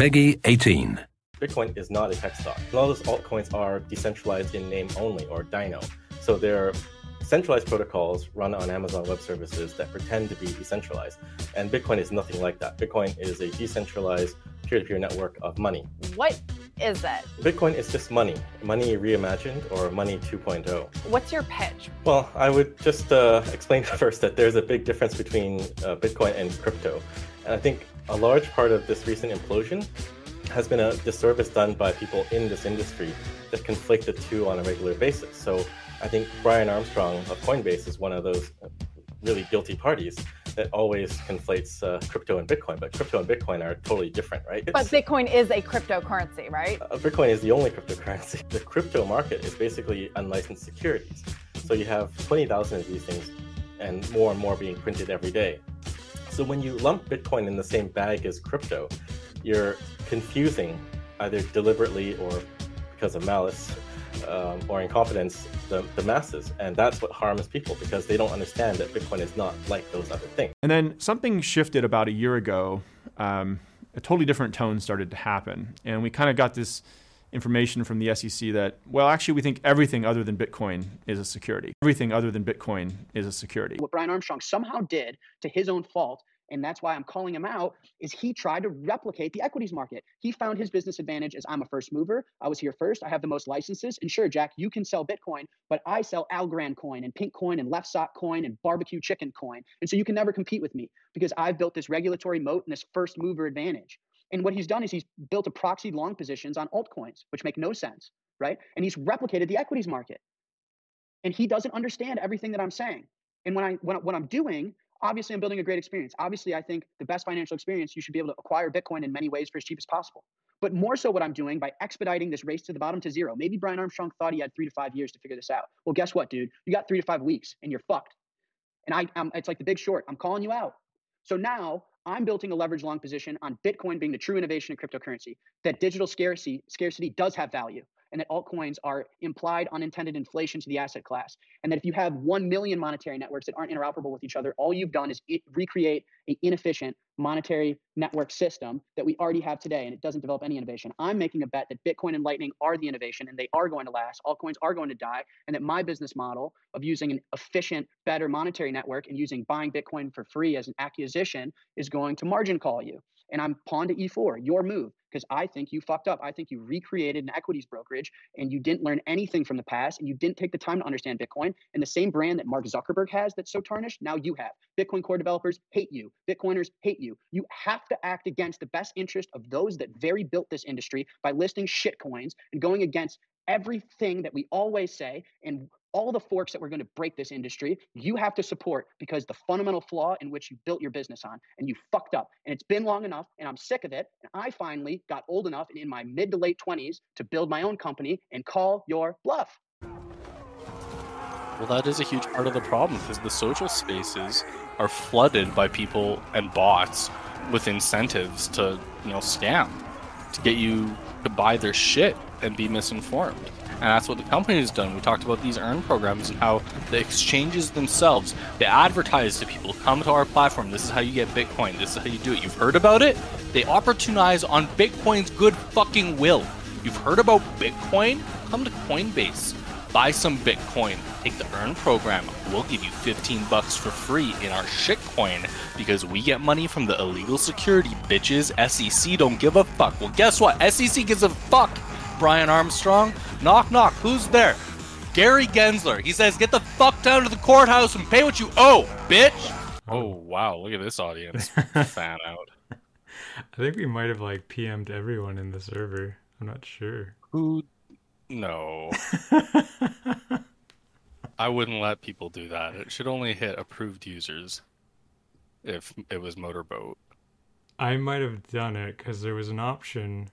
PEGI 18. Bitcoin is not a tech stock. A lot of those altcoins are decentralized in name only or DINO. So they're centralized protocols run on Amazon Web Services that pretend to be decentralized. And Bitcoin is nothing like that. Bitcoin is a decentralized peer to peer network of money. What is that? Bitcoin is just money, money reimagined or money 2.0. What's your pitch? Well, I would just uh, explain first that there's a big difference between uh, Bitcoin and crypto. I think a large part of this recent implosion has been a disservice done by people in this industry that conflate the two on a regular basis. So I think Brian Armstrong of Coinbase is one of those really guilty parties that always conflates uh, crypto and Bitcoin, but crypto and Bitcoin are totally different, right? It's, but Bitcoin is a cryptocurrency, right? Uh, Bitcoin is the only cryptocurrency. The crypto market is basically unlicensed securities. So you have 20,000 of these things and more and more being printed every day. So when you lump Bitcoin in the same bag as crypto, you're confusing either deliberately or because of malice um, or incompetence the, the masses and that's what harms people because they don't understand that bitcoin is not like those other things and then something shifted about a year ago um, a totally different tone started to happen and we kind of got this information from the SEC that, well, actually, we think everything other than Bitcoin is a security. Everything other than Bitcoin is a security. What Brian Armstrong somehow did to his own fault and that's why I'm calling him out, is he tried to replicate the equities market. He found his business advantage as I'm a first mover. I was here first. I have the most licenses. And sure, Jack, you can sell Bitcoin, but I sell Algorand coin and Pink coin and Left Sock coin and barbecue chicken coin. And so you can never compete with me because I've built this regulatory moat and this first mover advantage. And what he's done is he's built a proxy long positions on altcoins, which make no sense, right? And he's replicated the equities market. And he doesn't understand everything that I'm saying. And when I when, what I'm doing obviously I'm building a great experience. Obviously, I think the best financial experience, you should be able to acquire Bitcoin in many ways for as cheap as possible. But more so, what I'm doing by expediting this race to the bottom to zero. Maybe Brian Armstrong thought he had three to five years to figure this out. Well, guess what, dude? You got three to five weeks and you're fucked. And I, I'm, it's like the big short. I'm calling you out. So now I'm building a leverage long position on Bitcoin being the true innovation in cryptocurrency. That digital scarcity scarcity does have value and that altcoins are implied unintended inflation to the asset class. And that if you have 1 million monetary networks that aren't interoperable with each other, all you've done is recreate an inefficient monetary network system that we already have today, and it doesn't develop any innovation. I'm making a bet that Bitcoin and Lightning are the innovation, and they are going to last. Altcoins are going to die, and that my business model of using an efficient, better monetary network and using buying Bitcoin for free as an acquisition is going to margin call you and I'm pawn to E4, your move, because I think you fucked up. I think you recreated an equities brokerage and you didn't learn anything from the past and you didn't take the time to understand Bitcoin. And the same brand that Mark Zuckerberg has that's so tarnished, now you have. Bitcoin core developers hate you. Bitcoiners hate you. You have to act against the best interest of those that very built this industry by listing shit coins and going against everything that we always say and all the forks that we're going to break this industry, you have to support because the fundamental flaw in which you built your business on and you fucked up. And it's been long enough and I'm sick of it. And I finally got old enough and in my mid to late 20s to build my own company and call your bluff. Well, that is a huge part of the problem because the social spaces are flooded by people and bots with incentives to, you know, scam, to get you to buy their shit and be misinformed. And that's what the company has done. We talked about these earn programs and how the exchanges themselves, they advertise to people, come to our platform. This is how you get Bitcoin. This is how you do it. You've heard about it? They opportunize on Bitcoin's good fucking will. You've heard about Bitcoin? Come to Coinbase. Buy some Bitcoin. Take the earn program. We'll give you 15 bucks for free in our shitcoin because we get money from the illegal security bitches. SEC don't give a fuck. Well, guess what? SEC gives a fuck. Brian Armstrong. Knock, knock. Who's there? Gary Gensler. He says, get the fuck down to the courthouse and pay what you owe, bitch. Oh, oh. wow. Look at this audience. Fan out. I think we might have, like, PM'd everyone in the server. I'm not sure. Who? No. I wouldn't let people do that. It should only hit approved users if it was motorboat. I might have done it because there was an option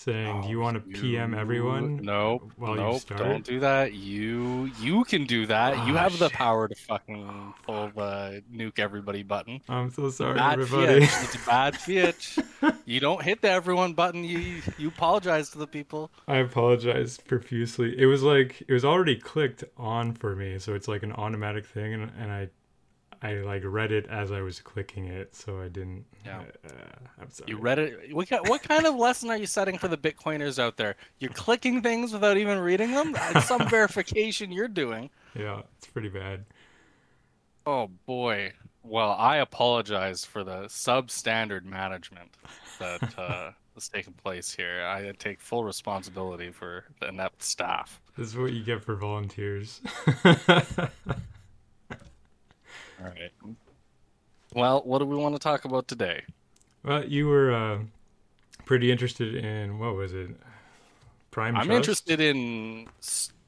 saying, oh, "Do you oh, want to PM everyone?" No, nope, don't do that. You you can do that. Oh, you ah, have shit. the power to fucking pull the nuke everybody button. I'm so sorry, bad everybody. It's a bad fiat. you don't hit the everyone button. You you apologize to the people. I apologize profusely. It was like it was already clicked on for me, so it's like an automatic thing, and, and I I like read it as I was clicking it, so I didn't. Yeah. Uh, I'm sorry. You read it. What kind, what kind of lesson are you setting for the Bitcoiners out there? You're clicking things without even reading them. Some verification you're doing. Yeah, it's pretty bad. Oh boy. Well, I apologize for the substandard management that uh, is taking place here. I take full responsibility for the inept staff. This is what you get for volunteers. All right. Well, what do we want to talk about today? well, you were uh, pretty interested in what was it? Prime. I'm Trust? interested in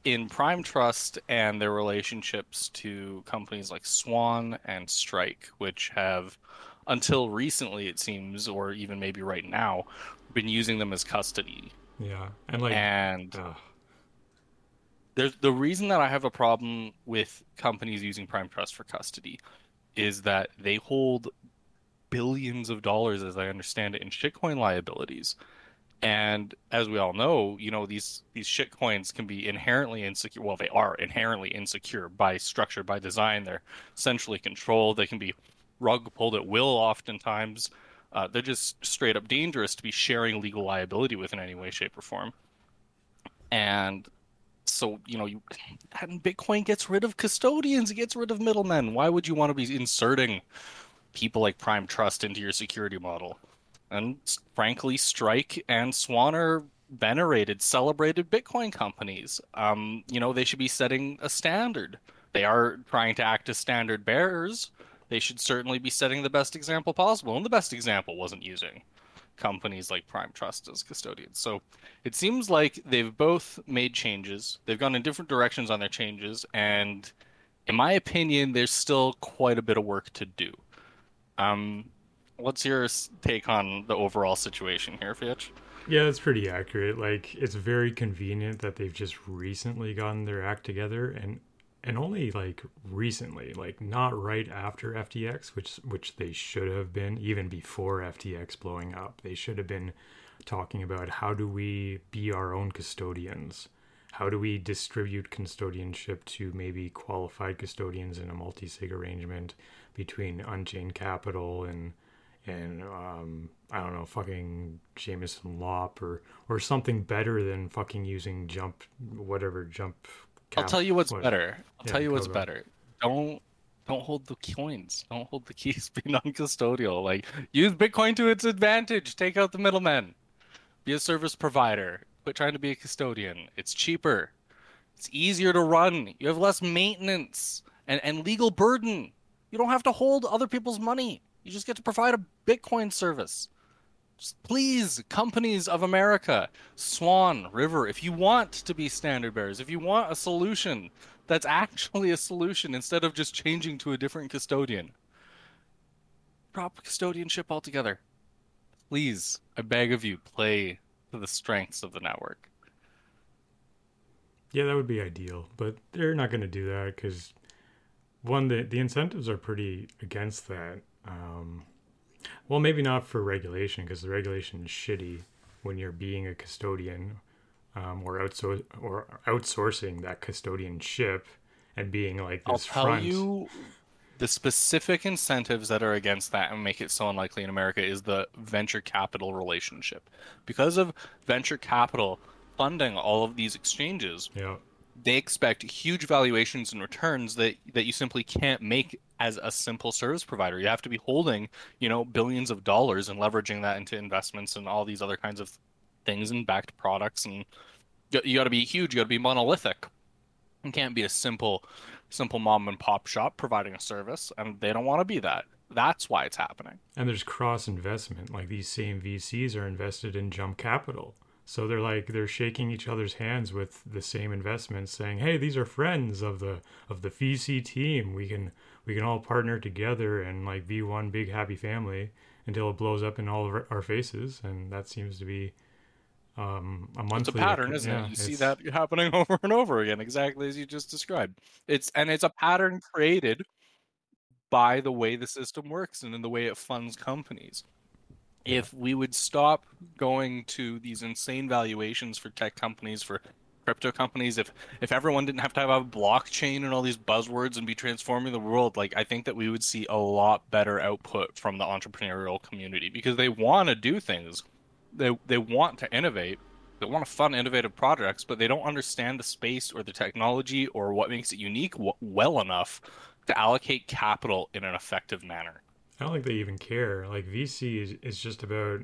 in Prime Trust and their relationships to companies like Swan and Strike, which have, until recently, it seems, or even maybe right now, been using them as custody. Yeah, and like, And ugh, there's the reason that I have a problem with companies using Prime Trust for custody is that they hold billions of dollars, as I understand it, in shitcoin liabilities. And as we all know, you know these these shitcoins can be inherently insecure. Well, they are inherently insecure by structure, by design. They're centrally controlled. They can be rug pulled at will. Oftentimes, uh, they're just straight up dangerous to be sharing legal liability with in any way, shape, or form. And so you know you bitcoin gets rid of custodians it gets rid of middlemen. Why would you want to be inserting people like prime trust into your security model? And frankly strike and swan are venerated celebrated bitcoin companies. Um, you know they should be setting a standard. They are trying to act as standard bearers. They should certainly be setting the best example possible and the best example wasn't using companies like prime trust as custodians so it seems like they've both made changes. They've gone in different directions on their changes, and in my opinion, there's still quite a bit of work to do. Um, what's your take on the overall situation here, Fitch? yeah, that's pretty accurate. Like, it's very convenient that they've just recently gotten their act together, and and only like recently, like not right after FTX, which which they should have been even before FTX blowing up. They should have been talking about how do we be our own custodians how do we distribute custodianship to maybe qualified custodians in a multi-sig arrangement between Unchained Capital and and um, I don't know, fucking Jameson Lopp or or something better than fucking using jump whatever jump. I'll tell you what's what- better. I'll Yeah, tell you what's better. Don't don't hold the coins. Don't hold the keys. Be non-custodial. Like use Bitcoin to its advantage. Take out the middlemen. Be a service provider. Quit trying to be a custodian. It's cheaper. It's easier to run. You have less maintenance and, and legal burden. You don't have to hold other people's money. You just get to provide a Bitcoin service. Please, companies of America, Swan, River, if you want to be standard bearers, if you want a solution that's actually a solution instead of just changing to a different custodian, drop custodianship altogether. Please, I beg of you, play to the strengths of the network. Yeah, that would be ideal, but they're not going to do that because one, the the incentives are pretty against that. Um, well, maybe not for regulation because the regulation is shitty when you're being a custodian um, or outsour- or outsourcing that custodianship and being like this I'll tell front. you the specific incentives that are against that and make it so unlikely in America is the venture capital relationship. Because of venture capital funding all of these exchanges, Yeah, they expect huge valuations and returns that that you simply can't make as a simple service provider. You have to be holding, you know, billions of dollars and leveraging that into investments and all these other kinds of things and backed products and you, got to be huge, you got to be monolithic. You can't be a simple simple mom and pop shop providing a service and they don't want to be that. That's why it's happening. and there's cross investment. Like these same VCs are invested in Jump Capital. So they're like they're shaking each other's hands with the same investments, saying, "Hey, these are friends of the of the VC team. We can we can all partner together and like be one big happy family until it blows up in all of our- faces." And that seems to be um, a monthly. It's a pattern, occur- isn't yeah, it? You see that happening over and over again, exactly as you just described. It's and it's a pattern created by the way the system works and in the way it funds companies. If we would stop going to these insane valuations for tech companies for crypto companies if if everyone didn't have to have a blockchain and all these buzzwords and be transforming the world like i think that we would see a lot better output from the entrepreneurial community because they want to do things. They they want to innovate. They want to fund innovative projects but they don't understand the space or the technology or what makes it unique well enough to allocate capital in an effective manner. I don't think they even care. Like VC is, is just about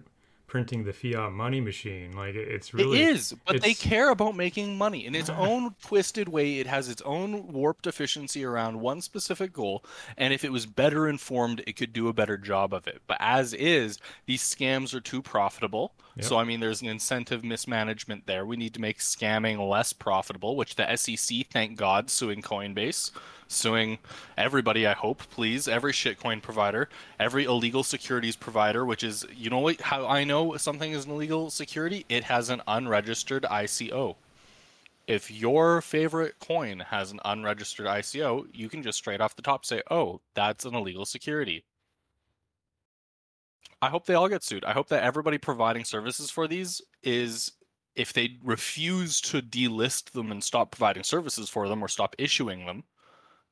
printing the fiat money machine. Like it's really it is, but they care about making money in its own twisted way. It has its own warped efficiency around one specific goal, and if it was better informed, it could do a better job of it. But as is, these scams are too profitable. Yep. So I mean, there's an incentive mismanagement there. We need to make scamming less profitable, which the SEC, thank God, suing Coinbase, suing everybody. I hope, please, every shitcoin provider, every illegal securities provider. Which is, you know what? How I know something is an illegal security? It has an unregistered ICO. If your favorite coin has an unregistered ICO, you can just straight off the top say, "Oh, that's an illegal security." I hope they all get sued. I hope that everybody providing services for these is if they refuse to delist them and stop providing services for them or stop issuing them,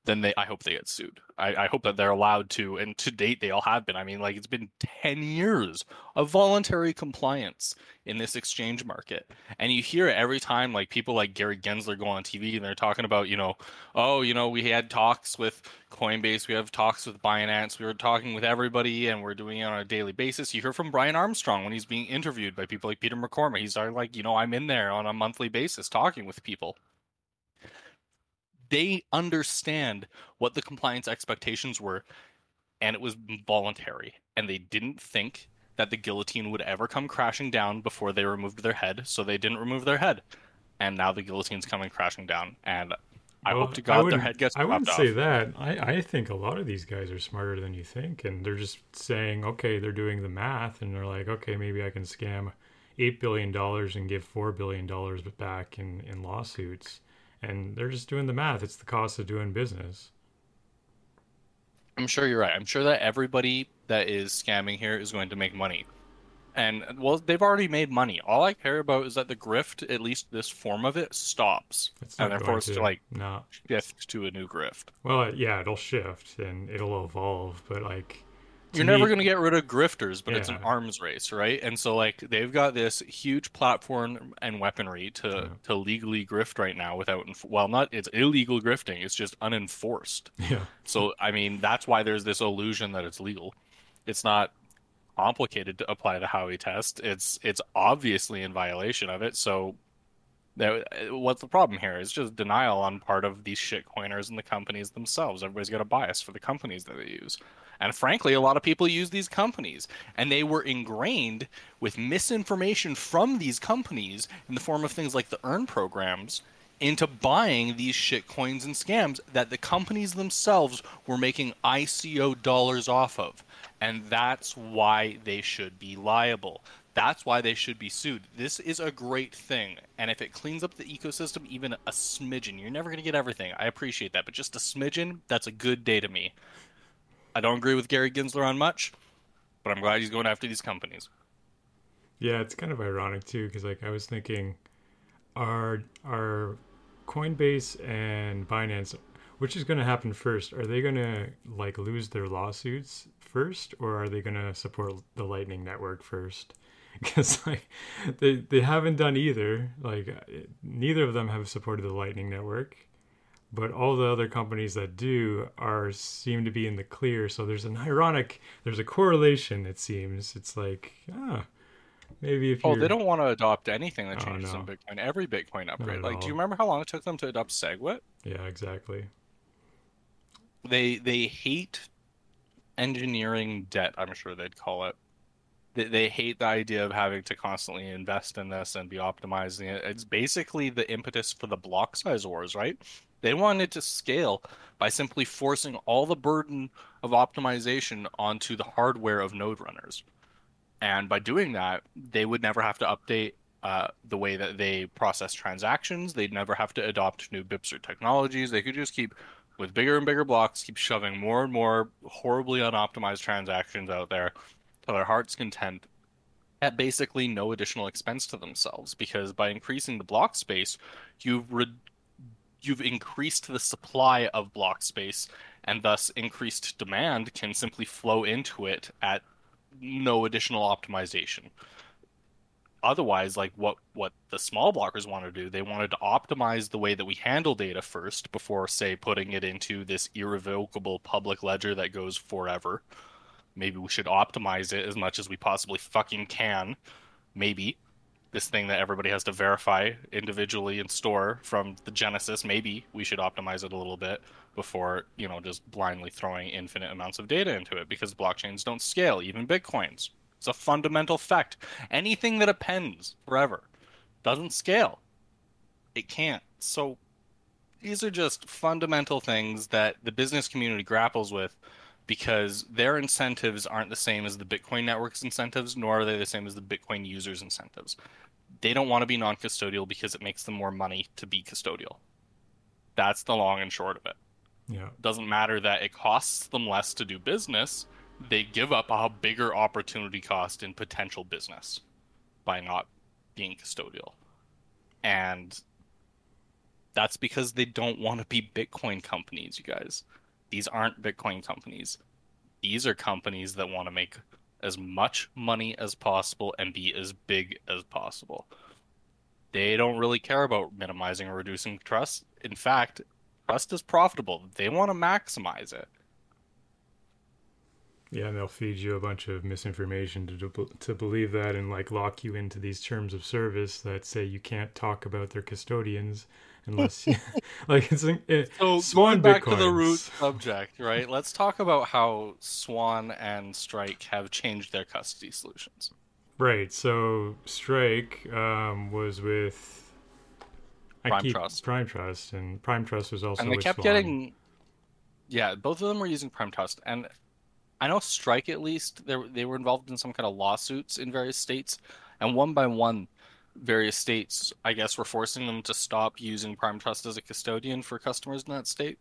then they I hope they get sued. I, I hope that they're allowed to, and to date they all have been. I mean, like it's been ten years of voluntary compliance in this exchange market, and you hear it every time. Like people like Gary Gensler go on TV and they're talking about, you know, oh, you know, we had talks with Coinbase, we have talks with Binance, we were talking with everybody, and we're doing it on a daily basis. You hear from Brian Armstrong when he's being interviewed by people like Peter McCormack. He's like, you know, I'm in there on a monthly basis talking with people they understand what the compliance expectations were and it was voluntary and they didn't think that the guillotine would ever come crashing down before they removed their head so they didn't remove their head and now the guillotine's coming crashing down and i Well, hope to god their head gets I wouldn't say off. that. I, I think a lot of these guys are smarter than you think, and they're just saying, okay, they're doing the math, and they're like, okay, maybe I can scam eight billion dollars and give four billion dollars back in in lawsuits, and they're just doing the math. It's the cost of doing business. I'm sure you're right. I'm sure that everybody that is scamming here is going to make money. And well, they've already made money. All I care about is that the grift, at least this form of it, stops. It's and not they're forced to, to like no. shift to a new grift. Well, yeah, it'll shift and it'll evolve, but like You're never going to get rid of grifters, but it's an arms race, right? And so like they've got this huge platform and weaponry to Yeah. to legally grift right now without well, not it's illegal grifting, it's just unenforced. Yeah, So I mean, that's why there's this illusion that it's legal. It's not complicated to apply the Howey test. It's it's obviously in violation of it. So Uh, what's the problem here? It's just denial on part of these shitcoiners and the companies themselves. Everybody's got a bias for the companies that they use. And frankly, a lot of people use these companies, and they were ingrained with misinformation from these companies in the form of things like the earn programs into buying these shit coins and scams that the companies themselves were making ICO dollars off of. And that's why they should be liable. That's why they should be sued. This is a great thing. And if it cleans up the ecosystem even a smidgen, you're never going to get everything. I appreciate that. But just a smidgen, that's a good day to me. I don't agree with Gary Gensler on much, but I'm glad he's going after these companies. yeah, it's kind of ironic too, because like I was thinking, are are Coinbase and Binance, which is going to happen first? Are they going to like lose their lawsuits first, or are they going to support the Lightning Network first? Because like they they haven't done either. Like neither of them have supported the Lightning Network, but all the other companies that do are seem to be in the clear. So there's an ironic, there's a correlation. It seems it's like ah. Maybe if Oh, you're, they don't want to adopt anything that Oh, changes no. in Bitcoin. Every Bitcoin upgrade. Like, do you remember how long it took them to adopt SegWit? Yeah, exactly. They they hate engineering debt. I'm sure they'd call it. They, they hate the idea of having to constantly invest in this and be optimizing it. It's basically the impetus for the block size wars, right? They wanted to scale by simply forcing all the burden of optimization onto the hardware of node runners. And by doing that, they would never have to update uh, the way that they process transactions. They'd never have to adopt new BIPs or technologies. They could just keep, with bigger and bigger blocks, keep shoving more and more horribly unoptimized transactions out there to their heart's content. at basically no additional expense to themselves because by increasing the block space, you've re- you've increased the supply of block space and thus increased demand can simply flow into it at no additional optimization. Otherwise, like what what the small blockers want to do, they wanted to optimize the way that we handle data first before say putting it into this irrevocable public ledger that goes forever. Maybe we should optimize it as much as we possibly fucking can. Maybe this thing that everybody has to verify individually and store from the Genesis, maybe we should optimize it a little bit before, you know, just blindly throwing infinite amounts of data into it because blockchains don't scale, even Bitcoins. It's a fundamental fact. Anything that appends forever doesn't scale. It can't. So these are just fundamental things that the business community grapples with because their incentives aren't the same as the Bitcoin network's incentives, nor are they the same as the Bitcoin users' incentives. They don't want to be non custodial because it makes them more money to be custodial. That's the long and short of it. Yeah. Doesn't matter that it costs them less to do business, they give up a bigger opportunity cost in potential business by not being custodial. And that's because they don't want to be Bitcoin companies, you guys. These aren't Bitcoin companies. These are companies that want to make as much money as possible and be as big as possible. They don't really care about minimizing or reducing trust. In fact, trust is profitable. They want to maximize it. Yeah, and they'll feed you a bunch of misinformation to to believe that and like lock you into these terms of service that say you can't talk about their custodians unless you, like it's it, so Swan back Bitcoins. to the root subject, right? Let's talk about how Swan and Strike have changed their custody solutions. Right. So Strike um, was with I Prime keep- Trust. Prime Trust, and Prime Trust was also and they kept Swan. getting yeah both of them were using prime trust and i know strike at least they, were- they were involved in some kind of lawsuits in various states and one by one various states i guess were forcing them to stop using prime trust as a custodian for customers in that state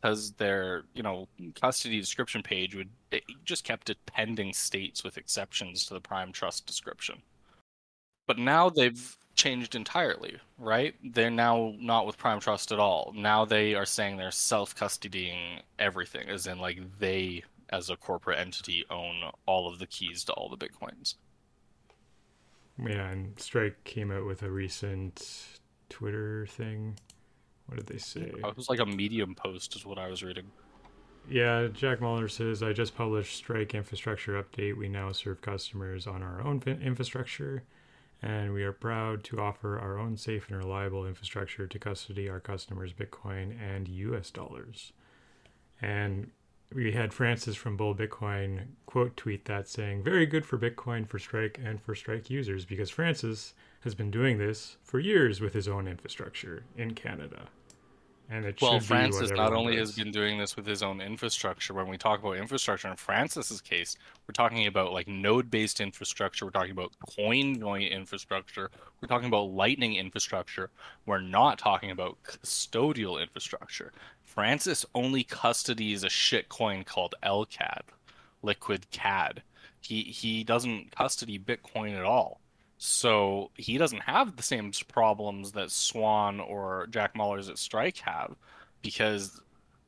because their you know custody description page would it just kept appending states with exceptions to the prime trust description but now they've changed entirely, right? They're now not with Prime Trust at all. Now they are saying they're self custodying everything, as in, like, they, as a corporate entity, own all of the keys to all the Bitcoins. Yeah, and Strike came out with a recent Twitter thing. What did they say? It was like a Medium post, is what I was reading. Yeah, Jack Mallers says, I just published Strike infrastructure update. We now serve customers on our own infrastructure, and we are proud to offer our own safe and reliable infrastructure to custody our customers' Bitcoin and US dollars. And we had Francis from Bull Bitcoin quote tweet that saying, Very good for Bitcoin, for Strike, and for Strike users, because Francis has been doing this for years with his own infrastructure in Canada. And it Well, should be what Francis not only does. has been doing this with his own infrastructure. When we talk about infrastructure in Francis's case, we're talking about like node-based infrastructure. We're talking about coin join infrastructure. We're talking about Lightning infrastructure. We're not talking about custodial infrastructure. Francis only custodies a shit coin called LCAD, Liquid CAD. He he doesn't custody Bitcoin at all. So he doesn't have the same problems that Swan or Jack Mallers at Strike have because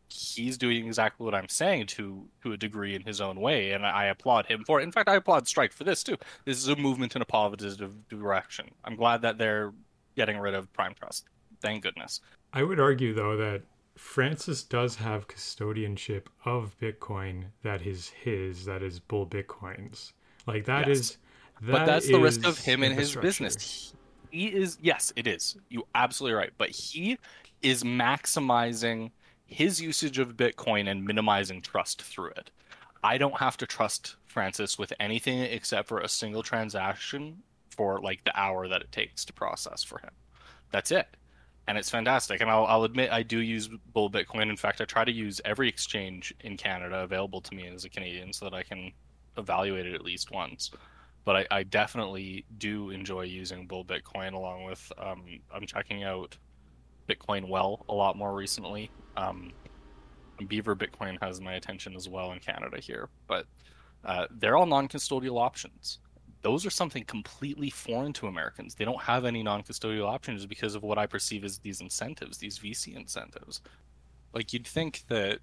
he's doing exactly what I'm saying to to a degree in his own way, and I applaud him for it. In fact, I applaud Strike for this too. This is a movement in a positive direction. I'm glad that they're getting rid of Prime Trust. Thank goodness. I would argue though that Francis does have custodianship of Bitcoin that is his, that is Bull Bitcoins. Like that Yes. is that but that's the risk of him and his business. He is yes, it is. You absolutely right. But he is maximizing his usage of Bitcoin and minimizing trust through it. I don't have to trust Francis with anything except for a single transaction for like the hour that it takes to process for him. That's it. And it's fantastic. And I'll, I'll admit I do use Bull Bitcoin. In fact, I try to use every exchange in Canada available to me as a Canadian so that I can evaluate it at least once but I, I definitely do enjoy using Bull Bitcoin along with um, I'm checking out Bitcoin Well a lot more recently. Um, Beaver Bitcoin has my attention as well in Canada here, but uh, they're all non-custodial options. Those are something completely foreign to Americans. They don't have any non-custodial options because of what I perceive as these incentives, these VC incentives. Like you'd think that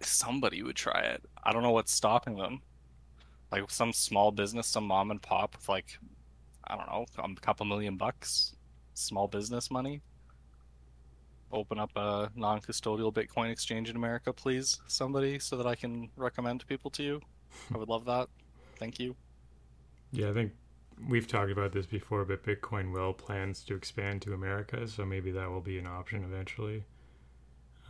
somebody would try it. I don't know what's stopping them. Like some small business, some mom and pop with like, I don't know, a couple million bucks, small business money. Open up a non-custodial Bitcoin exchange in America, please, somebody, so that I can recommend people to you. I would love that. Thank you. Yeah, I think we've talked about this before, but Bitcoin well plans to expand to America, so maybe that will be an option eventually.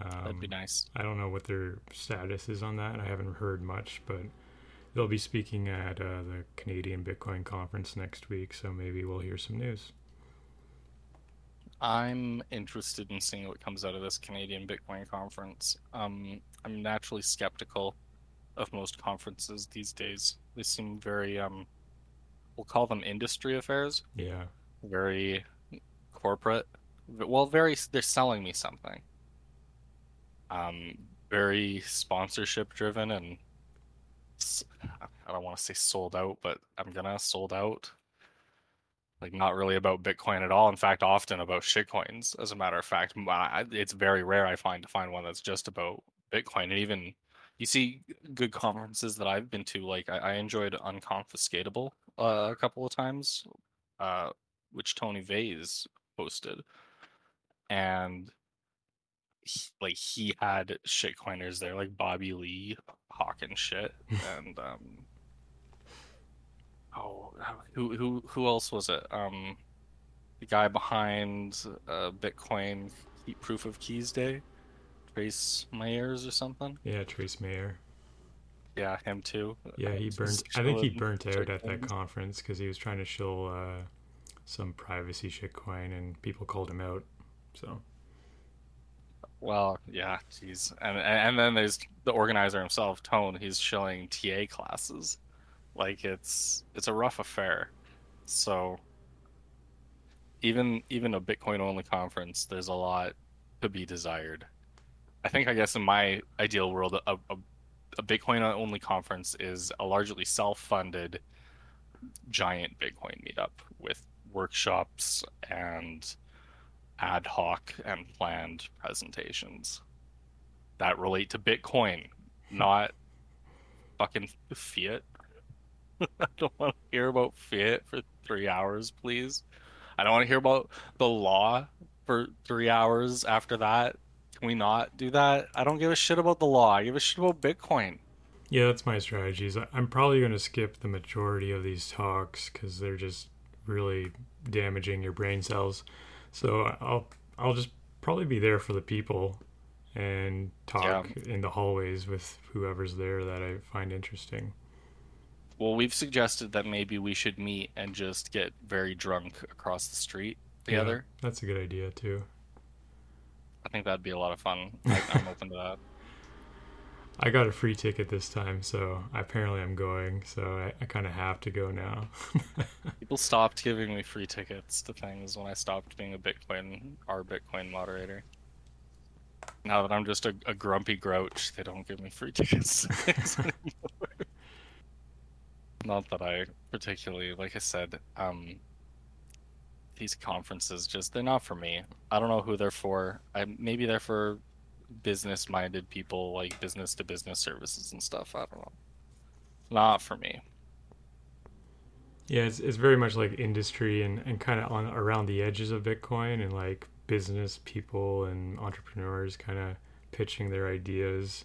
Um, That'd be nice. I don't know what their status is on that. I haven't heard much, but they'll be speaking at uh, the Canadian Bitcoin conference next week, so maybe we'll hear some news. I'm interested in seeing what comes out of this Canadian Bitcoin conference. Um, I'm naturally skeptical of most conferences these days. They seem very, um, we'll call them industry affairs, Yeah, very corporate. Well, very, they're selling me something. Um, very sponsorship driven and I don't want to say sold out, but I'm gonna sold out. Like not really about Bitcoin at all. In fact, often about shitcoins. As a matter of fact, it's very rare I find to find one that's just about Bitcoin. And even you see good conferences that I've been to. Like I, I enjoyed Unconfiscatable uh, a couple of times, uh, which Tony Vays posted, and he, like he had shitcoiners there, like Bobby Lee hawking shit, and um, oh, who who who else was it? Um, the guy behind uh, Bitcoin Proof of Keys Day, Trace Mayers or something. yeah, Trace Mayer. Yeah, him too. Yeah, he burnt. I think he burnt out at that conference because he was trying to shill uh, some privacy shitcoin, and people called him out. So Well, yeah, jeez, and and then there's the organizer himself, Tone. He's showing TA classes, like it's it's a rough affair. So even even a Bitcoin only conference, there's a lot to be desired. I think I guess in my ideal world, a a, a Bitcoin only conference is a largely self-funded giant Bitcoin meetup with workshops and ad hoc and planned presentations that relate to Bitcoin, hmm. not fucking fiat. I don't want to hear about fiat for three hours, please. I don't want to hear about the law for three hours after that. Can we not do that? I don't give a shit about the law. I give a shit about Bitcoin. yeah, that's my strategies. I'm probably going to skip the majority of these talks because they're just really damaging your brain cells. So I'll I'll just probably be there for the people and talk in the hallways with whoever's there that I find interesting. Well, we've suggested that maybe we should meet and just get very drunk across the street Yeah, together. that's a good idea too. I think that'd be a lot of fun. I, I'm open to that. I got a free ticket this time, so apparently I'm going. So I, I kind of have to go now. People stopped giving me free tickets to things when I stopped being a Bitcoin our Bitcoin moderator. Now that I'm just a, a grumpy grouch, they don't give me free tickets. to things anymore. Not that I particularly, like I said, um, these conferences just they're not for me. I don't know who they're for. I maybe they're for business-minded people, like business to business services and stuff. I don't know. Not for me. Yeah, it's, it's very much like industry and, and kind of on around the edges of Bitcoin and like business people and entrepreneurs kind of pitching their ideas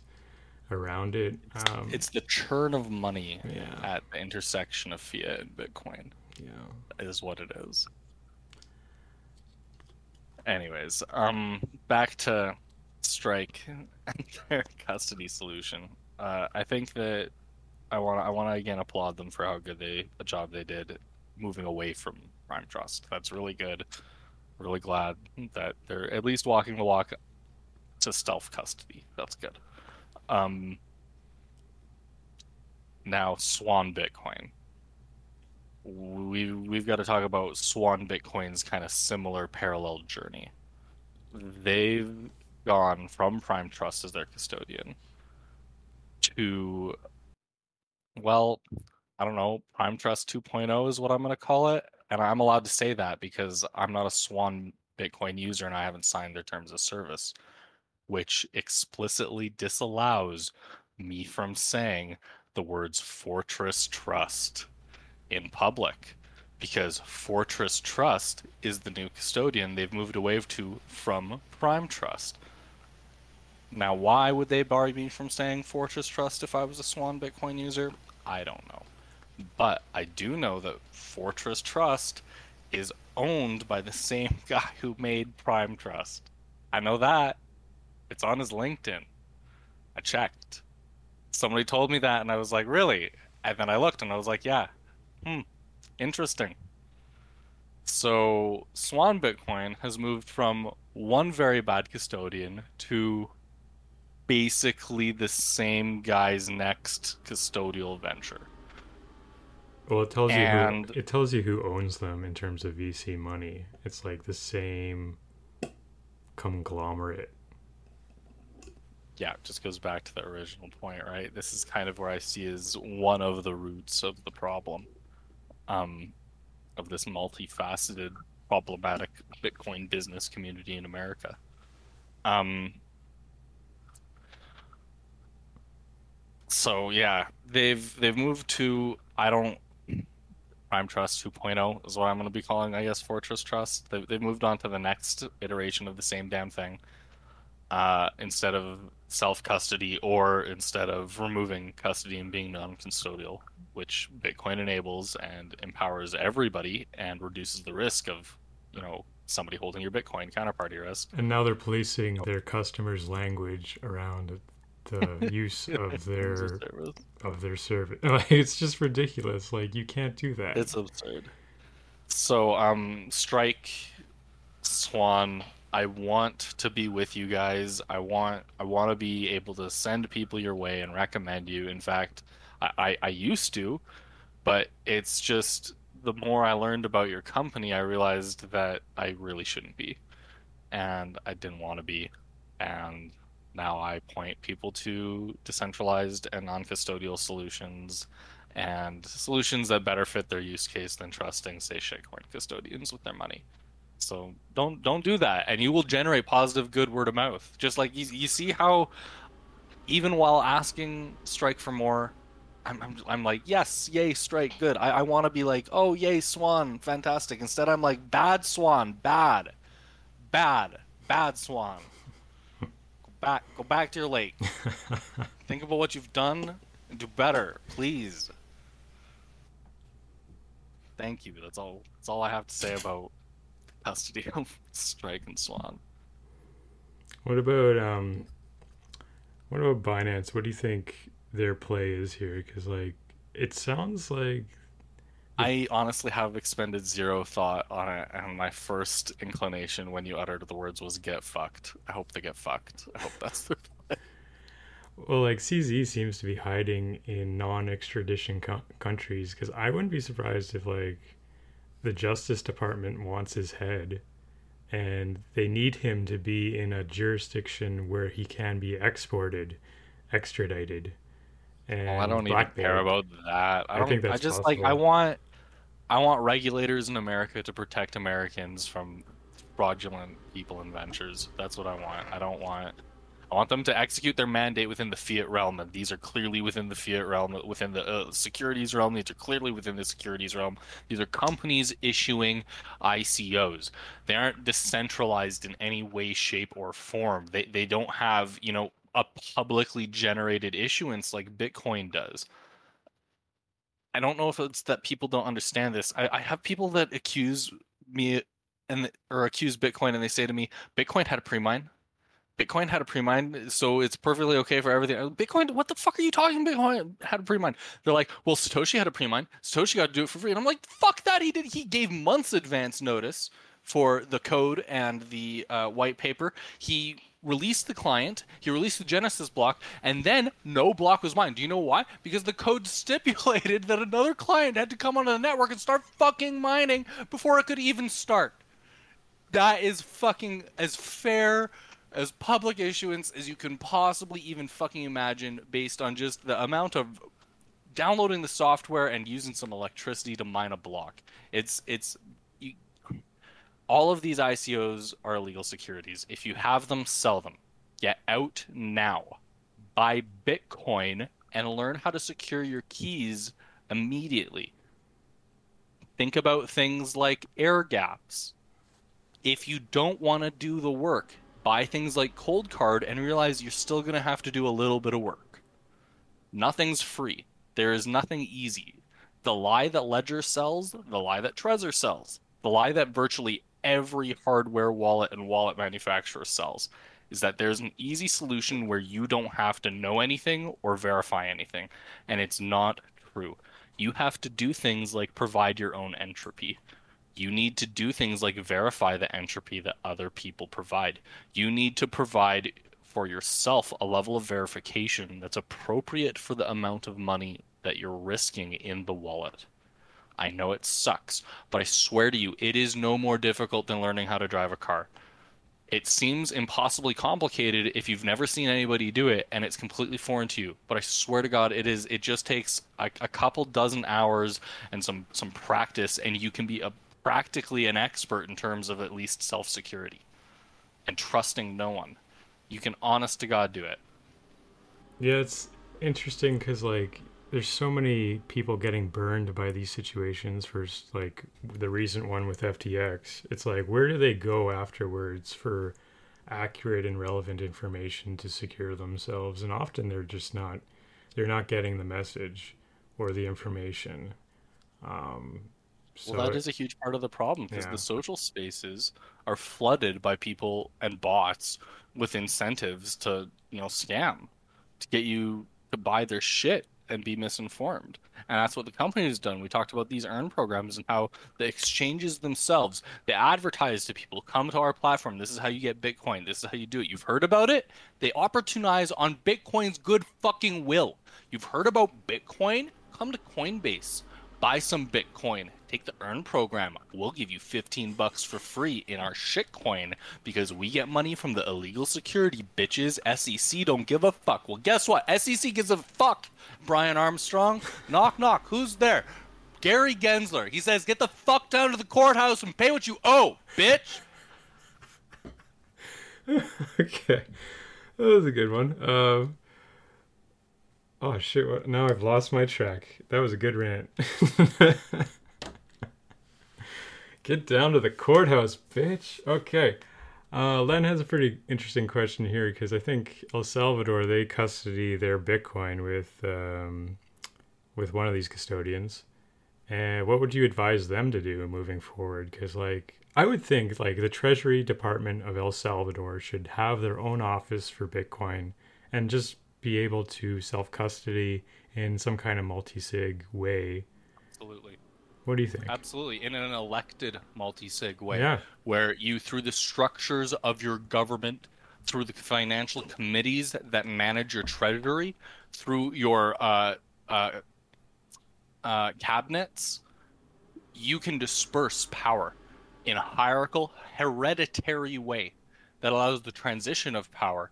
around it. Um, It's the churn of money Yeah. at the intersection of fiat and Bitcoin yeah. is what it is. Anyways, um, back to Strike and their custody solution. Uh, I think that I want I want to again applaud them for how good they a job they did moving away from Prime Trust. That's really good. Really glad that they're at least walking the walk to stealth custody. That's good. Um, now Swan Bitcoin. We we've got to talk about Swan Bitcoin's kind of similar parallel journey. They've gone from Prime Trust as their custodian to well, I don't know, Prime Trust 2.0 is what I'm going to call it. And I'm allowed to say that because I'm not a Swan Bitcoin user and I haven't signed their terms of service, which explicitly disallows me from saying the words Fortress Trust in public because Fortress Trust is the new custodian they've moved away to from Prime Trust. Now, why would they bar me from saying Fortress Trust if I was a Swan Bitcoin user? I don't know. But I do know that Fortress Trust is owned by the same guy who made Prime Trust. I know that. It's on his LinkedIn. I checked. Somebody told me that, and I was like, really? And then I looked and I was like, yeah. Hmm. Interesting. So, Swan Bitcoin has moved from one very bad custodian to basically the same guy's next custodial venture. Well, it tells And- you who, it tells you who owns them in terms of VC money. It's like the same conglomerate. yeah, it just goes back to the original point, right? This is kind of where I see as one of the roots of the problem, um, of this multifaceted, problematic Bitcoin business community in America. Um, so yeah, they've they've moved to I don't Prime Trust 2.0 is what I'm going to be calling, I guess, Fortress Trust. They, they've moved on to the next iteration of the same damn thing uh, instead of self custody or instead of removing custody and being non custodial, which Bitcoin enables and empowers everybody and reduces the risk of, you know, somebody holding your Bitcoin counterparty risk. And now they're policing their customers' language around the use of their of their service. Like, it's just ridiculous. Like you can't do that. It's absurd. So, um, Strike, Swan, I want to be with you guys. I want I want to be able to send people your way and recommend you. In fact, I, I, I used to, but it's just the more I learned about your company, I realized that I really shouldn't be, and I didn't want to be, and now I point people to decentralized and non-custodial solutions and solutions that better fit their use case than trusting, say, shitcoin custodians with their money. So don't don't do that, and you will generate positive, good word of mouth. Just like you, you see how, even while asking Strike for more, I'm I'm, I'm like, yes, yay, Strike, good. I, I want to be like, oh, yay, Swan, fantastic. Instead, I'm like, bad Swan, bad, bad, bad Swan. Go back, go back to your lake. Think about what you've done and do better, please. Thank you. That's all. That's all I have to say about custody of Strike and Swan. What about um, what about Binance? What do you think their play is here? Because like it sounds like I honestly have expended zero thought on it, and my first inclination when you uttered the words was "get fucked." I hope they get fucked. I hope that's the. well, like CZ seems to be hiding in non-extradition co- countries. Because I wouldn't be surprised if like the Justice Department wants his head, and they need him to be in a jurisdiction where he can be exported, extradited. And Well, I don't even care about that. I, I don't, think I that's just like I want, I want regulators in America to protect Americans from fraudulent people and ventures. That's what I want. I don't want. I want them to execute their mandate within the fiat realm, and these are clearly within the fiat realm, within the uh, securities realm. These are clearly within the securities realm. These are companies issuing ICOs. They aren't decentralized in any way, shape, or form. They they don't have you know a publicly generated issuance like Bitcoin does. I don't know if it's that people don't understand this. I, I have people that accuse me and or accuse Bitcoin, and they say to me, "Bitcoin had a pre-mine. Bitcoin had a pre-mine, so it's perfectly okay for everything." Uh, Bitcoin, what the fuck are you talking? Bitcoin had a pre-mine. They're like, "Well, Satoshi had a pre-mine. Satoshi got to do it for free," and I'm like, "Fuck that! He did. He gave months advance notice for the code and the uh, white paper. He released the client, he released the Genesis block, and then no block was mined. Do you know why? Because the code stipulated that another client had to come onto the network and start fucking mining before it could even start. That is fucking as fair as public issuance as you can possibly even fucking imagine based on just the amount of downloading the software and using some electricity to mine a block. It's it's you, all of these ICOs are illegal securities. If you have them, sell them. Get out now. Buy Bitcoin and learn how to secure your keys immediately. Think about things like air gaps. If you don't want to do the work, buy things like Cold Card and realize you're still going to have to do a little bit of work. Nothing's free. There is nothing easy. The lie that Ledger sells, the lie that Trezor sells, the lie that virtually every hardware wallet and wallet manufacturer sells is that there's an easy solution where you don't have to know anything or verify anything. And it's not true. You have to do things like provide your own entropy. You need to do things like verify the entropy that other people provide. You need to provide for yourself a level of verification that's appropriate for the amount of money that you're risking in the wallet. I know it sucks, but I swear to you, it is no more difficult than learning how to drive a car. It seems impossibly complicated if you've never seen anybody do it and it's completely foreign to you. But I swear to God, it is. It just takes a, a couple dozen hours and some some practice, and you can be a practically an expert in terms of at least self security and trusting no one. You can honest to God do it. Yeah, it's interesting because like there's so many people getting burned by these situations for like the recent one with FTX. It's like where do they go afterwards for accurate and relevant information to secure themselves? And often they're just not they're not getting the message or the information. Um, so well, that is a huge part of the problem because yeah. the social spaces are flooded by people and bots with incentives to you know scam to get you to buy their shit and be misinformed. And that's what the company has done. We talked about these earn programs and how the exchanges themselves, they advertise to people, come to our platform. This is how you get Bitcoin. This is how you do it. You've heard about it? They opportunize on Bitcoin's good fucking will. You've heard about Bitcoin? Come to Coinbase. Buy some Bitcoin take the earn program. We'll give you 15 bucks for free in our shitcoin because we get money from the illegal security bitches. SEC don't give a fuck. Well, guess what? SEC gives a fuck. Brian Armstrong, knock knock. Who's there? Gary Gensler. He says, "Get the fuck down to the courthouse and pay what you owe, bitch." okay, that was a good one. Um, oh shit! Now I've lost my track. That was a good rant. Get down to the courthouse, bitch. Okay. Uh, Len has a pretty interesting question here because I think El Salvador they custody their Bitcoin with um, with one of these custodians. And what would you advise them to do moving forward? Because like I would think like the Treasury Department of El Salvador should have their own office for Bitcoin and just be able to self custody in some kind of multi sig way. Absolutely. What do you think? Absolutely, in an elected multi-sig way, yeah. where you, through the structures of your government, through the financial committees that manage your treasury, through your uh, uh, uh, cabinets, you can disperse power in a hierarchical, hereditary way that allows the transition of power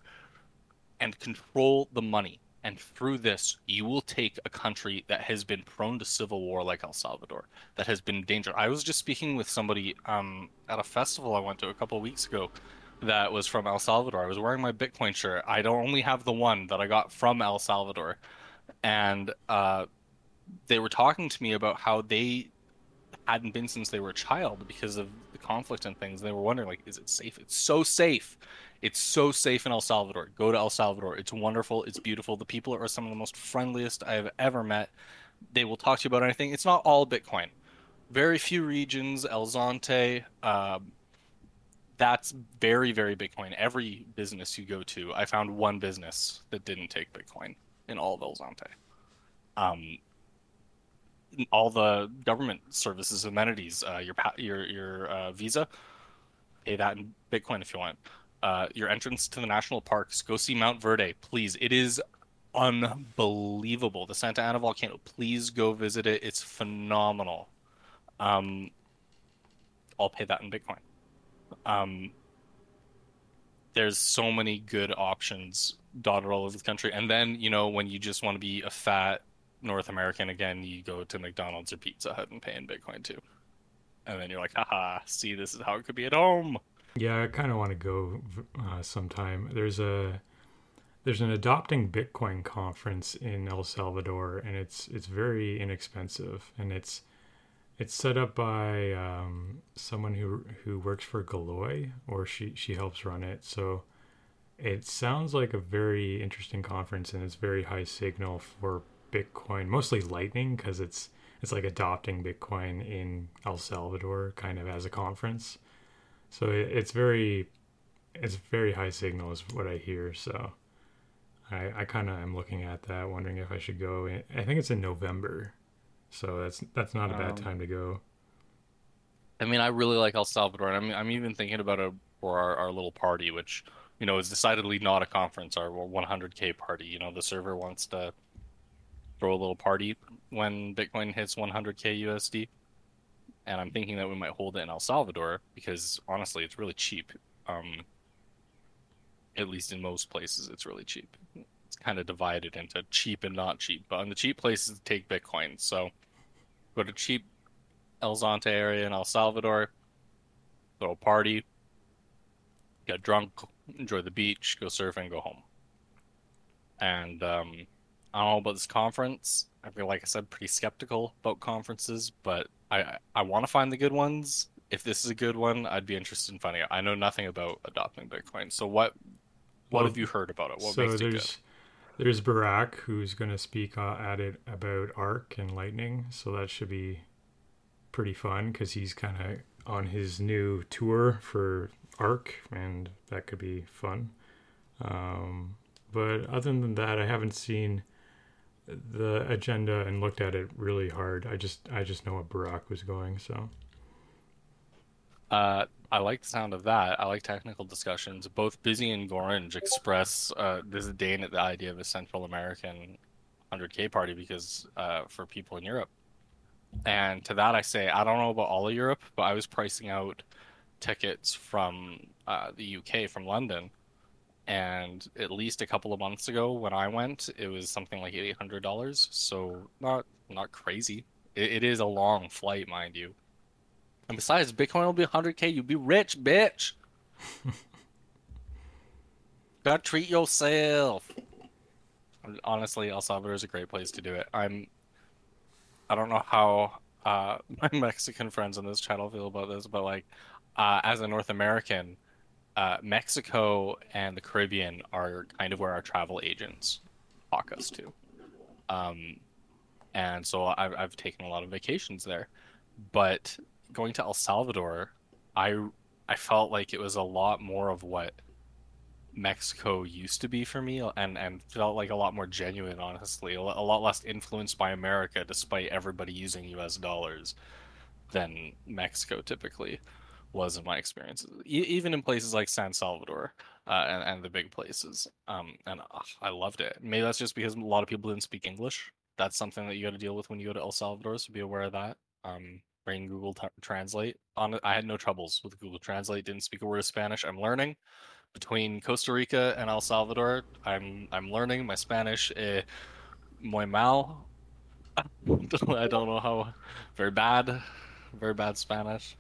and control the money and through this, you will take a country that has been prone to civil war like El Salvador, that has been dangerous. I was just speaking with somebody um, at a festival I went to a couple weeks ago that was from El Salvador. I was wearing my Bitcoin shirt. I don't only have the one that I got from El Salvador. And uh, they were talking to me about how they hadn't been since they were a child because of the conflict and things. They were wondering, like, is it safe? It's so safe. It's so safe in El Salvador. Go to El Salvador. It's wonderful. It's beautiful. The people are some of the most friendliest I have ever met. They will talk to you about anything. It's not all Bitcoin. Very few regions, El Zonte, uh, that's very, very Bitcoin. Every business you go to, I found one business that didn't take Bitcoin in all of El Zonte. Um, all the government services, amenities, uh, your your your uh, Visa, pay that in Bitcoin if you want uh, your entrance to the national parks. Go see Mount Verde, please. It is unbelievable. The Santa Ana volcano. Please go visit it. It's phenomenal. Um, I'll pay that in Bitcoin. Um, there's so many good options dotted all over the country. And then, you know, when you just want to be a fat North American again, you go to McDonald's or Pizza Hut and pay in Bitcoin too. And then you're like, haha, see, this is how it could be at home. Yeah, I kind of want to go uh, sometime. There's a there's an adopting Bitcoin conference in El Salvador, and it's it's very inexpensive, and it's it's set up by um, someone who who works for Galoy, or she she helps run it. So it sounds like a very interesting conference, and it's very high signal for Bitcoin, mostly Lightning, because it's it's like adopting Bitcoin in El Salvador, kind of as a conference. So it, it's very it's very high signal, is what I hear. So I I kind of am looking at that, wondering if I should go. In, I think it's in November, so that's that's not a bad Um, time to go. I mean, I really like El Salvador, and I'm I'm even thinking about it for our, our little party, which you know is decidedly not a conference. Our 100k party. You know, the server wants to throw a little party when Bitcoin hits 100k USD, and I'm thinking that we might hold it in El Salvador because honestly, it's really cheap. Um, at least in most places, it's really cheap. It's kind of divided into cheap and not cheap, but on the cheap places, take Bitcoin. So go to cheap El Zonte area in El Salvador, throw a party, get drunk, enjoy the beach, go surfing, go home. And um, I don't know about this conference. I feel like I said pretty skeptical about conferences, but I I, want to find the good ones. If this is a good one, I'd be interested in finding out. I know nothing about adopting Bitcoin, so what what Well, have you heard about it? What so makes it good? there's there's Burak who's going to speak uh, at it about Ark and Lightning, so that should be pretty fun because he's kind of on his new tour for Ark, and that could be fun. Um, but other than that, I haven't seen the agenda and looked at it really hard. I just I just know what Burak was going, so Uh, I like the sound of that. I like technical discussions. Both Busy and Gorange express uh, disdain at the idea of a Central American 100K party because uh, for people in Europe. And to that, I say, I don't know about all of Europe, but I was pricing out tickets from uh, the UK, from London. And at least a couple of months ago, when I went, it was something like eight hundred dollars. So not not crazy. It, it is a long flight, mind you. And besides, Bitcoin will be 100k. You'll be rich, bitch. Gotta treat yourself. Honestly, El Salvador is a great place to do it. I'm. I don't know how uh, my Mexican friends on this channel feel about this, but like, uh, as a North American, uh, Mexico and the Caribbean are kind of where our travel agents talk us to. Um, and so I've, I've taken a lot of vacations there. But going to El Salvador, I I felt like it was a lot more of what Mexico used to be for me, and and felt like a lot more genuine. Honestly, a, a lot less influenced by America, despite everybody using U.S. dollars, than Mexico typically was in my experiences. E- even in places like San Salvador uh, and and the big places, um, and uh, I loved it. Maybe that's just because a lot of people didn't speak English. That's something that you got to deal with when you go to El Salvador, so be aware of that. Um, bring Google t- Translate. On I had no troubles with Google Translate. Didn't speak a word of Spanish. I'm learning. Between Costa Rica and El Salvador, I'm I'm learning my Spanish. Eh, muy mal. I don't know how. Very bad. Very bad Spanish.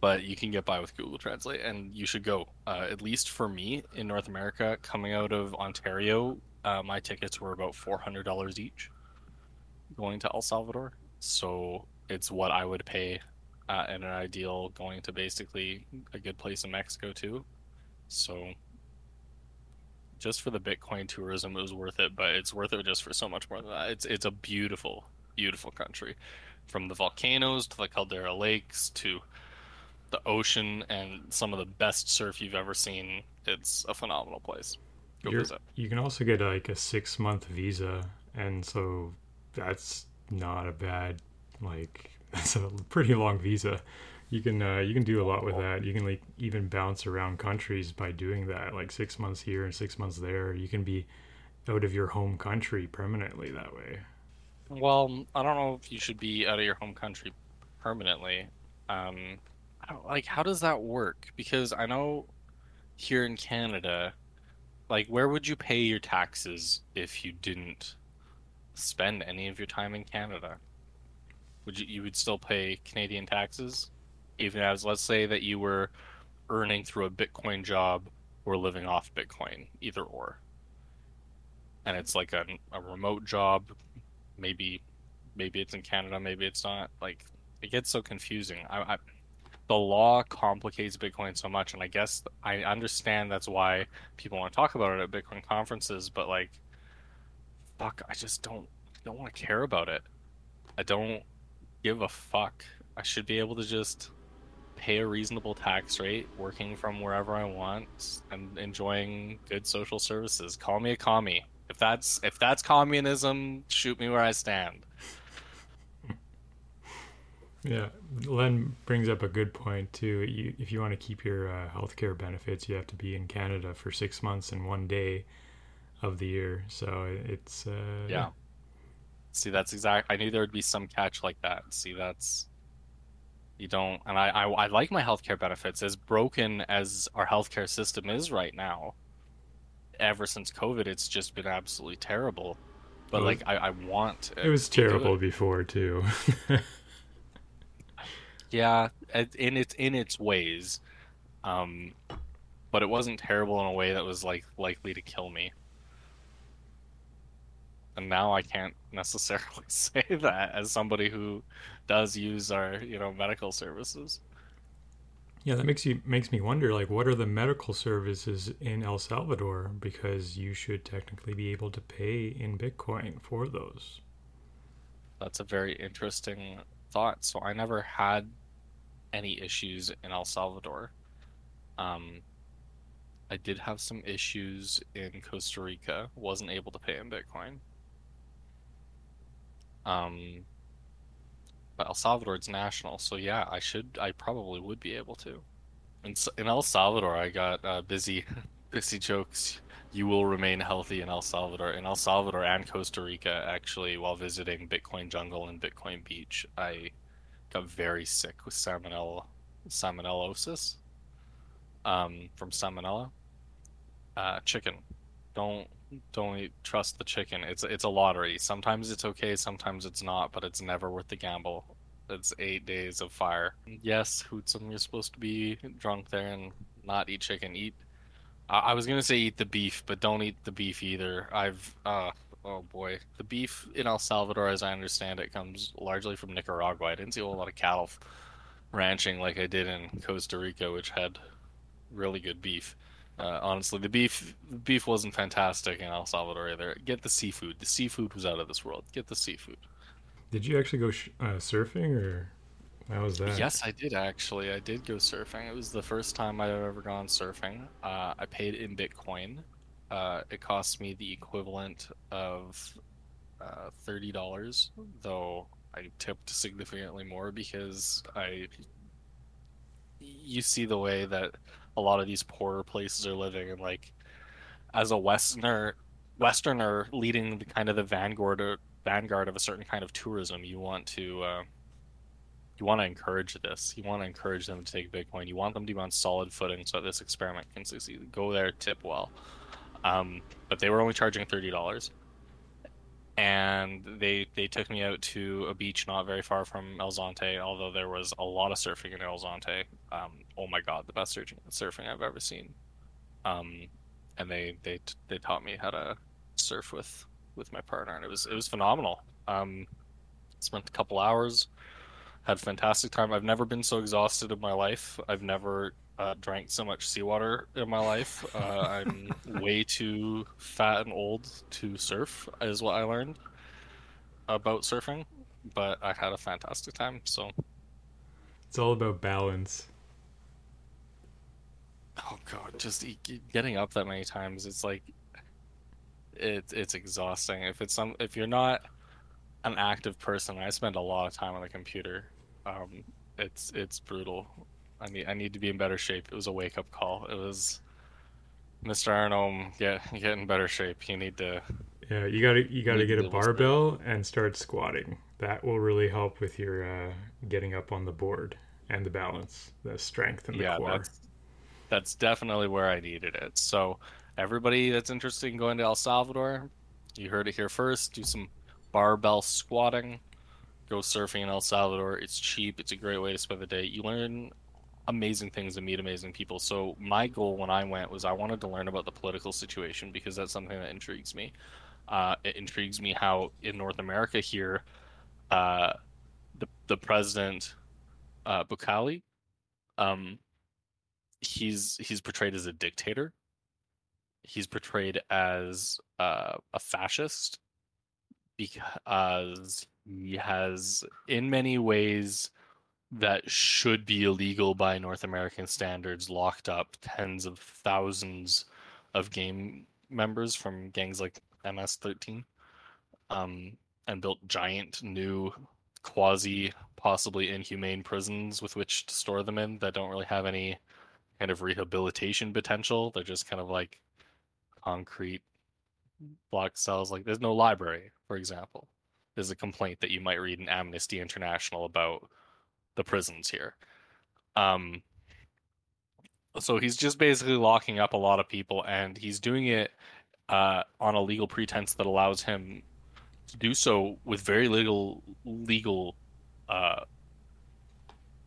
But you can get by with Google Translate, and you should go. Uh, at least for me in North America, coming out of Ontario, uh, my tickets were about four hundred dollars each going to El Salvador. So it's what I would pay uh, in an ideal going to basically a good place in Mexico too. So just for the Bitcoin tourism, it was worth it. But it's worth it just for so much more than that. It's it's a beautiful, beautiful country, from the volcanoes to the Caldera Lakes to the ocean and some of the best surf you've ever seen. It's a phenomenal place. Go You're- visit. you can also get like a six month visa, and so that's not a bad like that's a pretty long visa. You can uh, you can do a lot with that. You can like even bounce around countries by doing that. Like six months here and six months there. You can be out of your home country permanently that way. Well, I don't know if you should be out of your home country permanently. Um, like, how does that work? Because I know here in Canada, like where would you pay your taxes if you didn't spend any of your time in Canada? Would you you would still pay Canadian taxes, even as let's say that you were earning through a Bitcoin job or living off Bitcoin, either or. And it's like a, a remote job, maybe maybe it's in Canada, maybe it's not. Like it gets so confusing. I, I the law complicates Bitcoin so much, and I guess I understand that's why people want to talk about it at Bitcoin conferences. But like, fuck, I just don't don't want to care about it. I don't give a fuck. I should be able to just pay a reasonable tax rate, working from wherever I want, and enjoying good social services. Call me a commie. If that's if that's communism, shoot me where I stand. Yeah, Len brings up a good point too. You, if you want to keep your uh, healthcare benefits, you have to be in Canada for six months and one day of the year. So it's uh, yeah. See, that's exact. I knew there would be some catch like that. See, that's you don't. And I, I, I like my healthcare benefits as broken as our healthcare system is right now. Ever since COVID, it's just been absolutely terrible. But like, I, I want. It was terrible it. before too. yeah, in its in its ways, um, but it wasn't terrible in a way that was like likely to kill me. And now I can't necessarily say that as somebody who does use our you know medical services. Yeah, that makes you makes me wonder like what are the medical services in El Salvador because you should technically be able to pay in Bitcoin for those. That's a very interesting thought. So I never had any issues in El Salvador. Um, I did have some issues in Costa Rica. Wasn't able to pay in Bitcoin. Um, but El Salvador Salvador's national, so yeah, I should, I probably would be able to. In, in El Salvador, I got uh, busy, busy jokes. You will remain healthy in El Salvador. In El Salvador and Costa Rica, actually, while visiting Bitcoin Jungle and Bitcoin Beach, I got very sick with salmonella, salmonellosis um, from salmonella. Uh, chicken. Don't don't trust the chicken. It's it's a lottery. Sometimes it's okay, sometimes it's not, but it's never worth the gamble. It's eight days of fire. Yes, Hootsum, you're supposed to be drunk there and not eat chicken. Eat. I, I was gonna say eat the beef, but don't eat the beef either. I've uh oh boy, the beef in El Salvador, as I understand it, comes largely from Nicaragua. I didn't see a whole lot of cattle ranching like I did in Costa Rica, which had really good beef. Uh, honestly, the beef the beef wasn't fantastic in El Salvador either. Get the seafood. The seafood was out of this world. Get the seafood. Did you actually go sh- uh, surfing, or how was that? Yes, I did actually. I did go surfing. It was the first time I've ever gone surfing. Uh, I paid in Bitcoin uh, it cost me the equivalent of uh, thirty dollars, though I tipped significantly more because I. You see the way that a lot of these poorer places are living, and like, as a Westerner, Westerner leading the kind of the vanguard or vanguard of a certain kind of tourism, you want to. Uh, you want to encourage this. You want to encourage them to take Bitcoin. You want them to be on solid footing so that this experiment can succeed. Go there, tip well. Um, but they were only charging thirty dollars, and they they took me out to a beach not very far from El Zonte. Although there was a lot of surfing in El Zonte. Um, oh my god, the best surfing I've ever seen. Um, and they they they taught me how to surf with with my partner, and it was it was phenomenal. Um, spent a couple hours, had a fantastic time. I've never been so exhausted in my life. I've never uh, drank so much seawater in my life. Uh, I'm way too fat and old to surf, is what I learned about surfing. But I had a fantastic time. So it's all about balance. Oh god, just getting up that many times, it's like it's it's exhausting. If it's some, if you're not an active person, I spend a lot of time on the computer. Um, it's it's brutal. I need I need to be in better shape. It was a wake up call. It was Mr. Arnome, get get in better shape. You need to Yeah, you gotta you gotta get a barbell and start squatting. That will really help with your uh, getting up on the board and the balance, the strength and the yeah, core. That's, That's definitely where I needed it. So, everybody that's interested in going to El Salvador, you heard it here first. Do some barbell squatting. Go surfing in El Salvador. It's cheap. It's a great way to spend the day. You learn amazing things and meet amazing people. So my goal when I went was I wanted to learn about the political situation because that's something that intrigues me. Uh, it intrigues me how in North America here, uh, the the president uh, Bukele, um, he's he's portrayed as a dictator. He's portrayed as uh, a fascist because he has, in many ways, that should be illegal by North American standards, locked up tens of thousands of game members from gangs like MS-13, um, and built giant new quasi possibly inhumane prisons with which to store them in that don't really have any kind of rehabilitation potential. They're just kind of like concrete block cells. Like there's no library, for example. There's a complaint that you might read in Amnesty International about the prisons here. Um, so he's just basically locking up a lot of people, and he's doing it uh, on a legal pretense that allows him to do so with very little legal uh,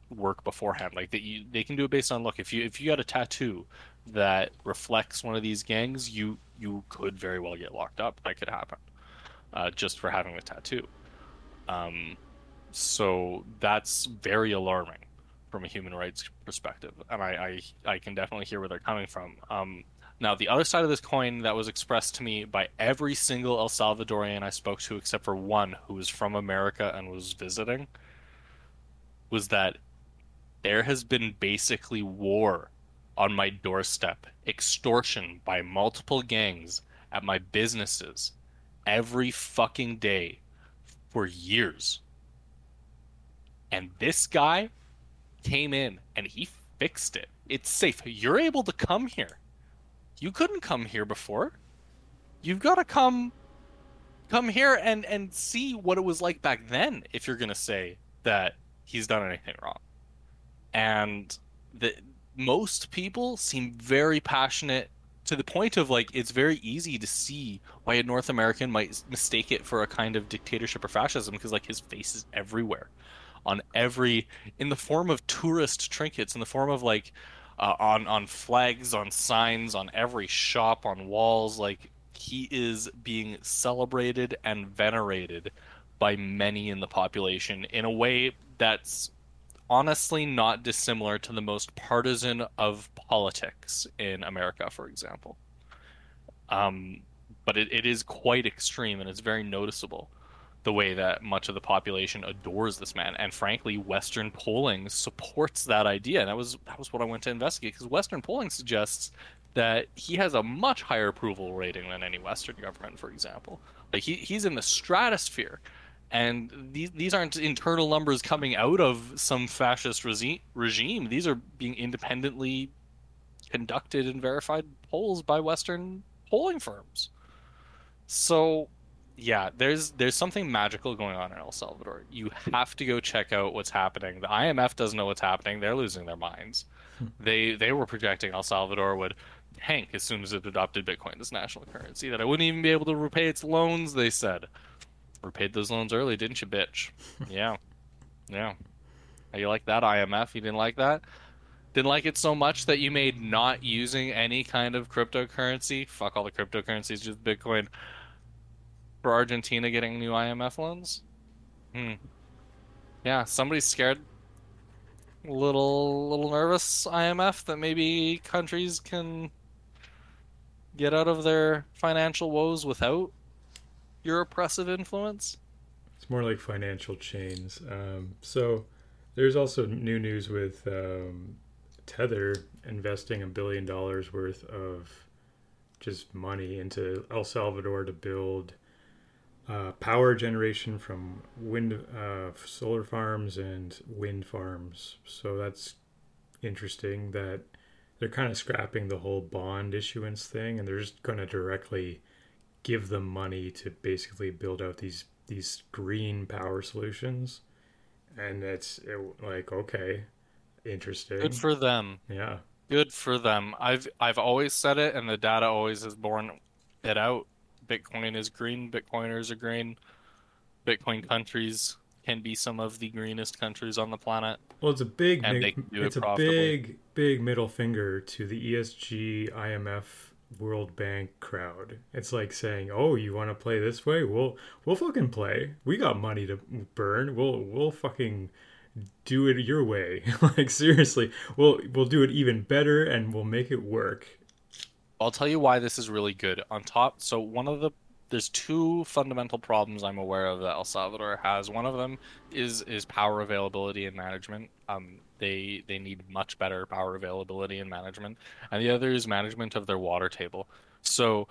work beforehand. Like that, you they can do it based on look. If you if you got a tattoo that reflects one of these gangs, you you could very well get locked up. That could happen, uh, just for having a tattoo. Um, so that's very alarming from a human rights perspective, and I I, I can definitely hear where they're coming from. Um, now, the other side of this coin that was expressed to me by every single El Salvadorian I spoke to, except for one who was from America and was visiting, was that there has been basically war on my doorstep, extortion by multiple gangs at my businesses every fucking day for years. And this guy came in and he fixed it. It's safe. You're able to come here. You couldn't come here before. You've got to come come here and and see what it was like back then if you're going to say that he's done anything wrong. And the most people seem very passionate to the point of like it's very easy to see why a North American might mistake it for a kind of dictatorship or fascism because like his face is everywhere on every in the form of tourist trinkets in the form of like uh, on on flags on signs on every shop on walls like he is being celebrated and venerated by many in the population in a way that's honestly not dissimilar to the most partisan of politics in America, for example. Um, but it, it is quite extreme and it's very noticeable the way that much of the population adores this man. And frankly, Western polling supports that idea. And that was that was what I went to investigate because Western polling suggests that he has a much higher approval rating than any Western government, for example. Like he, he's in the stratosphere and these these aren't internal numbers coming out of some fascist regi- regime. These are being independently conducted and verified polls by Western polling firms. So, yeah, there's there's something magical going on in El Salvador. You have to go check out what's happening. The IMF doesn't know what's happening. They're losing their minds. Hmm. they they were projecting El Salvador would tank as soon as it adopted Bitcoin as national currency. That it wouldn't even be able to repay its loans. They said repaid those loans early, didn't you, bitch? yeah, yeah. How you like that IMF? You didn't like that? Didn't like it so much that you made not using any kind of cryptocurrency. Fuck all the cryptocurrencies, just Bitcoin. For Argentina getting new IMF loans. Hmm. Yeah, somebody's scared. A little, little nervous. IMF that maybe countries can get out of their financial woes without your oppressive influence? It's more like financial chains. Um, so there's also new news with um, Tether investing a billion dollars worth of just money into El Salvador to build uh, power generation from wind, uh, solar farms and wind farms. So that's interesting that they're kind of scrapping the whole bond issuance thing and they're just going to directly give them money to basically build out these these green power solutions and it's it, like okay interesting good for them yeah Good for them. I've I've always said it, and the data always has borne it out. Bitcoin is green. Bitcoiners are green. Bitcoin countries can be some of the greenest countries on the planet. Well, it's a big, And mi- they can do it it's a big, big middle finger to the ESG, IMF, World Bank crowd. It's like saying, "Oh, you want to play this way? We'll, we'll fucking play. We got money to burn. We'll, we'll fucking do it your way. like seriously, we'll, we'll do it even better, and we'll make it work." I'll tell you why this is really good. On top, so one of the there's two fundamental problems I'm aware of that El Salvador has. One of them is is power availability and management. Um, they they need much better power availability and management, and the other is management of their water table. So,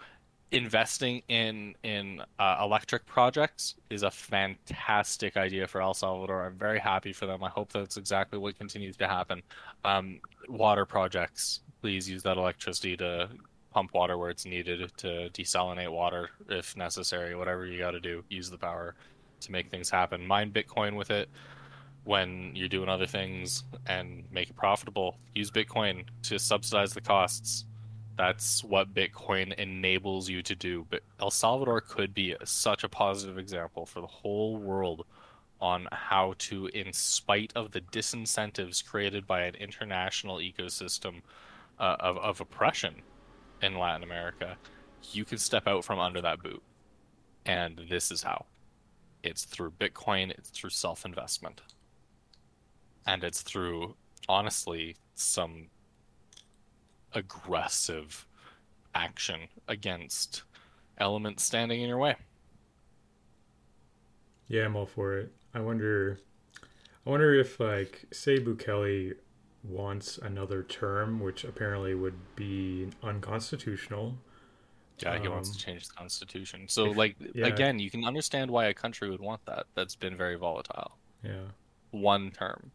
investing in in uh, electric projects is a fantastic idea for El Salvador. I'm very happy for them. I hope that's exactly what continues to happen. Um, water projects, please use that electricity to pump water where it's needed to desalinate water if necessary. Whatever you got to do, use the power to make things happen. Mine Bitcoin with it when you're doing other things and make it profitable. Use Bitcoin to subsidize the costs. That's what Bitcoin enables you to do. But El Salvador could be such a positive example for the whole world on how to, in spite of the disincentives created by an international ecosystem uh, of, of oppression in Latin America, you can step out from under that boot. And this is how it's through Bitcoin, it's through self investment. And it's through, honestly, some aggressive action against elements standing in your way. Yeah, I'm all for it. I wonder, I wonder if like say Bukele wants another term, which apparently would be unconstitutional. Yeah, he wants Um, to change the constitution. So, if- like, yeah. again, you can understand why a country would want that. That's been very volatile. Yeah. One term.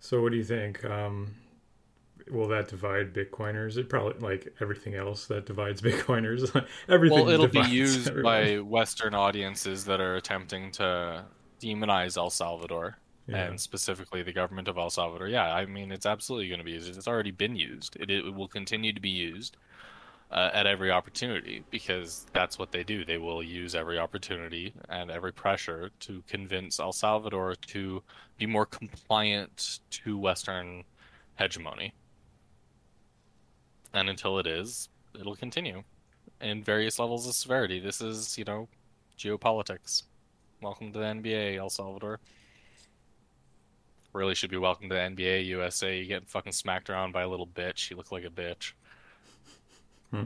So what do you think? Um, will that divide Bitcoiners? It probably like everything else that divides Bitcoiners. everything. Well, it'll be used everyone. by Western audiences that are attempting to demonize El Salvador Yeah. and specifically the government of El Salvador. Yeah, I mean, it's absolutely going to be used. It's already been used. It, it will continue to be used uh, at every opportunity because that's what they do. They will use every opportunity and every pressure to convince El Salvador to be more compliant to Western hegemony. And until it is, it'll continue in various levels of severity. This is, you know, geopolitics. Welcome to the NBA, El Salvador. Really should be welcome to the NBA, USA. You getting fucking smacked around by a little bitch. You look like a bitch. Hmm.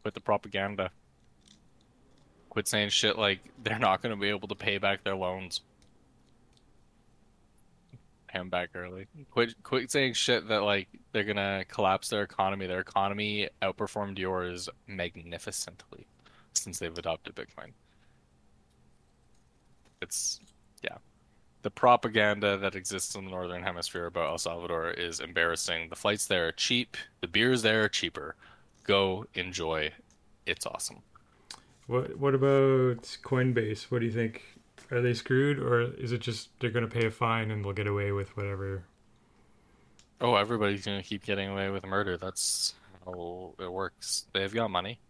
Quit the propaganda. Quit saying shit like they're not going to be able to pay back their loans. Pay 'em back early. Quit quit saying shit that like they're gonna collapse their economy. Their economy outperformed yours magnificently since they've adopted Bitcoin. It's yeah. The propaganda that exists in the northern hemisphere about El Salvador is embarrassing. The flights there are cheap. The beers there are cheaper. Go enjoy. It's awesome. What What about Coinbase? What do you think? Are they screwed, or is it just they're going to pay a fine and they'll get away with whatever? Oh, everybody's gonna keep getting away with murder. That's how it works. They've got money.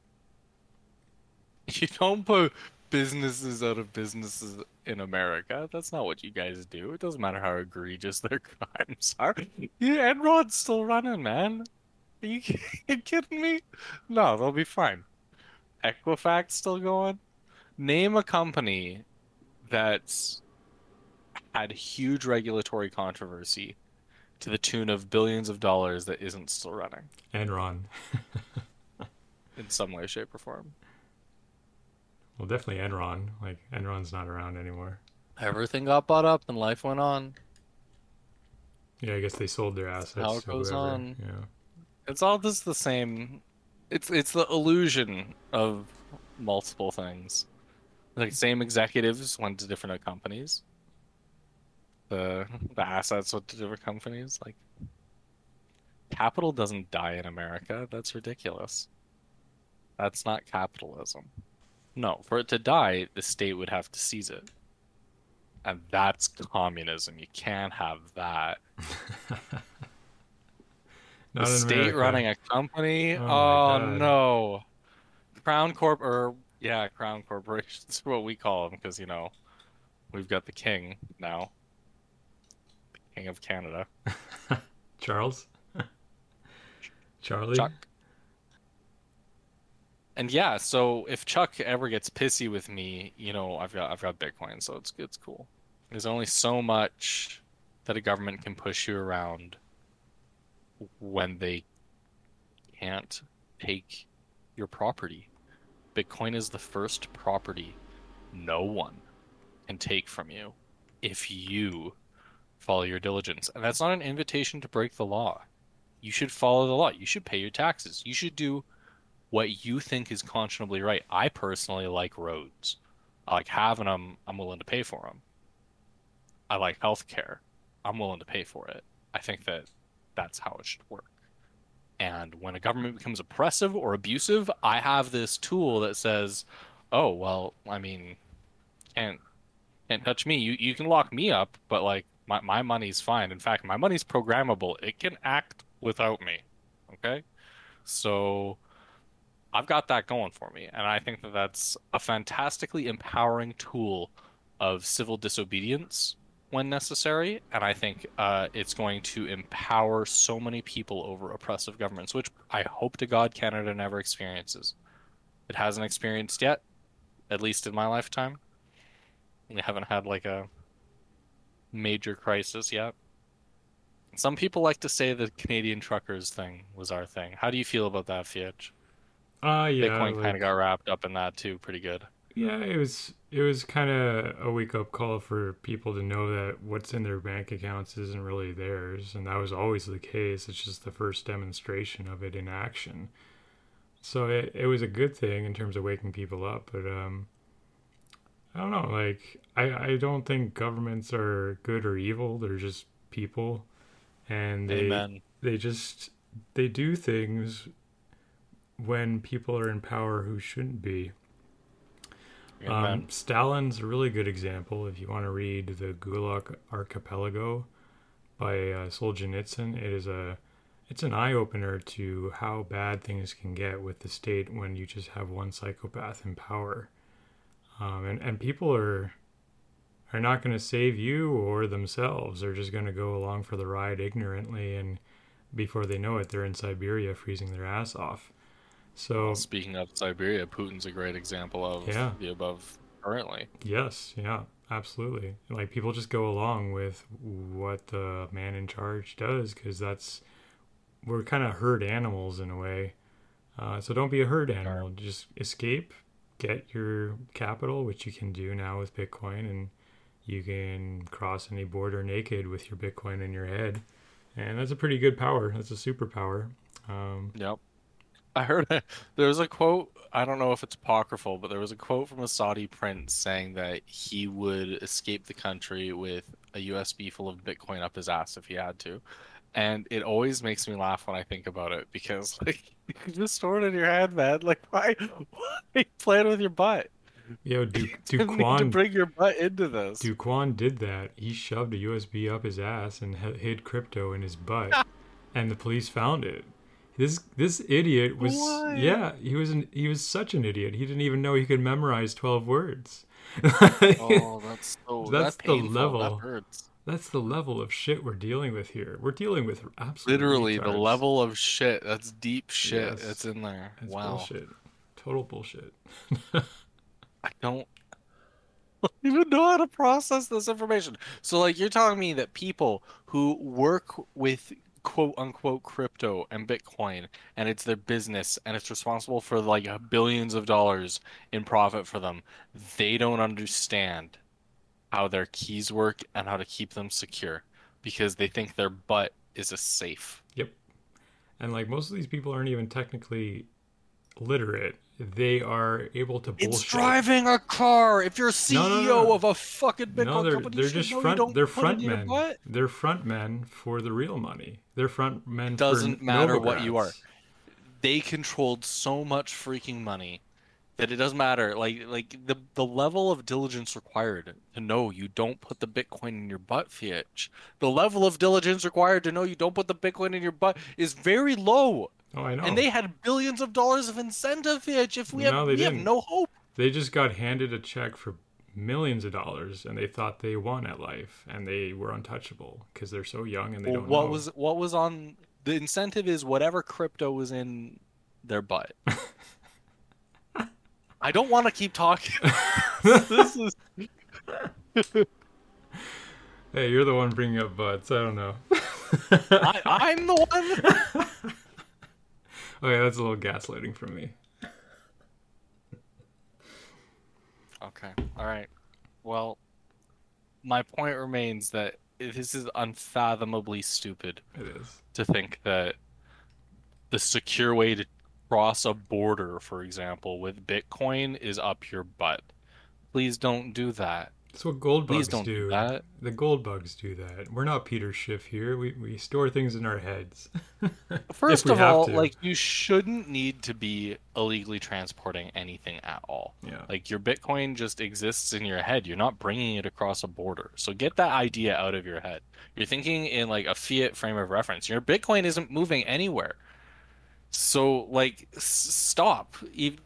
You don't put businesses out of businesses in America. That's not what you guys do. It doesn't matter how egregious their crimes are. Yeah, Enron's still running, man. Are you kidding me? No, they'll be fine. Equifax still going. Name a company that's had huge regulatory controversy to the tune of billions of dollars that isn't still running Enron. in some way, shape, or form. Well, definitely Enron. Like Enron's not around anymore. Everything got bought up and life went on. Yeah, I guess they sold their assets. how it goes whoever. on. Yeah. It's all just the same. It's it's the illusion of multiple things. Like same executives went to different companies. The the assets went to different companies. Like capital doesn't die in America. That's ridiculous. That's not capitalism. No, for it to die, the state would have to seize it. and that's communism. You can't have that. The state America. running a company. Oh Oh, no, Crown Corp or yeah, Crown Corporations what we call them because you know we've got the king now, the king of Canada, Charles. Charlie. Chuck. And yeah, so if Chuck ever gets pissy with me, you know, I've got I've got Bitcoin, so it's it's cool. There's only so much that a government can push you around when they can't take your property. Bitcoin is the first property no one can take from you if you follow your diligence. And that's not an invitation to break the law. You should follow the law. You should pay your taxes. You should do what you think is conscionably right. I personally like roads. I like having them. I'm willing to pay for them. I like healthcare. I'm willing to pay for it. I think that that's how it should work. And when a government becomes oppressive or abusive, I have this tool that says, "Oh well, I mean, can't can't touch me. You you can lock me up, but like my my money's fine. In fact, my money's programmable. It can act without me. Okay, so I've got that going for me, and I think that that's a fantastically empowering tool of civil disobedience when necessary, and I think uh, it's going to empower so many people over oppressive governments, which I hope to God Canada never experiences. It hasn't experienced yet, at least in my lifetime. We haven't had like a major crisis yet. Some people like to say the Canadian truckers thing was our thing. How do you feel about that, Fiat? Ah, yeah. Bitcoin kind of got wrapped up in that too, pretty good. Yeah, it was it was kind of a wake up call for people to know that what's in their bank accounts isn't really theirs, and that was always the case. It's just the first demonstration of it in action. So it it was a good thing in terms of waking people up, but um, I don't know. Like I I don't think governments are good or evil. They're just people, and they Amen. they just they do things when people are in power who shouldn't be. Um, Stalin's a really good example. If you want to read the Gulag Archipelago by uh, Solzhenitsyn, it is a it's an eye opener to how bad things can get with the state when you just have one psychopath in power, um, and and people are are not going to save you or themselves. They're just going to go along for the ride ignorantly, and before they know it, they're in Siberia freezing their ass off. So Well, speaking of Siberia, Putin's a great example of Yeah. the above currently. Yes, yeah, absolutely. Like people just go along with what the man in charge does because that's we're kind of herd animals in a way. Uh, so don't be a herd animal. Just escape, get your capital, which you can do now with Bitcoin, and you can cross any border naked with your Bitcoin in your head, and that's a pretty good power. That's a superpower. Um, Yep. I heard there was a quote. I don't know if it's apocryphal, but there was a quote from a Saudi prince saying that he would escape the country with a USB full of Bitcoin up his ass if he had to. And it always makes me laugh when I think about it because like you can just store it in your hand, man. Like why why play it with your butt? yo, Du- You need to bring your butt into this. Duquan did that. He shoved a USB up his ass and hid crypto in his butt, and the police found it. This this idiot was What? yeah he was an, he was such an idiot. He didn't even know he could memorize twelve words. Oh, that's so That's that's, the level. That hurts. That's the level of shit we're dealing with here. We're dealing with absolute Literally the level of shit. That's deep shit Yes. that's in there. Wow. bullshit. Total bullshit. I don't even know how to process this information. So, like, you're telling me that people who work with quote unquote crypto and Bitcoin and it's their business and it's responsible for like billions of dollars in profit for them, they don't understand how their keys work and how to keep them secure because they think their butt is a safe. Yep. And like most of these people aren't even technically literate. They are able to bullshit. It's driving a car. If you're a CEO No, no, no. of a fucking Bitcoin no, they're company, they're you just know you front. don't They're put it front men. butt. They're front men for the real money. They're front men. for Doesn't matter what you are. They controlled so much freaking money that it doesn't matter. Like like the the level of diligence required to know you don't put the Bitcoin in your butt, Fiat. The level of diligence required to know you don't put the Bitcoin in your butt is very low. Oh, I know. And they had billions of dollars of incentive, Fiat. If we have No, they we didn't. no hope. They just got handed a check for millions of dollars, and they thought they won at life, and they were untouchable because they're so young and they Well, don't what know. was what was on the incentive is whatever crypto was in their butt. I don't want to keep talking. this is Hey, you're the one bringing up butts. I don't know. I, I'm the one. Okay, that's a little gaslighting from me. Okay. All right. Well, my point remains that this is unfathomably stupid It is. to think that the secure way to cross a border, for example, with Bitcoin is up your butt. Please don't do that. That's what gold bugs don't do. do that. The gold bugs do that. We're not Peter Schiff here. We we store things in our heads. First of all, like you shouldn't need to be illegally transporting anything at all. Yeah. Like your Bitcoin just exists in your head. You're not bringing it across a border. So get that idea out of your head. You're thinking in like a fiat frame of reference. Your Bitcoin isn't moving anywhere. So like s- stop. E-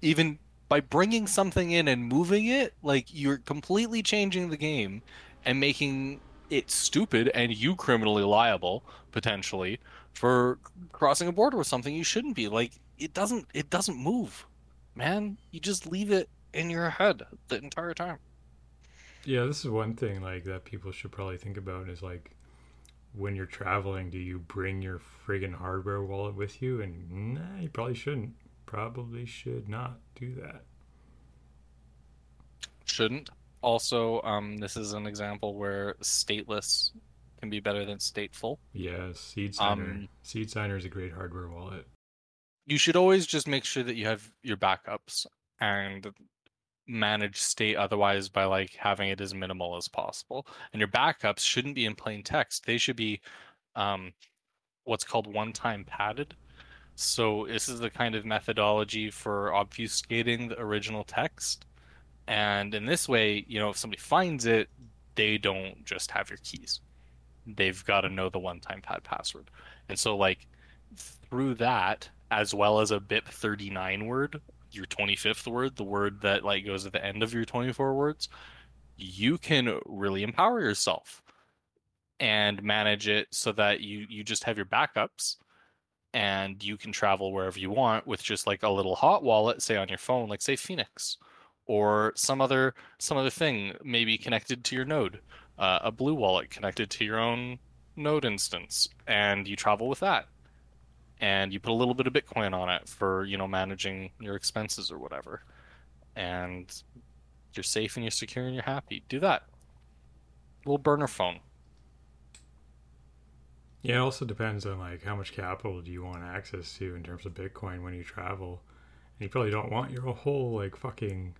Even by bringing something in and moving it, like you're completely changing the game and making it stupid and you criminally liable potentially for crossing a border with something you shouldn't be. Like it doesn't it doesn't move. Man, you just leave it in your head the entire time. Yeah, this is one thing like that people should probably think about is like when you're traveling, do you bring your friggin' hardware wallet with you? And nah, you probably shouldn't. Probably should not do that. Shouldn't. Also, um, this is an example where stateless can be better than stateful. Yes, Seed Signer. Um, Seed Signer is a great hardware wallet. You should always just make sure that you have your backups and manage state otherwise by like having it as minimal as possible. And your backups shouldn't be in plain text. They should be um, what's called one-time padded. So this is the kind of methodology for obfuscating the original text. And in this way, you know, if somebody finds it, they don't just have your keys. They've got to know the one-time pad password. And so like through that, as well as a BIP 39 word, your 25th word, the word that like goes at the end of your 24 words, you can really empower yourself and manage it so that you you just have your backups and you can travel wherever you want with just like a little hot wallet say on your phone like say Phoenix or some other some other thing maybe connected to your node uh, a blue wallet connected to your own node instance and you travel with that. And you put a little bit of bitcoin on it for you know managing your expenses or whatever. And you're safe and you're secure and you're happy. Do that. Little burner phone Yeah, it also depends on like how much capital do you want access to in terms of Bitcoin when you travel. And you probably don't want your whole like fucking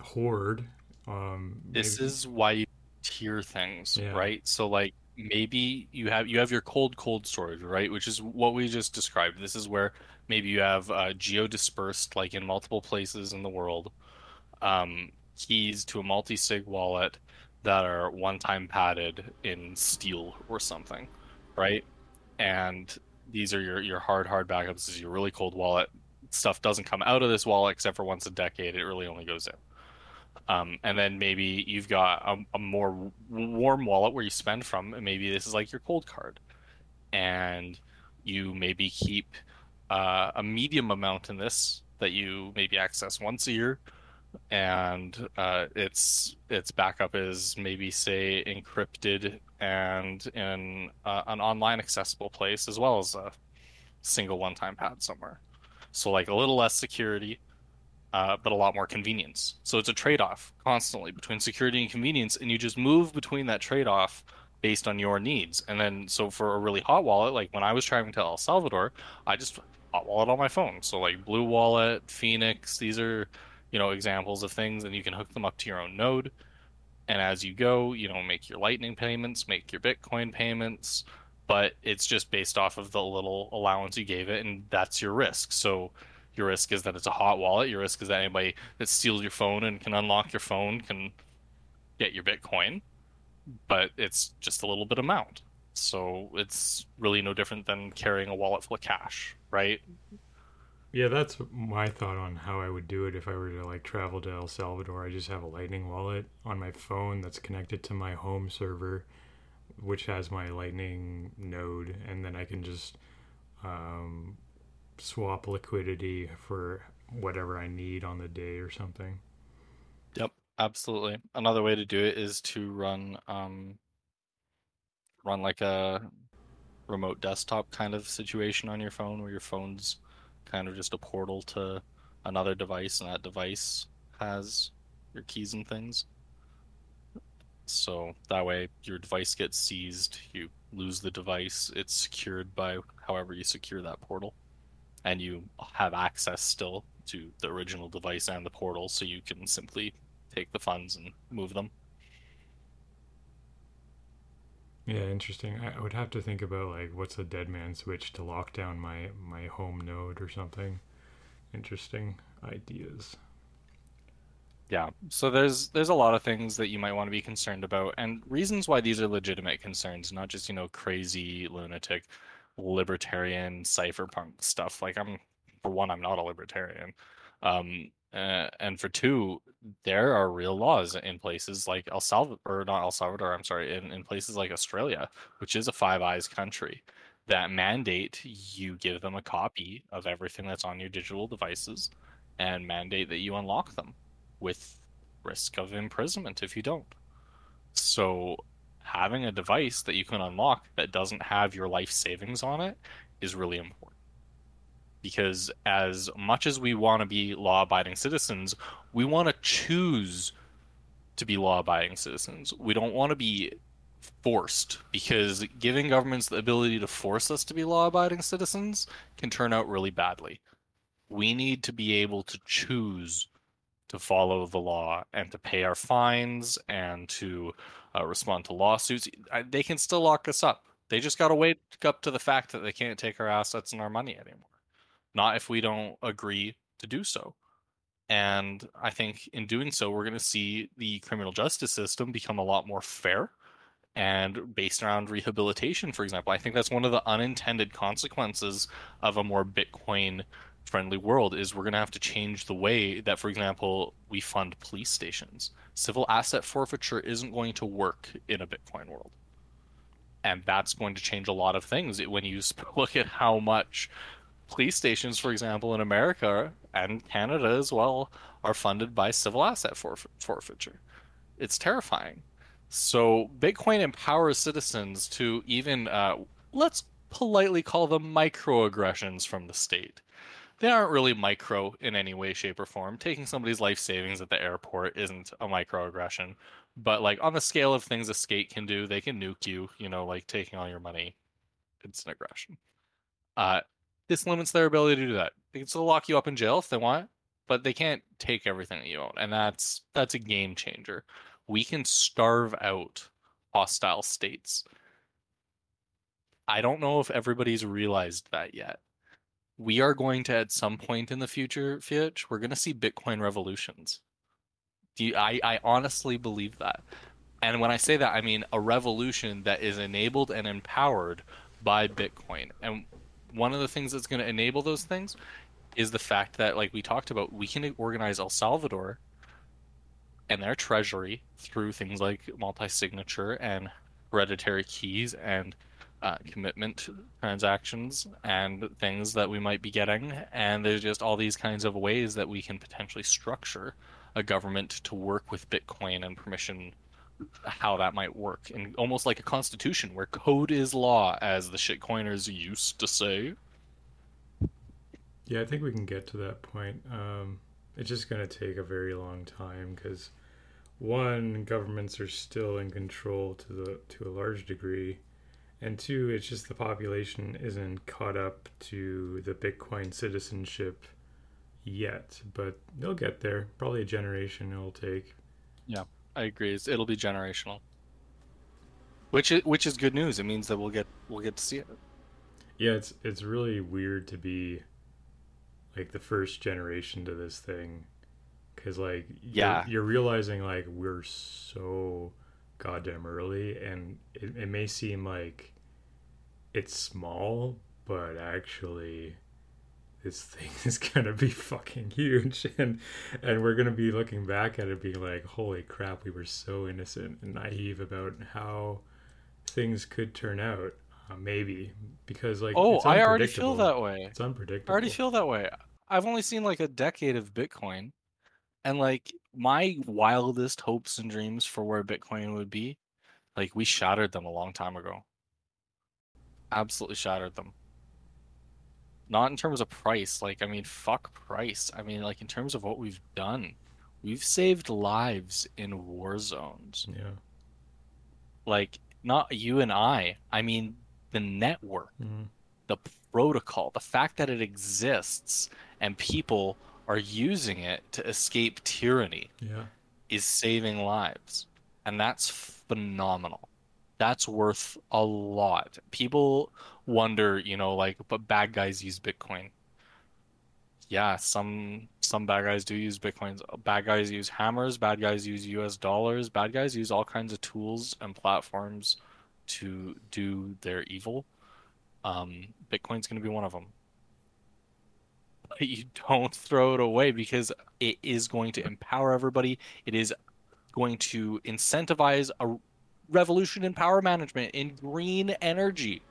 hoard. Um this maybe- is why you tier things Yeah. right so like maybe you have you have your cold cold storage right which is what we just described this is where maybe you have uh, geo dispersed like in multiple places in the world um, keys to a multi-sig wallet that are one-time padded in steel or something right? And these are your your hard hard backups. This is your really cold wallet. Stuff doesn't come out of this wallet except for once a decade. It really only goes in. Um, and then maybe you've got a, a more warm wallet where you spend from and maybe this is like your Coldcard. And you maybe keep uh, a medium amount in this that you maybe access once a year. And uh, its its backup is maybe say encrypted and in uh, an online accessible place as well as a single one-time pad somewhere so like a little less security uh, but a lot more convenience. So it's a trade off constantly between security and convenience, and you just move between that trade off based on your needs. And then, so for a really hot wallet, like when I was traveling to El Salvador, I just hot wallet on my phone. So like Blue Wallet, Phoenix, these are you know examples of things, and you can hook them up to your own node. And as you go, you know, make your Lightning payments, make your Bitcoin payments, but it's just based off of the little allowance you gave it, and that's your risk. So Your risk is that it's a hot wallet. Your risk is that anybody that steals your phone and can unlock your phone can get your Bitcoin. But it's just a little bit amount. So it's really no different than carrying a wallet full of cash, right? Yeah, that's my thought on how I would do it if I were to like travel to El Salvador. I just have a Lightning wallet on my phone that's connected to my home server, which has my Lightning node, and then I can just um, swap liquidity for whatever I need on the day or something. Yep, absolutely. Another way to do it is to run um run like a remote desktop kind of situation on your phone where your phone's kind of just a portal to another device and that device has your keys and things. So that way your device gets seized, you lose the device, it's secured by however you secure that portal. And you have access still to the original device and the portal so you can simply take the funds and move them. Yeah, interesting. I would have to think about like what's a dead man switch to lock down my my home node or something. Interesting ideas. Yeah. So there's there's a lot of things that you might want to be concerned about and reasons why these are legitimate concerns, not just, you know, crazy lunatic libertarian cypherpunk stuff. Like I'm for one, I'm not a libertarian. Um uh, and for two, there are real laws in places like El Salvador, or not El Salvador, I'm sorry, in, in places like Australia, which is a Five Eyes country, that mandate you give them a copy of everything that's on your digital devices and mandate that you unlock them with risk of imprisonment if you don't. So having a device that you can unlock that doesn't have your life savings on it is really important. Because as much as we want to be law abiding citizens, we want to choose to be law abiding citizens. We don't want to be forced because giving governments the ability to force us to be law abiding citizens can turn out really badly. We need to be able to choose to follow the law and to pay our fines and to uh, respond to lawsuits. They can still lock us up. They just got to wake up to the fact that they can't take our assets and our money anymore. Not if we don't agree to do so. And I think in doing so, we're going to see the criminal justice system become a lot more fair and based around rehabilitation, for example. I think that's one of the unintended consequences of a more Bitcoin friendly world is we're going to have to change the way that for example we fund police stations civil asset forfeiture isn't going to work in a bitcoin world and that's going to change a lot of things when you look at how much police stations for example in america and canada as well are funded by civil asset forf- forfeiture it's terrifying so bitcoin empowers citizens to even uh, let's politely call them microaggressions from the state they aren't really micro in any way, shape, or form. Taking somebody's life savings at the airport isn't a microaggression. But like on the scale of things a skate can do, they can nuke you, you know, like taking all your money. It's an aggression. Uh this limits their ability to do that. They can still lock you up in jail if they want, but they can't take everything that you own. And that's that's a game changer. We can starve out hostile states. I don't know if everybody's realized that yet we are going to at some point in the future, Fitch, we're going to see Bitcoin revolutions. Do you, I, I honestly believe that. And when I say that, I mean a revolution that is enabled and empowered by Bitcoin. And one of the things that's going to enable those things is the fact that, like we talked about, we can organize El Salvador and their treasury through things like multi signature and hereditary keys and uh, commitment transactions and things that we might be getting. And there's just all these kinds of ways that we can potentially structure a government to work with Bitcoin and permission how that might work. And almost like a constitution where code is law, as the shitcoiners used to say. Yeah, I think we can get to that point. Um, it's just going to take a very long time because one, governments are still in control to the to a large degree, and two, it's just the population isn't caught up to the Bitcoin citizenship yet, but they'll get there. Probably a generation it'll take. I agree. It's, it'll be generational. Which is, which is good news. It means that we'll get we'll get to see it. Yeah, it's it's really weird to be like the first generation to this thing because like you're, Yeah. you're realizing like we're so goddamn early and it, it may seem like it's small but actually this thing is gonna be fucking huge and and we're gonna be looking back at it being like holy crap we were so innocent and naive about how things could turn out uh, maybe because like Oh, I already feel that way. it's unpredictable I already feel that way. I've only seen like a decade of Bitcoin, and like my wildest hopes and dreams for where Bitcoin would be, like we shattered them a long time ago. Absolutely shattered them. Not in terms of price, like I mean, fuck price. I mean, like in terms of what we've done, we've saved lives in war zones. yeah Like not you and I. I mean, the network Mhm. the protocol, the fact that it exists and people are using it to escape tyranny yeah is saving lives. And that's phenomenal. That's worth a lot. People wonder, you know, like, but bad guys use Bitcoin. Yeah, some some bad guys do use Bitcoins. Bad guys use hammers, bad guys use US dollars, bad guys use all kinds of tools and platforms to do their evil. Um, Bitcoin's going to be one of them. But you don't throw it away because it is going to empower everybody. It is going to incentivize a revolution in power management, in green energy.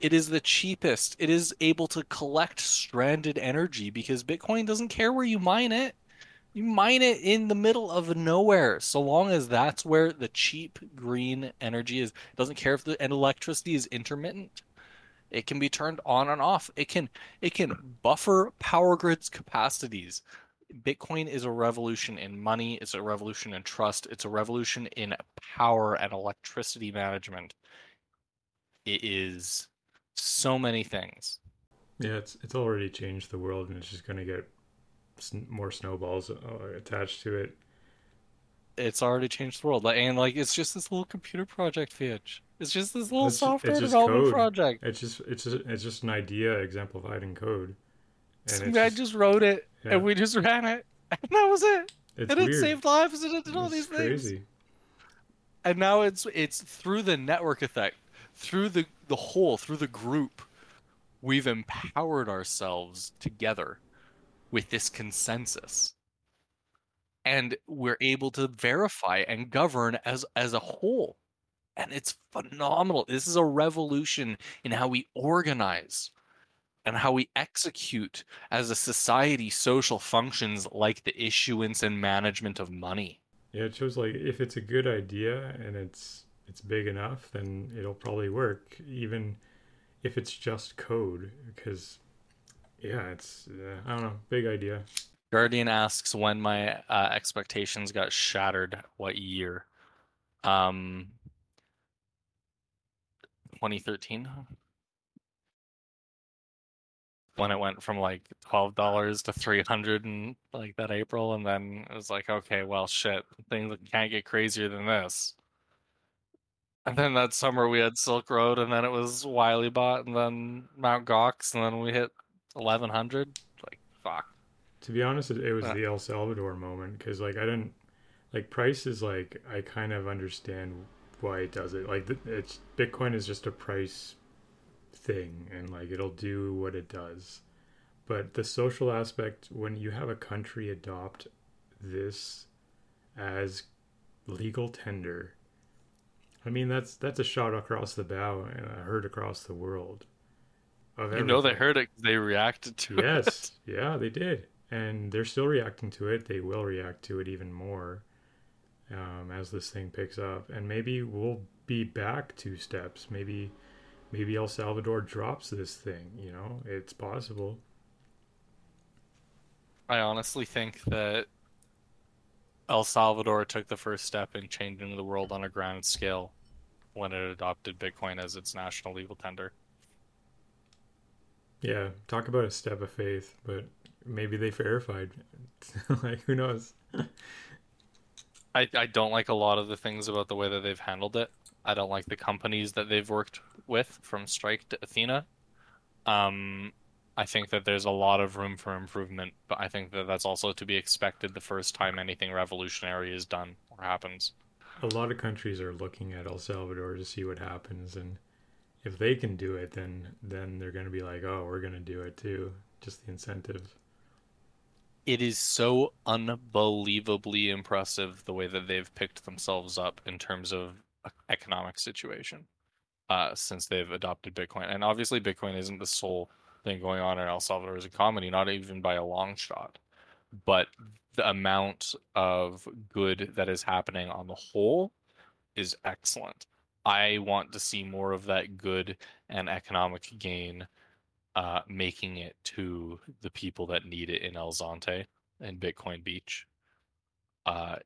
It is the cheapest. It is able to collect stranded energy because Bitcoin doesn't care where you mine it. You mine it in the middle of nowhere, so long as that's where the cheap green energy is. It doesn't care if the and electricity is intermittent. It can be turned on and off. It can it can buffer power grids capacities. Bitcoin is a revolution in money, it's a revolution in trust, it's a revolution in power and electricity management. It is so many things. Yeah, it's it's already changed the world, and it's just going to get more snowballs uh, attached to it. It's already changed the world. Like- And like it's just this little computer project, Fitch. It's just this little It's- it's software just development code. project. It's just it's just, it's just an idea exemplified in code, and Some guy just, just wrote it yeah. and we just ran it. And that was it. it's and it saved lives and it did all It's these things. and now it's it's through the network effect through the the whole through the group we've empowered ourselves together with this consensus. And we're able to verify and govern as as a whole. And it's phenomenal. This is a revolution in how we organize and how we execute as a society social functions like the issuance and management of money. Yeah, it shows like if it's a good idea and it's it's big enough, then it'll probably work, even if it's just code. Because yeah, it's uh, I don't know, big idea. Guardian asks when my uh, expectations got shattered. What year? Um, 2013. When it went from like twelve dollars to three hundred and like that April, and then it was like, okay, well, shit, things can't get crazier than this. And then that summer we had Silk Road, and then it was Wiley-Bot, and then Mount Gox, and then we hit eleven hundred. Like, fuck. To be honest, it, was Uh. the El Salvador moment because like I didn't like price is like I kind of understand why it does it. Like it's Bitcoin is just a price thing and like it'll do what it does. But the social aspect when you have a country adopt this as legal tender I mean that's that's a shot across the bow and a across the world. Of You know they heard it. they reacted to it. yes. Yeah they did. And they're still reacting to it. They will react to it even more um, as this thing picks up. And maybe we'll be back two steps. Maybe maybe el salvador drops this thing you know? It's possible. I honestly think that El Salvador took the first step in changing the world on a grand scale when it adopted Bitcoin as its national legal tender. yeah talk about a step of faith but maybe they verified like who knows I, I don't like a lot of the things about the way that they've handled it. I don't like the companies that they've worked with, from Strike to Athena. Um, I think that there's a lot of room for improvement, but I think that that's also to be expected the first time anything revolutionary is done or happens. A lot of countries are looking at El Salvador to see what happens, and if they can do it, then then they're going to be like, oh, we're going to do it too. Just the incentive. It is so unbelievably impressive the way that they've picked themselves up in terms of economic situation uh, since they've adopted Bitcoin. And obviously, Bitcoin isn't the sole thing going on in El Salvador's economy, not even by a long shot. But the amount of good that is happening on the whole is excellent. I want to see more of that good and economic gain uh, making it to the people that need it in El Zonte and Bitcoin Beach, uh,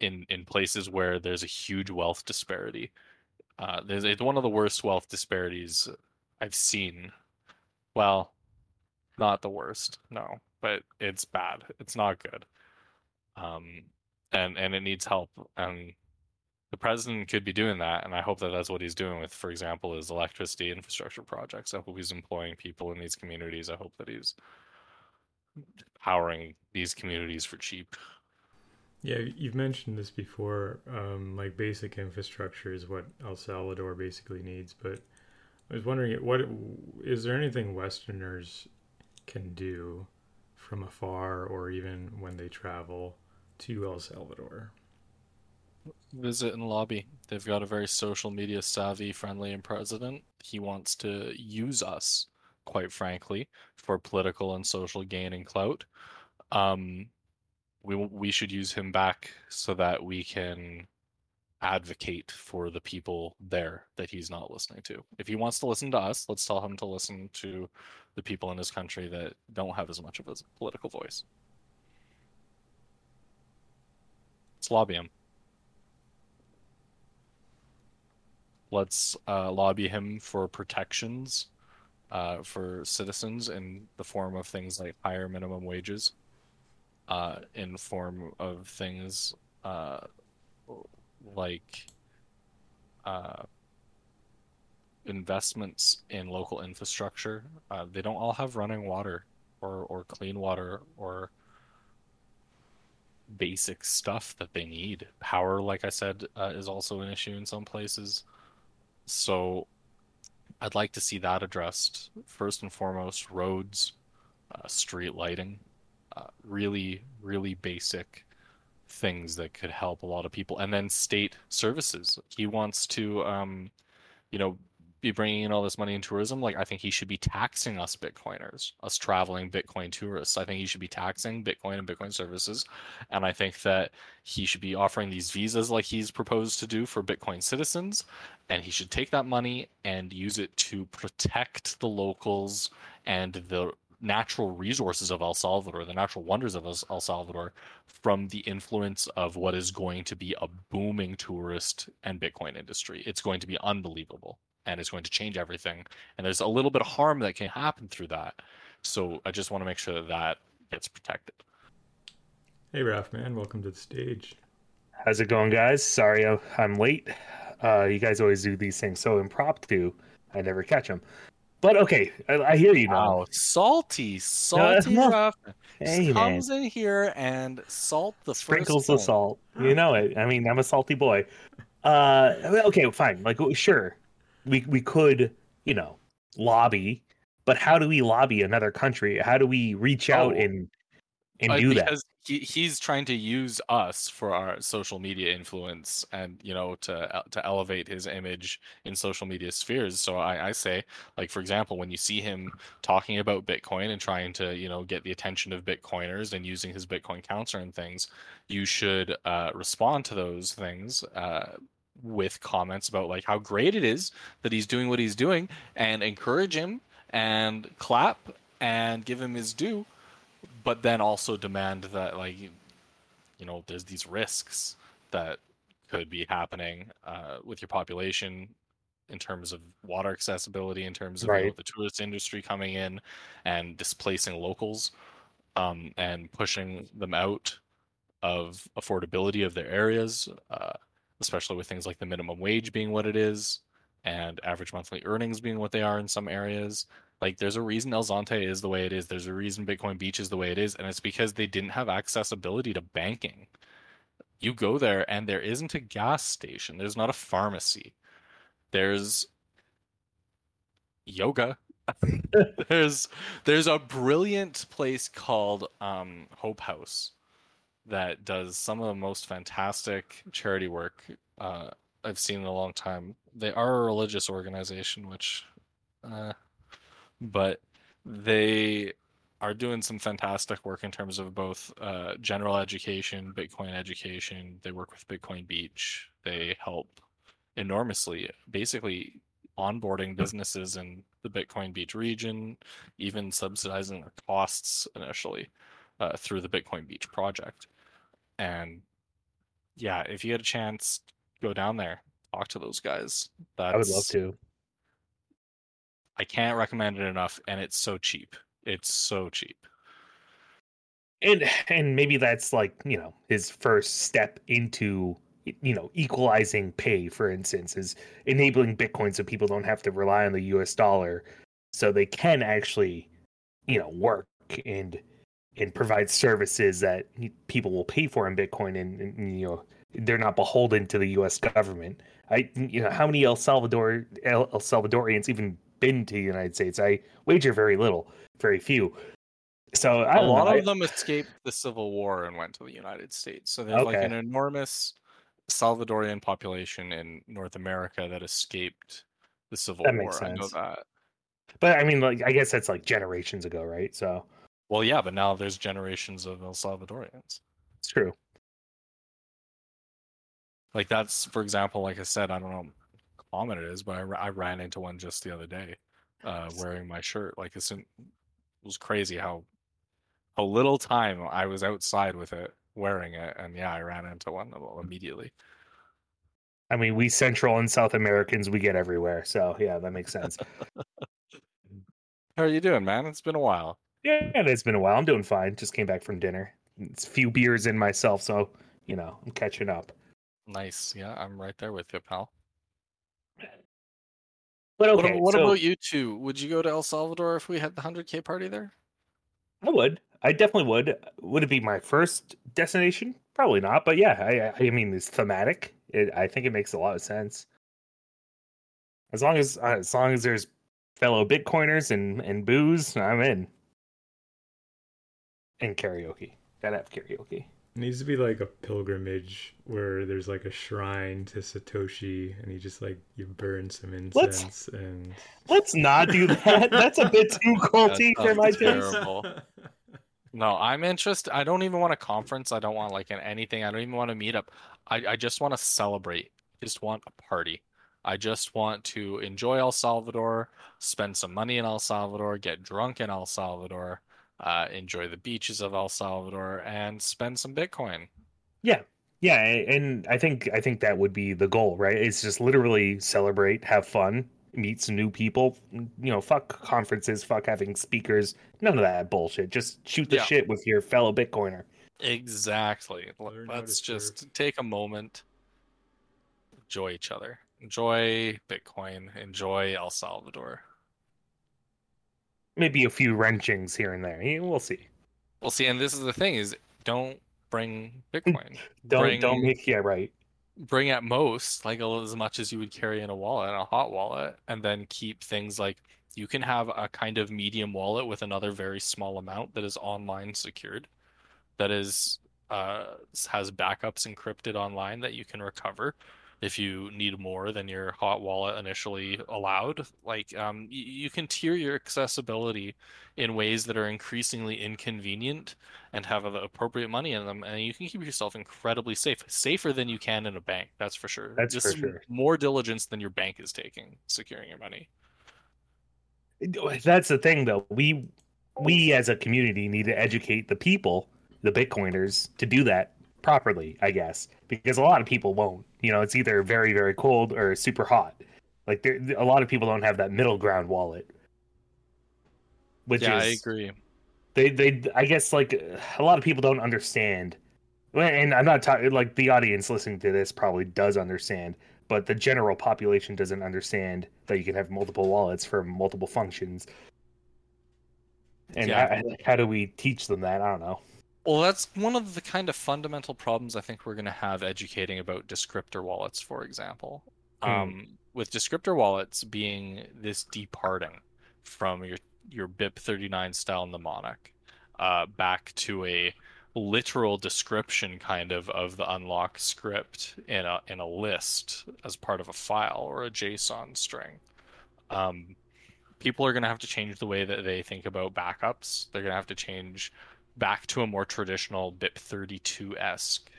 in in places where there's a huge wealth disparity. Uh, there's it's one of the worst wealth disparities I've seen. Well, not the worst, no, but it's bad. It's not good. Um, and and it needs help. And the president could be doing that, and I hope that that's what he's doing with, for example, his electricity infrastructure projects. I hope he's employing people in these communities. I hope that he's powering these communities for cheap. Yeah, you've mentioned this before. Um, like basic infrastructure is what El Salvador basically needs. But I was wondering, what is there anything Westerners can do from afar, or even when they travel to El Salvador? Visit and lobby. They've got a very social media savvy, friendly president. He wants to use us, quite frankly, for political and social gain and clout. Um, we we should use him back so that we can advocate for the people there that he's not listening to. If he wants to listen to us, let's tell him to listen to the people in his country that don't have as much of a political voice. Let's lobby him. Let's uh, lobby him for protections uh, for citizens in the form of things like higher minimum wages, uh, in form of things uh, like uh, investments in local infrastructure. Uh, they don't all have running water or, or clean water or basic stuff that they need. Power, like I said, uh, is also an issue in some places. So I'd like to see that addressed first and foremost. Roads, uh, street lighting, uh, really, really basic things that could help a lot of people. And then state services. He wants to, um, you know, be bringing in all this money in tourism, like I think he should be taxing us Bitcoiners, us traveling Bitcoin tourists. I think he should be taxing Bitcoin and Bitcoin services, and I think that he should be offering these visas like he's proposed to do for Bitcoin citizens, and he should take that money and use it to protect the locals and the natural resources of El Salvador, the natural wonders of El Salvador, from the influence of what is going to be a booming tourist and Bitcoin industry. It's going to be unbelievable and it's going to change everything. And there's a little bit of harm that can happen through that. So I just want to make sure that that gets protected. Hey, Raf, man, welcome to the stage. How's it going, guys? Sorry I'm late. Uh, you guys always do these things so impromptu. I never catch them. But okay, I, I hear you now. Wow, salty, salty no. Raf Hey, comes in here and salt the Sprinkles first the salt. You know it. I mean, I'm a salty boy. Uh, okay, fine. Like, sure, we we could, you know, lobby, but how do we lobby another country? How do we reach out Oh. and and Uh, do that? because he, he's trying to use us for our social media influence and you know to to elevate his image in social media spheres so I, I say like for example when you see him talking about bitcoin and trying to you know get the attention of bitcoiners and using his bitcoin counter and things you should uh, respond to those things uh, with comments about like how great it is that he's doing what he's doing and encourage him and clap and give him his due but then also demand that like you know there's these risks that could be happening uh, with your population in terms of water accessibility in terms of you know, the tourist industry coming in and displacing locals um, and pushing them out of affordability of their areas uh, especially with things like the minimum wage being what it is and average monthly earnings being what they are in some areas Like there's a reason El Zonte is the way it is. There's a reason Bitcoin Beach is the way it is, and it's because they didn't have accessibility to banking. You go there and there isn't a gas station. There's not a pharmacy. There's yoga. there's there's a brilliant place called um, Hope House that does some of the most fantastic charity work uh, I've seen in a long time. They are a religious organization, which, uh, but they are doing some fantastic work in terms of both uh, general education, Bitcoin education. They work with Bitcoin Beach. They help enormously, basically onboarding businesses in the Bitcoin Beach region, even subsidizing their costs initially uh, through the Bitcoin Beach project. And yeah, if you get a chance, go down there, talk to those guys. That's, I would love to. I can't recommend it enough, and it's so cheap. It's so cheap. And and maybe that's like you know his first step into you know equalizing pay, for instance, is enabling Bitcoin so people don't have to rely on the U.S. dollar, so they can actually you know work and and provide services that people will pay for in Bitcoin, and, and you know they're not beholden to the U.S. government. I, you know, how many El Salvador El, El Salvadorians even been to the United States? I wager very little, very few. So I a lot know. of them escaped the Civil War and went to the United States. So there's like an enormous Salvadorian population in North America that escaped the Civil That War. makes I know sense. that. but I mean, like, I guess that's like generations ago, right? So Well, yeah, but now there's generations of El Salvadorians. it's true. Like that's, for example, like I said, I don't know how common it is, but I, I ran into one just the other day, uh, wearing my shirt. Like it's it was crazy how how little time I was outside with it, wearing it, and yeah, I ran into one immediately. I mean, we Central and South Americans, we get everywhere. So yeah, that makes sense. How are you doing, man? It's been a while. Yeah, it's been a while. I'm doing fine. Just came back from dinner. It's a few beers in myself, so you know I'm catching up. Nice. Yeah, I'm right there with you, pal. But What, okay, ab- what so about you two? Would you go to El Salvador if we had the 100K party there? I would. I definitely would. Would it be my first destination? Probably not. But yeah, I, I mean, it's thematic. It, I think it makes a lot of sense. As long as uh, as long as there's fellow Bitcoiners and and booze, I'm in. And karaoke. Gotta have karaoke. It needs to be like a pilgrimage where there's like a shrine to Satoshi and you just like you burn some Let's- incense and Let's not do that. That's a bit too culty for my taste. terrible. No, I'm interested. I don't even want a conference. I don't want like an anything. I don't even want a meetup. I, I just want to celebrate. I just want a party. I just want to enjoy El Salvador, spend some money in El Salvador, get drunk in El Salvador, uh, enjoy the beaches of El Salvador, and spend some Bitcoin. Yeah, yeah, and I think I think that would be the goal, right? It's just literally celebrate, have fun, meet some new people. You know, fuck conferences, fuck having speakers, none of that bullshit. Just shoot the Yeah. shit with your fellow Bitcoiner. Exactly. L- Learn Let's surf. just take a moment, enjoy each other, enjoy Bitcoin, enjoy El Salvador. Maybe a few wrenchings here and there. We'll see. We'll see, and this is the thing: is don't bring Bitcoin. Don't bring, don't make yeah right. bring at most like as much as you would carry in a wallet, in a hot wallet, and then keep things like you can have a kind of medium wallet with another very small amount that is online secured, that is uh, has backups encrypted online that you can recover if you need more than your hot wallet initially allowed. Like um, y- you can tier your accessibility in ways that are increasingly inconvenient and have the appropriate money in them, and you can keep yourself incredibly safe, safer than you can in a bank. That's for sure. That's This for sure. More diligence than your bank is taking securing your money. That's the thing, though. We we as a community need to educate the people, the Bitcoiners, to do that properly. I guess because a lot of people won't. You know, it's either very very cold or super hot. Like there, a lot of people don't have that middle ground wallet. Which yeah, I agree. they they I guess like a lot of people don't understand. And I'm not talking like the audience listening to this probably does understand, but the general population doesn't understand that you can have multiple wallets for multiple functions. And Yeah. how, how do we teach them that? I don't know. Well, that's one of the kind of fundamental problems I think we're going to have educating about descriptor wallets, for example. Hmm. Um, with descriptor wallets being this departing from your your BIP39 style mnemonic uh, back to a literal description kind of of the unlock script in a in a list as part of a file or a JSON string. Um, people are going to have to change the way that they think about backups. They're going to have to change back to a more traditional BIP32 esque,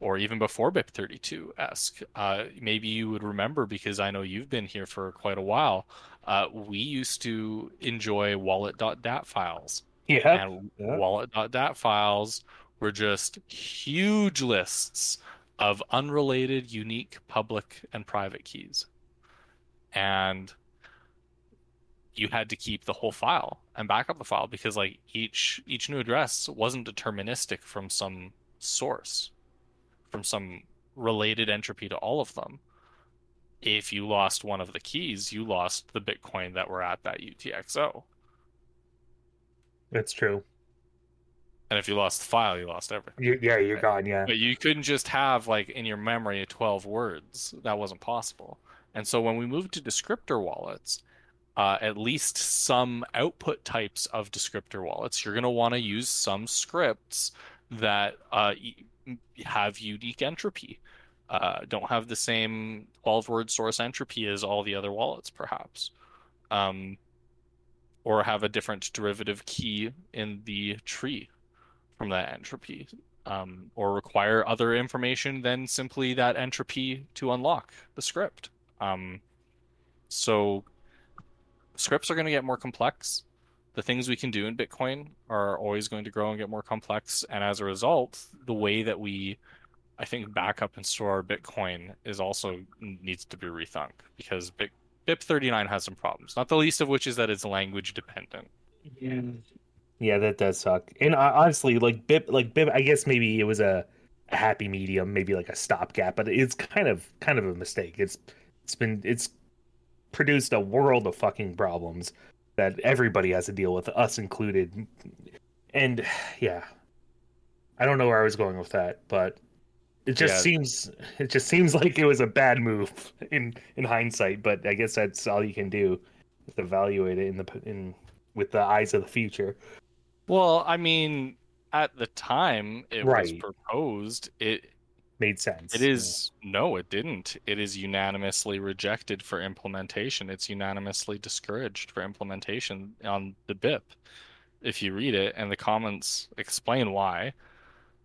or even before BIP32 esque. Uh, maybe you would remember because I know you've been here for quite a while. Uh, we used to enjoy wallet.dat files, Yeah. and yeah. wallet.dat files were just huge lists of unrelated, unique public and private keys. And you had to keep the whole file and back up the file because like each each new address wasn't deterministic from some source from some related entropy to all of them if you lost one of the keys you lost the bitcoin that were at that utxo That's true. and if you lost the file you lost everything You, yeah, you're gone. Yeah. But you couldn't just have like in your memory 12 words. That wasn't possible. And so when we moved to descriptor wallets, uh, at least some output types of descriptor wallets, you're going to want to use some scripts that uh, have unique entropy. Uh, don't have the same 12 word source entropy as all the other wallets, perhaps. Um, or have a different derivative key in the tree from that entropy um, or require other information than simply that entropy to unlock the script. Um, so scripts are going to get more complex. The things we can do in Bitcoin are always going to grow and get more complex, and as a result, the way that we, I think, back up and store our Bitcoin is also needs to be rethunk because Bit, BIP39 has some problems. Not the least of which is that it's language dependent. Yeah, Yeah, that does suck. And uh, honestly, like Bip, like Bip, I guess maybe it was a, a happy medium, maybe like a stopgap, but it's kind of kind of a mistake. It's it's been it's produced a world of fucking problems that everybody has to deal with, us included. And yeah, I don't know where I was going with that, but it just Yeah. seems it just seems like it was a bad move in in hindsight. But I guess that's all you can do is evaluate it in the in with the eyes of the future. Well, I mean, at the time it was proposed, it Made sense. it is no, it didn't. It is unanimously rejected for implementation. It's unanimously discouraged for implementation on the BIP. If you read it, and the comments explain why.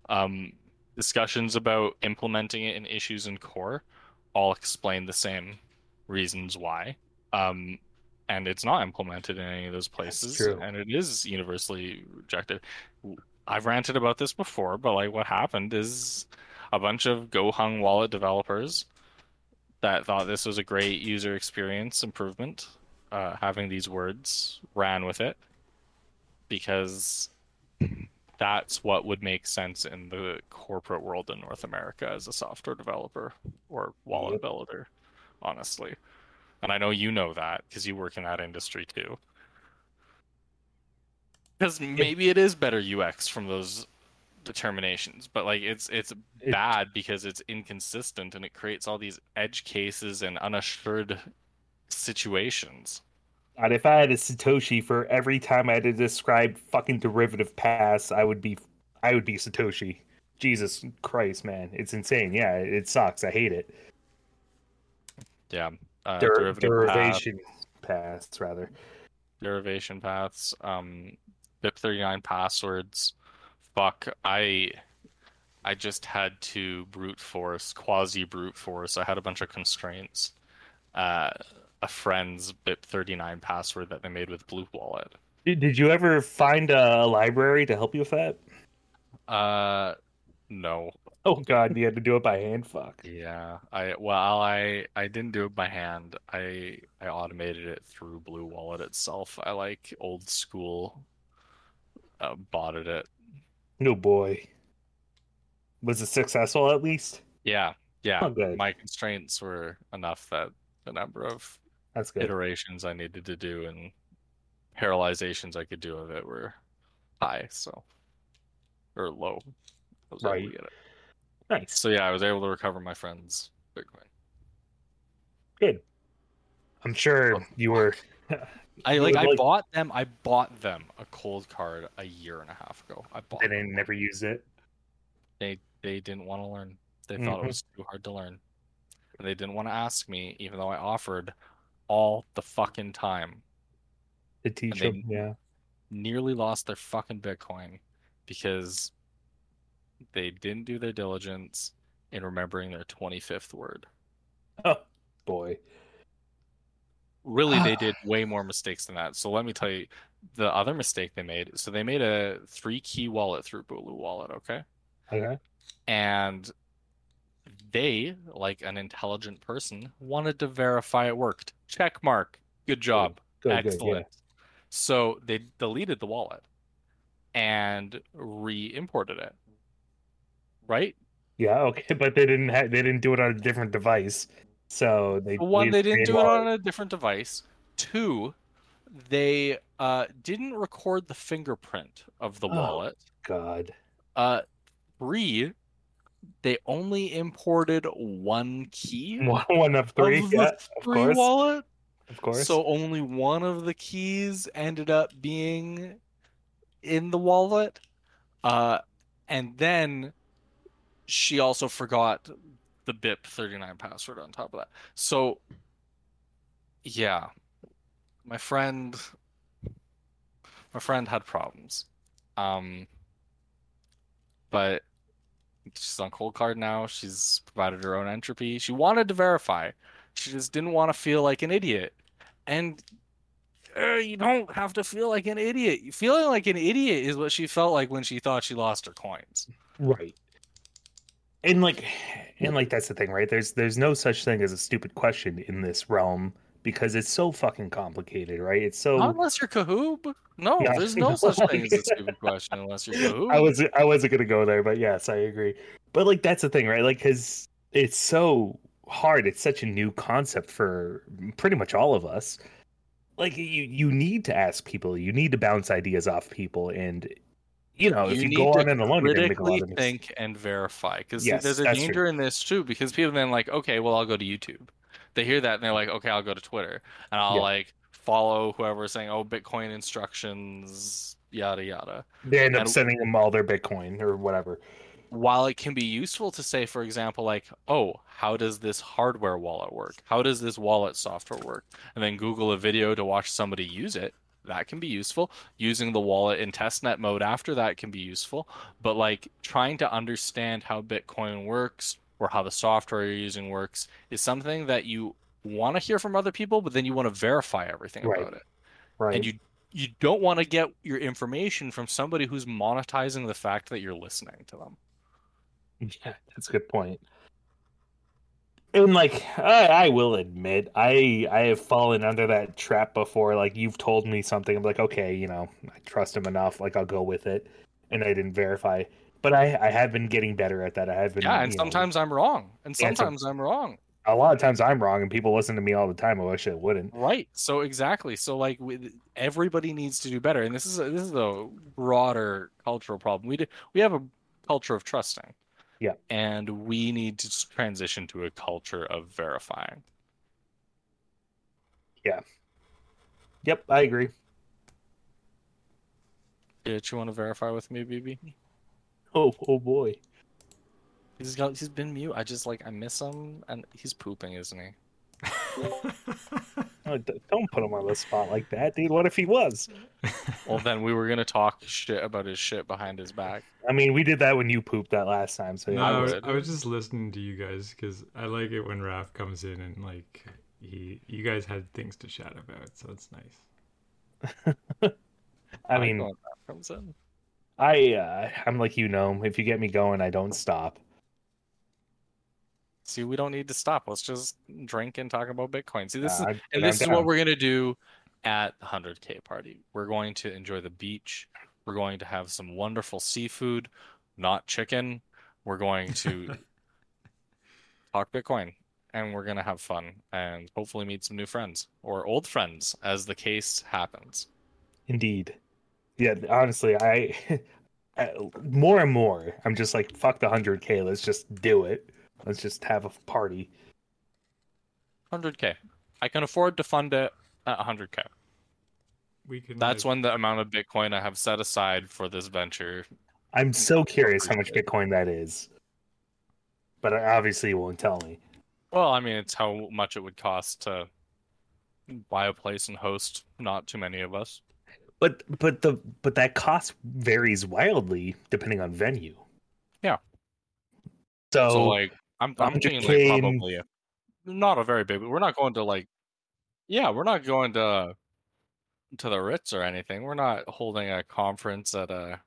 Um, discussions about implementing it in issues in core all explain the same reasons why. Um, and it's not implemented in any of those places, and it is universally rejected. I've ranted about this before, but like what happened is a bunch of GoHung wallet developers that thought this was a great user experience improvement, uh, having these words, ran with it because that's what would make sense in the corporate world in North America as a software developer or wallet builder, honestly. And I know you know that because you work in that industry too. Because maybe it is better UX from those determinations, but like it's it's It- bad because it's inconsistent and it creates all these edge cases and unassured situations. God, if I had a Satoshi for every time I had to describe fucking derivative paths, I would be I would be Satoshi. Jesus Christ, man. It's insane. Yeah, it sucks. I hate it. Yeah. Uh, Der- derivative path, derivation paths, rather. derivation paths, um, BIP39 passwords. Fuck, I I just had to brute force, quasi brute force. I had a bunch of constraints. Uh, a friend's BIP39 password that they made with Blue Wallet. Did, did you ever find a library to help you with that? Uh, no. Oh god, you had to do it by hand. Fuck. Yeah, I well, I I didn't do it by hand. I I automated it through Blue Wallet itself. I like old school. Uh, botted it. No boy. Was it successful at least? Yeah, yeah. Oh. My constraints were enough that the number of That's good. iterations I needed to do and parallelizations I could do of it were high, so or low. I was able to Right. Nice. So yeah, I was able to recover my friend's Bitcoin. Good. I'm sure you were. I like I like- bought them. I bought them a Coldcard a year and a half ago. I bought. them. then never used it. They they didn't want to learn. They thought Mhm. it was too hard to learn, and they didn't want to ask me, even though I offered all the fucking time. To teach they- them. Yeah. Nearly lost their fucking Bitcoin because they didn't do their diligence in remembering their twenty fifth word. Oh boy. Really, they ah. did way more mistakes than that. So let me tell you the other mistake they made. So they made a three key wallet through Blue Wallet. Okay. Okay. and they like an intelligent person wanted to verify it worked check mark good job Good. Good. excellent Yeah. so they deleted the wallet and re-imported it right Yeah. Okay. But they didn't. Ha- they didn't do it on a different device. So they. one they didn't do it on a different device two they uh, didn't record the fingerprint of the Oh. wallet God. uh, three they only imported one key One, one of three. of the yeah. Of wallet. Of course. So only one of the keys ended up being in the wallet. Uh, and then she also forgot the BIP 39 password on top of that. So yeah, my friend my friend had problems. Um but she's on Coldcard now. She's provided her own entropy. She wanted to verify. She just didn't want to feel like an idiot. And uh, you don't have to feel like an idiot. Feeling like an idiot is what she felt like when she thought she lost her coins. Right. And like and like that's the thing, right? There's there's no such thing as a stupid question in this realm because it's so fucking complicated, right? It's so unless you're Kahoob. No, Yeah, there's no such thing as a stupid question unless you're Kahoob. I was I wasn't gonna go there, but yes, I agree. But like that's the thing, right? Like because it's so hard. It's such a new concept for pretty much all of us. Like you you need to ask people. You need to bounce ideas off people, and you know if you, go on and alone, you're gonna make a critically lot of mistakes. think and verify because Yes, there's a that's true. danger in this too because people then like okay well i'll go to youtube they hear that and they're like okay i'll go to twitter and i'll Yeah. like follow whoever's saying oh bitcoin instructions yada yada They end up and- sending them all their Bitcoin or whatever. while it can be useful to say for example like oh how does this hardware wallet work how does this wallet software work and then google a video to watch somebody use it that can be useful using the wallet in testnet mode after that can be useful but like trying to understand how bitcoin works or how the software you're using works is something that you want to hear from other people but then you want to verify everything Right. about it Right. and you you don't want to get your information from somebody who's monetizing the fact that you're listening to them Yeah, that's a good point. And like I, I will admit, I I have fallen under that trap before. Like you've told me something, I'm like, okay, you know, I trust him enough, like I'll go with it, and I didn't verify. But I I have been getting better at that. I have been. Yeah, and you know, sometimes I'm wrong, and sometimes I'm wrong. a lot of times I'm wrong, and people listen to me all the time. I wish I wouldn't. Right. So exactly. So like, with, everybody needs to do better, and this is a, this is a broader cultural problem. We do, we have a culture of trusting. Yeah. And we need to transition to a culture of verifying. Yeah. Yep, I agree. Did you want to verify with me, BB? Oh oh boy. He's got he's been mute. I just like I miss him, and he's pooping, isn't he? Oh, d- don't put him on the spot like that, dude. What if he was? Well, then we were gonna talk shit about his shit behind his back. I mean, we did that when you pooped that last time. So No, yeah, I was. I was just listening to you guys because I like it when Raph comes in and like he, you guys had things to chat about, so it's nice. I like mean, comes in. I uh, I'm like you know, if you get me going, I don't stop. See, we don't need to stop. Let's just drink and talk about Bitcoin. See, this is Uh, and I'm this is what we're gonna do at the 100k party. We're going to enjoy the beach. We're going to have some wonderful seafood, not chicken. We're going to talk Bitcoin, and we're gonna have fun and hopefully meet some new friends or old friends, as the case happens. Indeed. Yeah, honestly, I I- more and more, I'm just like, fuck the 100k. Let's just do it. Let's just have a party. 100k. I can afford to fund it at 100k. We can. That's like, when the amount of Bitcoin I have set aside for this venture. I'm so curious how much Bitcoin that is, but obviously you won't tell me. Well, I mean, it's how much it would cost to buy a place and host not too many of us. But but the but that cost varies wildly depending on venue. Yeah. So, So like I'm I'm thinking like probably not a very big. We're not going to like yeah, we're not going to to the Ritz or anything. We're not holding a conference at a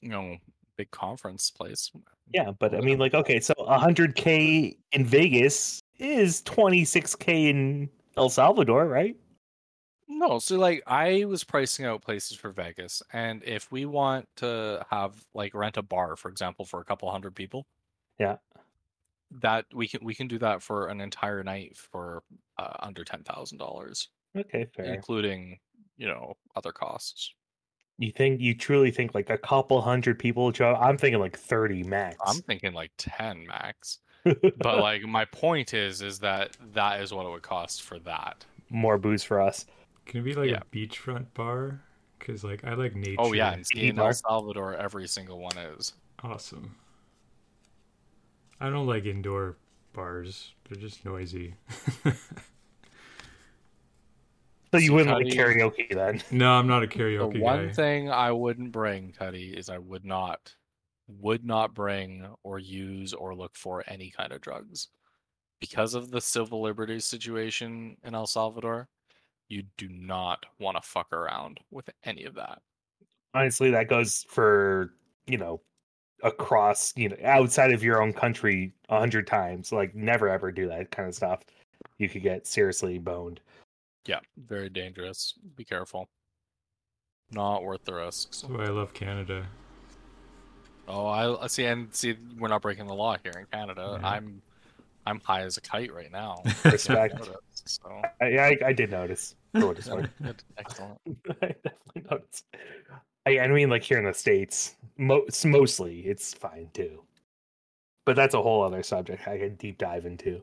you know big conference place. yeah, but I mean, like, okay, so 100k in Vegas is 26k in El Salvador, right? No, so like I was pricing out places for Vegas, and if we want to have like rent a bar, for example, for a couple hundred people, Yeah. that we can we can do that for an entire night for uh, under ten thousand dollars, Okay, fair. including you know other costs. You think you truly think like a couple hundred people, Joe? I'm thinking like 30 max. I'm thinking like ten max, but like my point is is that that is what it would cost for that. More booze for us. Can it be like Yeah. a beachfront bar? Because like I like nature. Oh yeah, in. El Salvador, every single one is. Awesome. I don't like indoor bars. They're just noisy. So you See, wouldn't like karaoke then? no, I'm not a karaoke. The karaoke one guy. thing I wouldn't bring, Cuddy, is I would not, would not bring or use or look for any kind of drugs. Because of the civil liberties situation in El Salvador, you do not want to fuck around with any of that. Honestly, that goes for you know across you know outside of your own country a hundred times. Like never ever do that kind of stuff. You could get seriously boned. Yeah, very dangerous. Be careful. Not worth the risks. That's why I love Canada. Oh, I I see, and see, we're not breaking the law here in Canada. Yeah. I'm, I'm high as a kite right now. Respect. Notice, So, I, I, I did notice. For what it's worth. good, excellent. I definitely noticed. I, I mean, like here in the states, most mostly it's fine too. But that's a whole other subject I can deep dive into.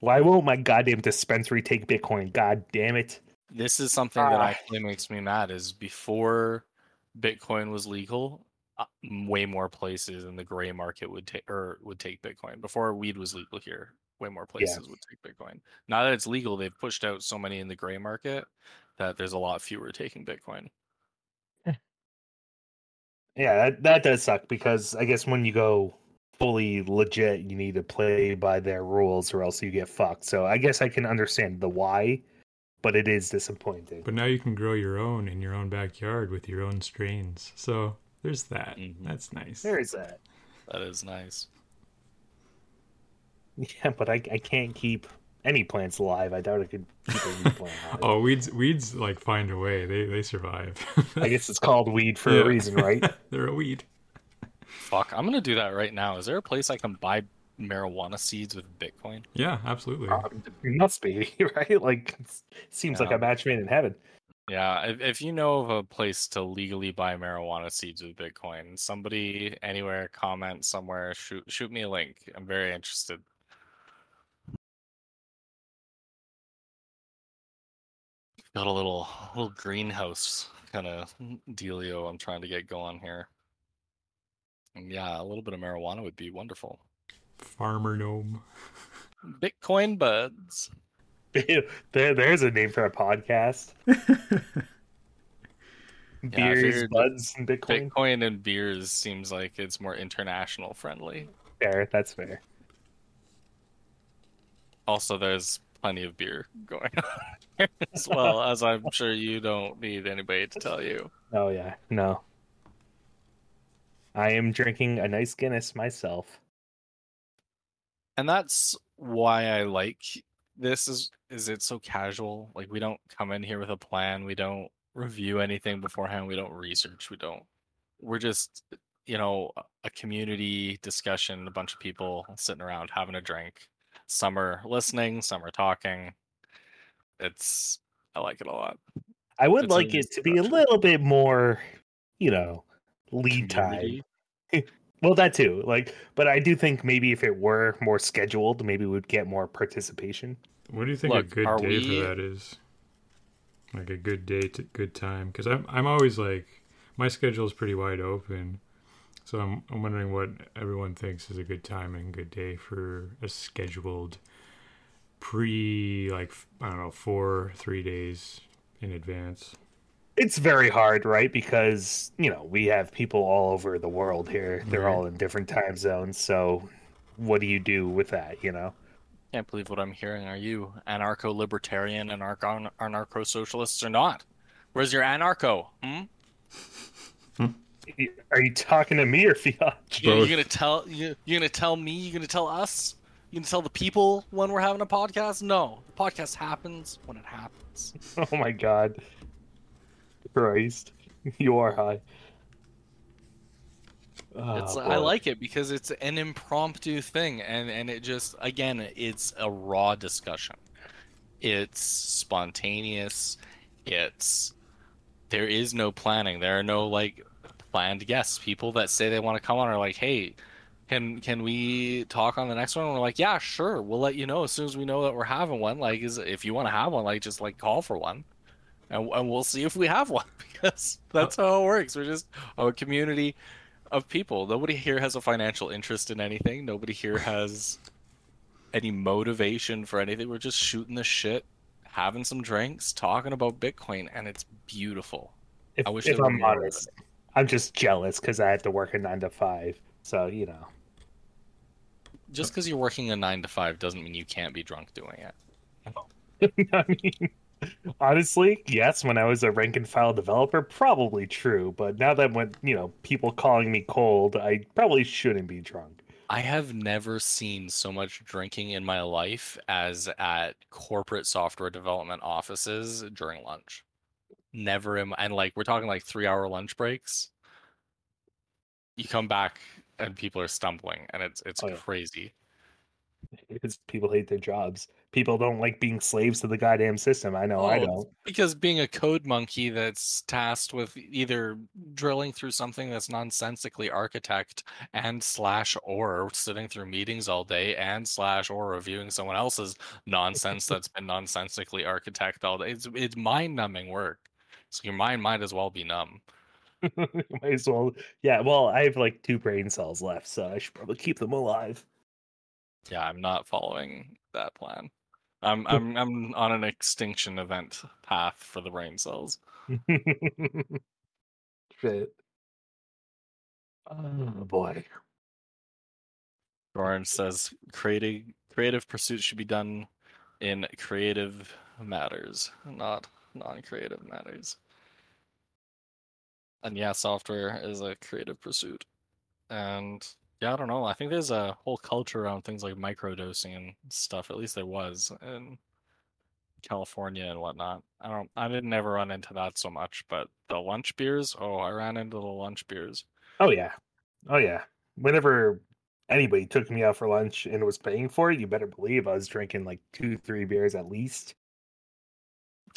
Why won't my goddamn dispensary take Bitcoin? God damn it! This is something that Ah. actually makes me mad. Is before Bitcoin was legal, uh, way more places in the gray market would take or would take Bitcoin. Before weed was legal here, way more places would take Bitcoin. Now that it's legal, they've pushed out so many in the gray market that there's a lot fewer taking Bitcoin. Yeah, that, that does suck because I guess when you go fully legit, you need to play by their rules or else you get fucked. So I guess I can understand the why, but it is disappointing. But now you can grow your own in your own backyard with your own strains. So there's that. Mhm. That's nice. There is that. That is nice. Yeah, but I, I can't keep any plants alive. I doubt I could keep a weed plant alive. Oh, weeds weeds like find a way. They they survive. I guess it's called weed for Yeah. a reason, right? They're a weed. Fuck, I'm gonna do that right now. Is there a place I can buy marijuana seeds with Bitcoin? Yeah, absolutely. Um, must be right. Like it's- seems like a match made in heaven. Yeah, if, if you know of a place to legally buy marijuana seeds with Bitcoin, somebody anywhere, comment somewhere, shoot shoot me a link. I'm very interested. Got a little little greenhouse kind of dealio I'm trying to get going here. And yeah, a little bit of marijuana would be wonderful. Farmer gnome. Bitcoin buds. there, there's a name for a podcast. Beers, figured buds, and Bitcoin. Bitcoin and beers seems like it's more international friendly. Fair, that's fair. Also, there's plenty of beer going on as well, as I'm sure you don't need anybody to tell you. Oh yeah, no. I am drinking a nice Guinness myself. And that's why I like this is is it so casual? Like we don't come in here with a plan, we don't review anything beforehand, we don't research, we don't we're just you know a community discussion, a bunch of people sitting around having a drink. Some are listening, some are talking. It's I like it a lot. I would It's like it to be a little bit more, you know, lead time. Well, that too. Like, but I do think maybe if it were more scheduled, maybe we'd get more participation. What do you think Look, a good day we- for that is? Like a good day to good time, because I'm I'm always like my schedule is pretty wide open, so I'm I'm wondering what everyone thinks is a good time and good day for a scheduled pre like I don't know four three days in advance. It's very hard, right? Because you know we have people all over the world here. They're Right. all in different time zones. So, what do you do with that? You know. Can't believe what I'm hearing. Are you anarcho-libertarian, anarcho anarcho-socialists, or not? Where's your anarcho? Hmm? Are you talking to me or Fiat? You, you Both. gonna tell you? You gonna tell me? You're gonna tell us? You gonna tell the people when we're having a podcast? No, the podcast happens when it happens. Oh my god. Christ. You are high. Oh, It's I like it because it's an impromptu thing, and and it just again, it's a raw discussion. It's spontaneous. It's there is no planning. There are no like planned guests. People that say they want to come on are like, hey. Can can we talk on the next one? And we're like, yeah, sure. We'll let you know as soon as we know that we're having one. Like, is if you want to have one, like, just like call for one, and and we'll see if we have one because that's how it works. We're just a community of people. Nobody here has a financial interest in anything. Nobody here has any motivation for anything. We're just shooting the shit, having some drinks, talking about Bitcoin, and it's beautiful. If, I wish if I'm honest, I'm just jealous because I have to work a nine to five. So you know. Just because you're working a nine to five doesn't mean you can't be drunk doing it. I mean, honestly, yes. When I was a rank and file developer, probably true. But now that when you know people calling me cold, I probably shouldn't be drunk. I have never seen so much drinking in my life as at corporate software development offices during lunch. Never am, and like we're talking like three hour lunch breaks. You come back and people are stumbling, and it's it's Oh, yeah. crazy. Because people hate their jobs. People don't like being slaves to the goddamn system. I know I Oh, don't. Because being a code monkey that's tasked with either drilling through something that's nonsensically architect and slash or sitting through meetings all day and slash or reviewing someone else's nonsense that's been nonsensically architect all day. It's it's mind numbing work. So your mind might as well be numb. Might as well. Yeah. Well, I have like two brain cells left, so I should probably keep them alive. Yeah, I'm not following that plan. I'm I'm I'm on an extinction event path for the brain cells. Shit. Oh boy. Orange says creative creative pursuits should be done in creative matters, not non-creative matters. And yeah, software is a creative pursuit. And yeah, I don't know. I think there's a whole culture around things like microdosing and stuff. At least there was in California and whatnot. I don't I didn't ever run into that so much, but the lunch beers, oh, I ran into the lunch beers. Oh yeah. Oh yeah. Whenever anybody took me out for lunch and was paying for it, you better believe I was drinking like two, three beers at least.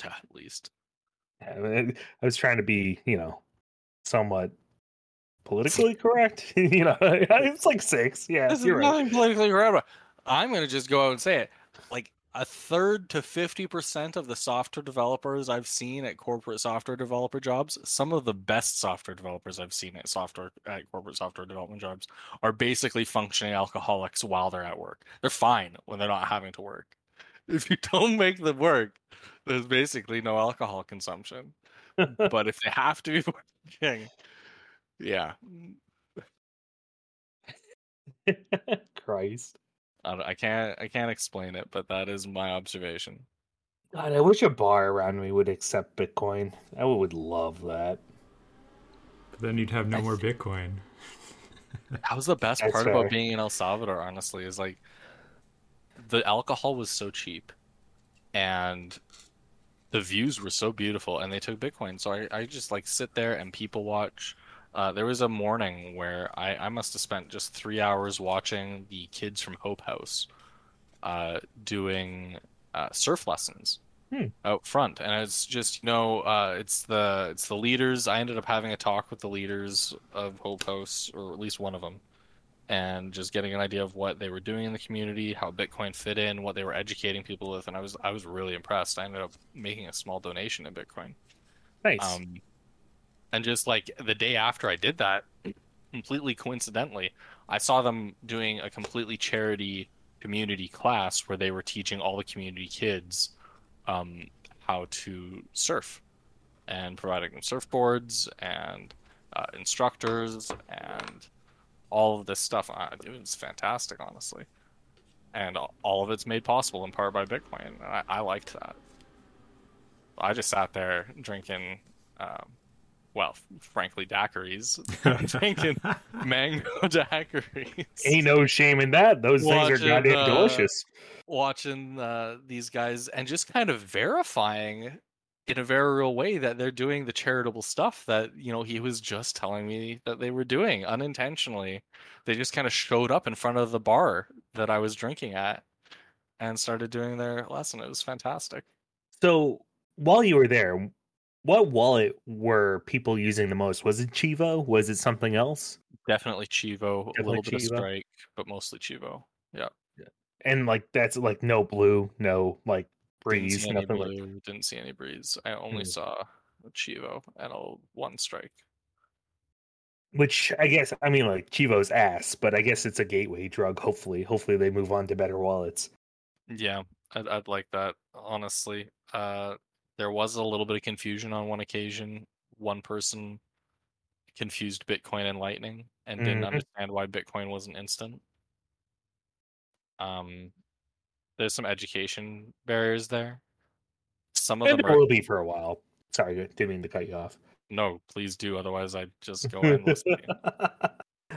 At least. I, mean, I was trying to be, you know, somewhat politically correct. you know, it's like six. Yeah, This is you're right. nothing politically correct. I'm going to just go out and say it. Like a third to 50% of the software developers I've seen at corporate software developer jobs, some of the best software developers I've seen at software at corporate software development jobs are basically functioning alcoholics while they're at work. They're fine when they're not having to work. If you don't make them work, there's basically no alcohol consumption. But if they have to be working, yeah, Christ. I, I can't I can't explain it, but that is my observation. God, I wish a bar around me would accept Bitcoin. I would love that. But then you'd have no I more thi- Bitcoin. That was the best That's part fair. about being in El Salvador, honestly, is like the alcohol was so cheap and the views were so beautiful and they took Bitcoin. So I, I just like sit there and people watch. Uh, there was a morning where I, I must have spent just three hours watching the kids from Hope House uh, doing uh, surf lessons. Hmm. out front, and it's just you know, uh, it's the it's the leaders. I ended up having a talk with the leaders of Hope House, or at least one of them, and just getting an idea of what they were doing in the community, how Bitcoin fit in, what they were educating people with, and I was I was really impressed. I ended up making a small donation in Bitcoin. Nice. Um, and just like the day after I did that, completely coincidentally, I saw them doing a completely charity community class where they were teaching all the community kids um, how to surf and providing them surfboards and uh, instructors and all of this stuff. Uh, it was fantastic, honestly. And all- all of it's made possible in part by Bitcoin. And I, I liked that. I just sat there drinking, um, well, frankly, daiquiris, drinking mango daiquiris, Ain't no shame in that. Those things are goddamn uh, delicious. watching uh, these guys and just kind of verifying in a very real way that they're doing the charitable stuff that you know he was just telling me that they were doing unintentionally. They just kind of showed up in front of the bar that I was drinking at and started doing their lesson. It was fantastic. So while you were there, what wallet were people using the most? Was it Chivo? Was it something else? Definitely Chivo, a Definitely little bit of Strike, but mostly Chivo. Yeah. And like that's like no blue, no like Didn't see any nothing like blue, didn't see any Breez. I only Hmm. saw a Chivo and a one strike. which I guess I mean like Chivo's ass, but I guess it's a gateway drug. Hopefully, hopefully they move on to better wallets. Yeah, I'd, I'd like that, honestly. Uh, there was a little bit of confusion on one occasion. One person confused Bitcoin and Lightning and didn't Mhm. understand why Bitcoin wasn't instant. Um, there's some education barriers there. Some of And them are will be for a while. Sorry, didn't mean to cut you off. no, please do, otherwise I'd just go endlessly.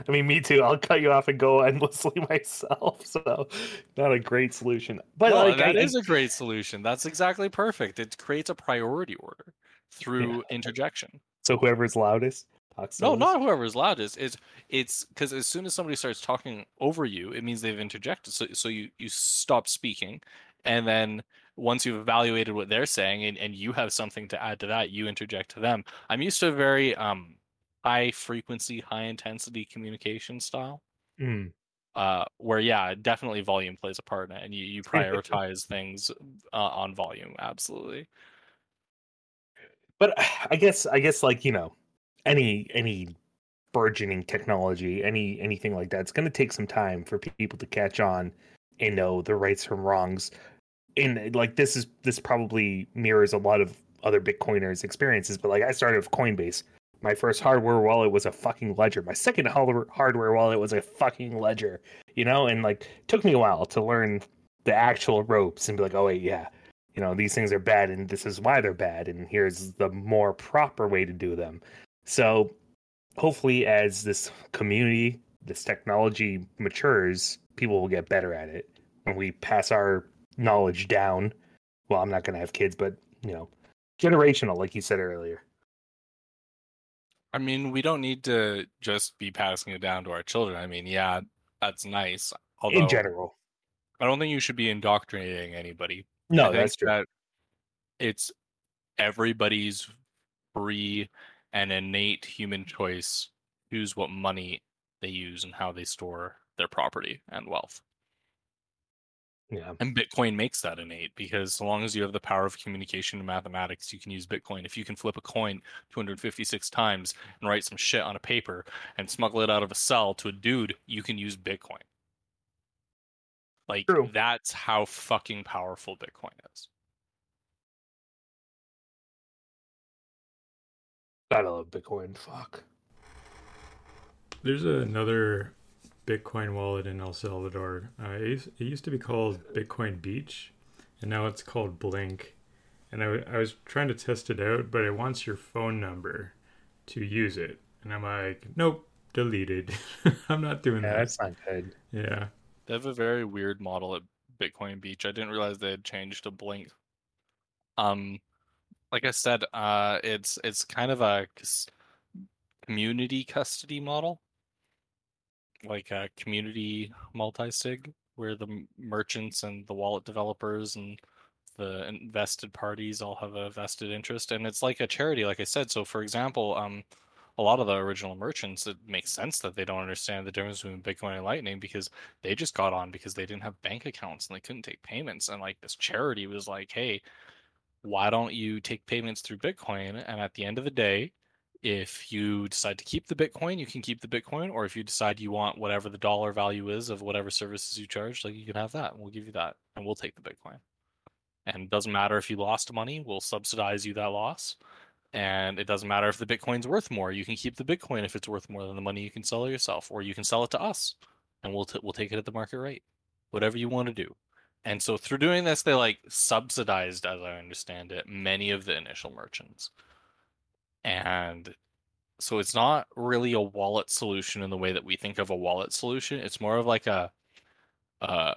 I mean, me too. I'll cut you off and go endlessly myself. So, not a great solution. But Well, like, that I, is a great solution. That's exactly perfect. It creates a priority order through interjection. so whoever's loudest No, not whoever's loudest. It's it's because as soon as somebody starts talking over you, it means they've interjected. So so you you stop speaking, and then once you've evaluated what they're saying and, and you have something to add to that, you interject to them. I'm used to a very um high frequency, high intensity communication style. Mm. Uh, where yeah, definitely volume plays a part in it, and you, you prioritize things uh, on volume. Absolutely. But I guess I guess like you know, any any burgeoning technology, any anything like that, it's going to take some time for people to catch on and know the rights from wrongs. And like this is this probably mirrors a lot of other Bitcoiners' experiences. But like I started with Coinbase. My first hardware wallet was a fucking ledger. My second hardware wallet was a fucking ledger. You know, and like took me a while to learn the actual ropes and be like, oh wait, yeah, you know these things are bad and this is why they're bad and here's the more proper way to do them so hopefully as this community this technology matures people will get better at it when we pass our knowledge down well i'm not going to have kids but you know generational like you said earlier I mean, we don't need to just be passing it down to our children. I mean, yeah, that's nice. Although in general I don't think you should be indoctrinating anybody. no that's true that it's everybody's free and innate human choice choose what money they use and how they store their property and wealth. yeah And Bitcoin makes that innate because so long as you have the power of communication and mathematics, you can use Bitcoin. If you can flip a coin 256 times and write some shit on a paper and smuggle it out of a cell to a dude, you can use Bitcoin. Like True. that's how fucking powerful Bitcoin is. Gotta love bitcoin fuck There's another Bitcoin wallet in El Salvador. Uh, it, used, it used to be called Bitcoin Beach, and now it's called Blink. And I, w- I was trying to test it out, but it wants your phone number to use it. And I'm like, nope, deleted. I'm not doing yeah that. that's not good Yeah. They have a very weird model at Bitcoin Beach. I didn't realize they had changed to Blink. Um, like I said, uh, it's it's kind of a community custody model, like a community multi-sig, where the merchants and the wallet developers and the invested parties all have a vested interest, and it's like a charity, like I said. So, for example, um, a lot of the original merchants, it makes sense that they don't understand the difference between Bitcoin and Lightning because they just got on because they didn't have bank accounts and they couldn't take payments. And like this charity was like, hey, why don't you take payments through Bitcoin? And at the end of the day, if you decide to keep the Bitcoin, you can keep the Bitcoin, or if you decide you want whatever the dollar value is of whatever services you charge, like you can have that, and we'll give you that, and we'll take the Bitcoin. And it doesn't matter if you lost money, we'll subsidize you that loss. And it doesn't matter if the Bitcoin's worth more, you can keep the Bitcoin if it's worth more than the money you can sell it yourself, or you can sell it to us, and we'll t- we'll take it at the market rate, whatever you want to do. And so through doing this, they like subsidized, as I understand it, many of the initial merchants. And so it's not really a wallet solution in the way that we think of a wallet solution. It's more of like a, a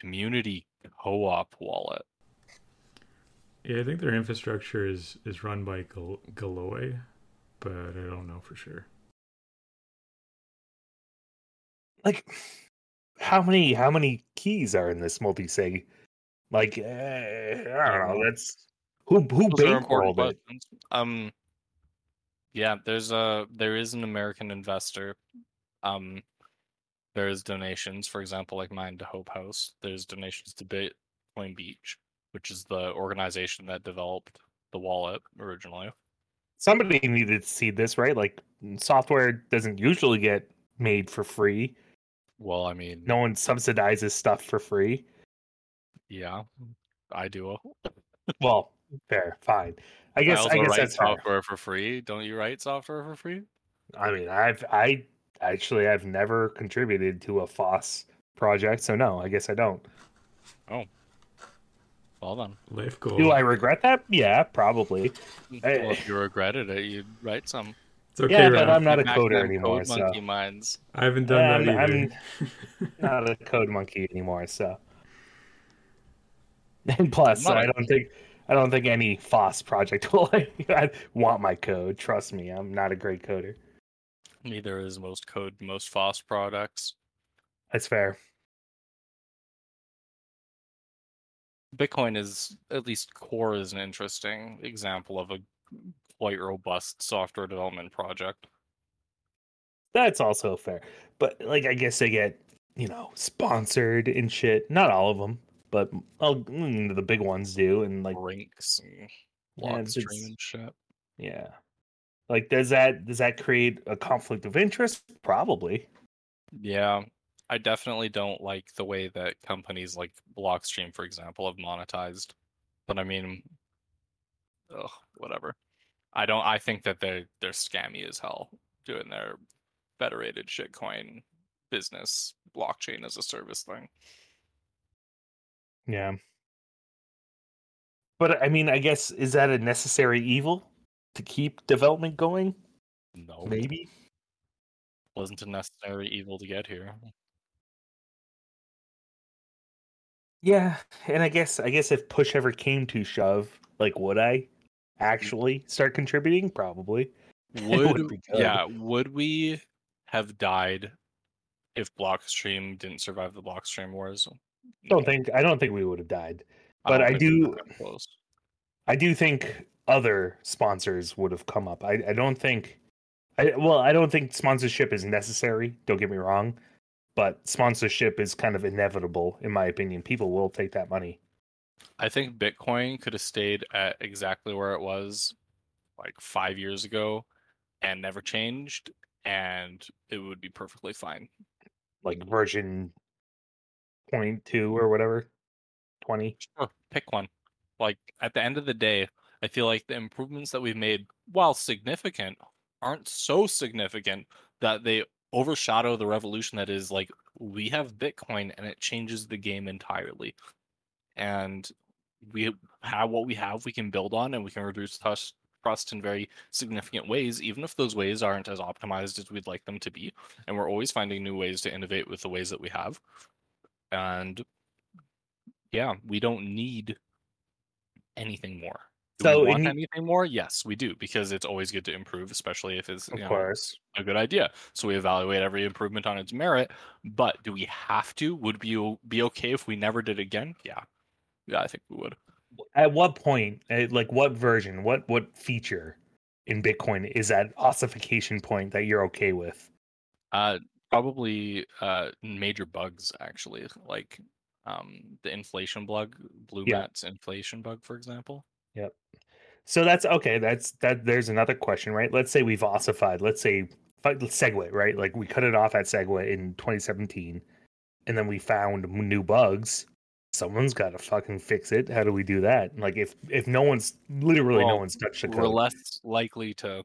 community co-op wallet. Yeah, I think their infrastructure is is run by Gal- Galoy, but I don't know for sure. Like, how many how many keys are in this multi-sig? Like, eh, I don't know. That's who who Those are important bankrolled it. um yeah there's a there is an american investor um there's donations for example like mine to hope house there's donations to bitcoin beach which is the organization that developed the wallet originally Somebody needed to see this, right? Like, software doesn't usually get made for free. Well i mean No one subsidizes stuff for free. yeah i do Well, fair, fine. I guess I I, also guess write that's fair. software for free don't you write software for free I mean, I've I actually I've never contributed to a FOSS project, so no, I guess I don't. Oh. Well then Life goal. Do I regret that? Yeah, probably. well, if eh. you regretted it you'd write some it's okay, yeah, but I'm not a Back coder anymore, Code so monkey minds I haven't done I'm, that either. I'm not a code monkey anymore. So, and plus, I'm not I a- don't think I don't think any FOSS project will I want my code. Trust me, I'm not a great coder. neither is most code most FOSS products That's fair. Bitcoin is at least core is an interesting example of a quite robust software development project. That's also fair. But like, I guess they get you know sponsored and shit. Not all of them, but oh, mm, the big ones do. And like, Rinks and Blockstream and shit. yeah, like does that does that create a conflict of interest? Probably. Yeah, I definitely don't like the way that companies like Blockstream, for example, have monetized. But I mean, ugh, whatever. I don't. I think that they're they're scammy as hell doing their federated shitcoin business blockchain as a service thing. Yeah. But I mean, I guess is that a necessary evil to keep development going? No, Maybe. wasn't a necessary evil to get here. Yeah, and I guess I guess if push ever came to shove, like would I actually start contributing? Probably. Would would yeah, would we have died if Blockstream didn't survive the Blockstream wars? I Don't think I don't think we would have died. But don't I do- close. I do think other sponsors would have come up. I, I don't think I well, I don't think sponsorship is necessary, don't get me wrong. But sponsorship is kind of inevitable, in my opinion. People will take that money. I think Bitcoin could have stayed at exactly where it was like five years ago and never changed, and it would be perfectly fine. Like version point two or whatever. Twenty. Sure, pick one. Like at the end of the day, I feel like the improvements that we've made, while significant, aren't so significant that they overshadow the revolution that is like we have Bitcoin and it changes the game entirely. And we have what we have, we can build on and we can reduce trust trust in very significant ways, even if those ways aren't as optimized as we'd like them to be. And we're always finding new ways to innovate with the ways that we have. And yeah, we don't need anything more. Do So we want in- anything more? Yes, we do, because it's always good to improve, especially if it's Of you know, course. a good idea. So we evaluate every improvement on its merit. But do we have to? Would we be okay if we never did again? Yeah. Yeah, I think we would. At what point, eh, like what version, what what feature in Bitcoin is that ossification point that you're okay with? Uh, probably uh major bugs actually, like um the inflation bug, Blue Yeah. Matt's inflation bug, for example. Yep. So that's okay. That's that. There's another question, right? Let's say we've ossified. Let's say Segwit, right? Like we cut it off at Segwit in 2017, and then we found new bugs. Someone's got to fucking fix it. How do we do that? Like if if no one's literally no one's touched the We're less likely to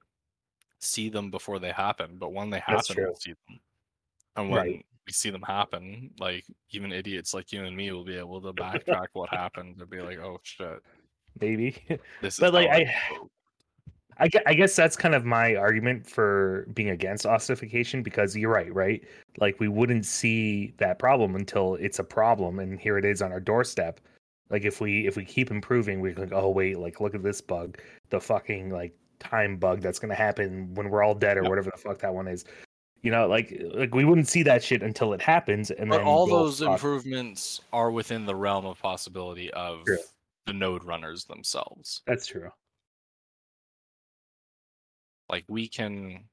see them before they happen, but when they happen, we'll see them. And when Right. we see them happen, like even idiots like you and me will be able to backtrack what happened and be like, "Oh shit, Maybe. this is." But, like, I- vote." I, I guess that's kind of my argument for being against ossification because you're right, right? Like we wouldn't see that problem until it's a problem, and here it is on our doorstep. Like if we if we keep improving, we're like, oh wait, like look at this bug, the fucking like time bug that's gonna happen when we're all dead or Yep. whatever the fuck that one is. You know, like like we wouldn't see that shit until it happens, and But then all those improvements are within the realm of possibility of True. the node runners themselves. That's true. Like we can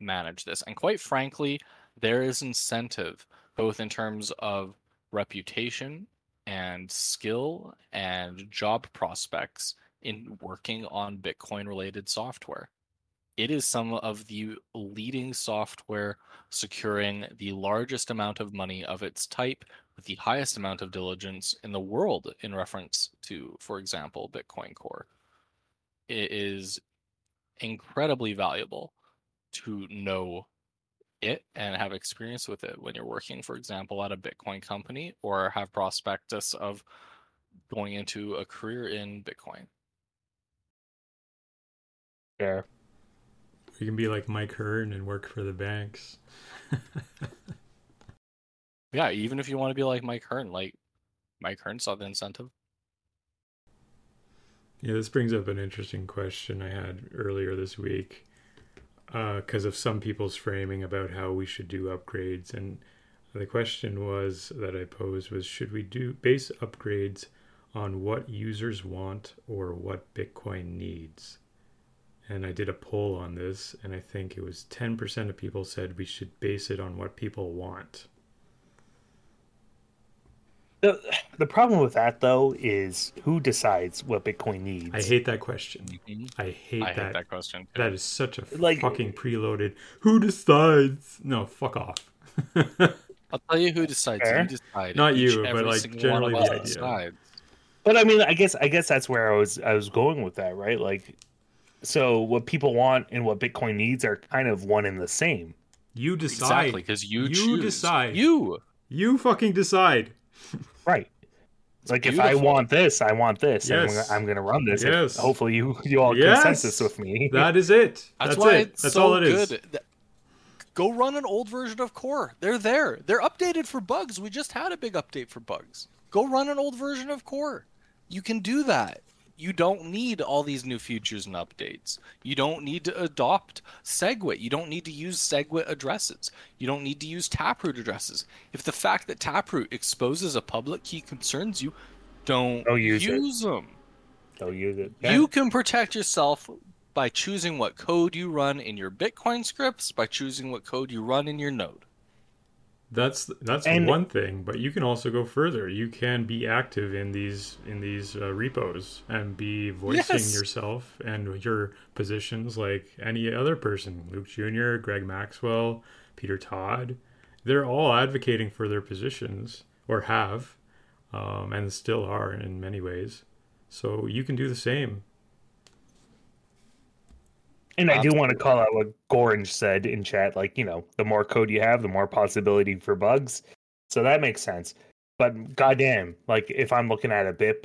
manage this and quite frankly there is incentive both in terms of reputation and skill and job prospects in working on bitcoin related software. It is some of the leading software securing the largest amount of money of its type with the highest amount of diligence in the world in reference to for example bitcoin core. It is incredibly valuable to know it and have experience with it when you're working, for example, at a Bitcoin company or have prospectus of going into a career in Bitcoin. Fair. You can be like Mike Hearn and work for the banks. Yeah, even if you want to be like Mike Hearn, like Mike Hearn saw the incentive. Yeah, this brings up an interesting question I had earlier this week uh, because of some people's framing about how we should do upgrades. And the question was that I posed was should we do base upgrades on what users want or what Bitcoin needs? And I did a poll on this, and I think it was 10% of people said we should base it on what people want. The the problem with that though is who decides what Bitcoin needs. I hate that question. Mhm. I hate I hate that. that question. too. That is such a Like- fucking preloaded. Who decides? No, fuck off. I'll tell you who decides. Fair. You decide. Not Each you, and but, like, generally the idea. decides. But I mean, I guess I guess that's where I was I was going with that, right? Like, so what people want and what Bitcoin needs are kind of one and the same. you decide. Exactly, because you, You choose. decide. You. You fucking decide. Right. It's like if I want this, I want this, and I'm Yes. gonna, I'm gonna run this. Yes. hopefully you you all Yes. consensus with me. That is it. That's, That's, why it. it's That's so all it is. good. Go run an old version of Core. They're there. They're updated for bugs. We just had a big update for bugs. Go run an old version of Core. You can do that. You don't need all these new features and updates. You don't need to adopt SegWit. You don't need to use SegWit addresses. You don't need to use Taproot addresses. If the fact that Taproot exposes a public key concerns you, don't use them. Don't use it. use them. So you You can protect yourself by choosing what code you run in your Bitcoin scripts, by choosing what code you run in your node. That's that's And- one thing, but you can also go further. You can be active in these in these uh, repos and be voicing Yes. yourself and your positions like any other person. Luke Jr., Greg Maxwell, Peter Todd, they're all advocating for their positions or have, um, and still are in many ways. So you can do the same. And I do want to call out what Gorange said in chat. Like, you know, the more code you have, the more possibility for bugs. So that makes sense. But goddamn, like if I'm looking at a BIP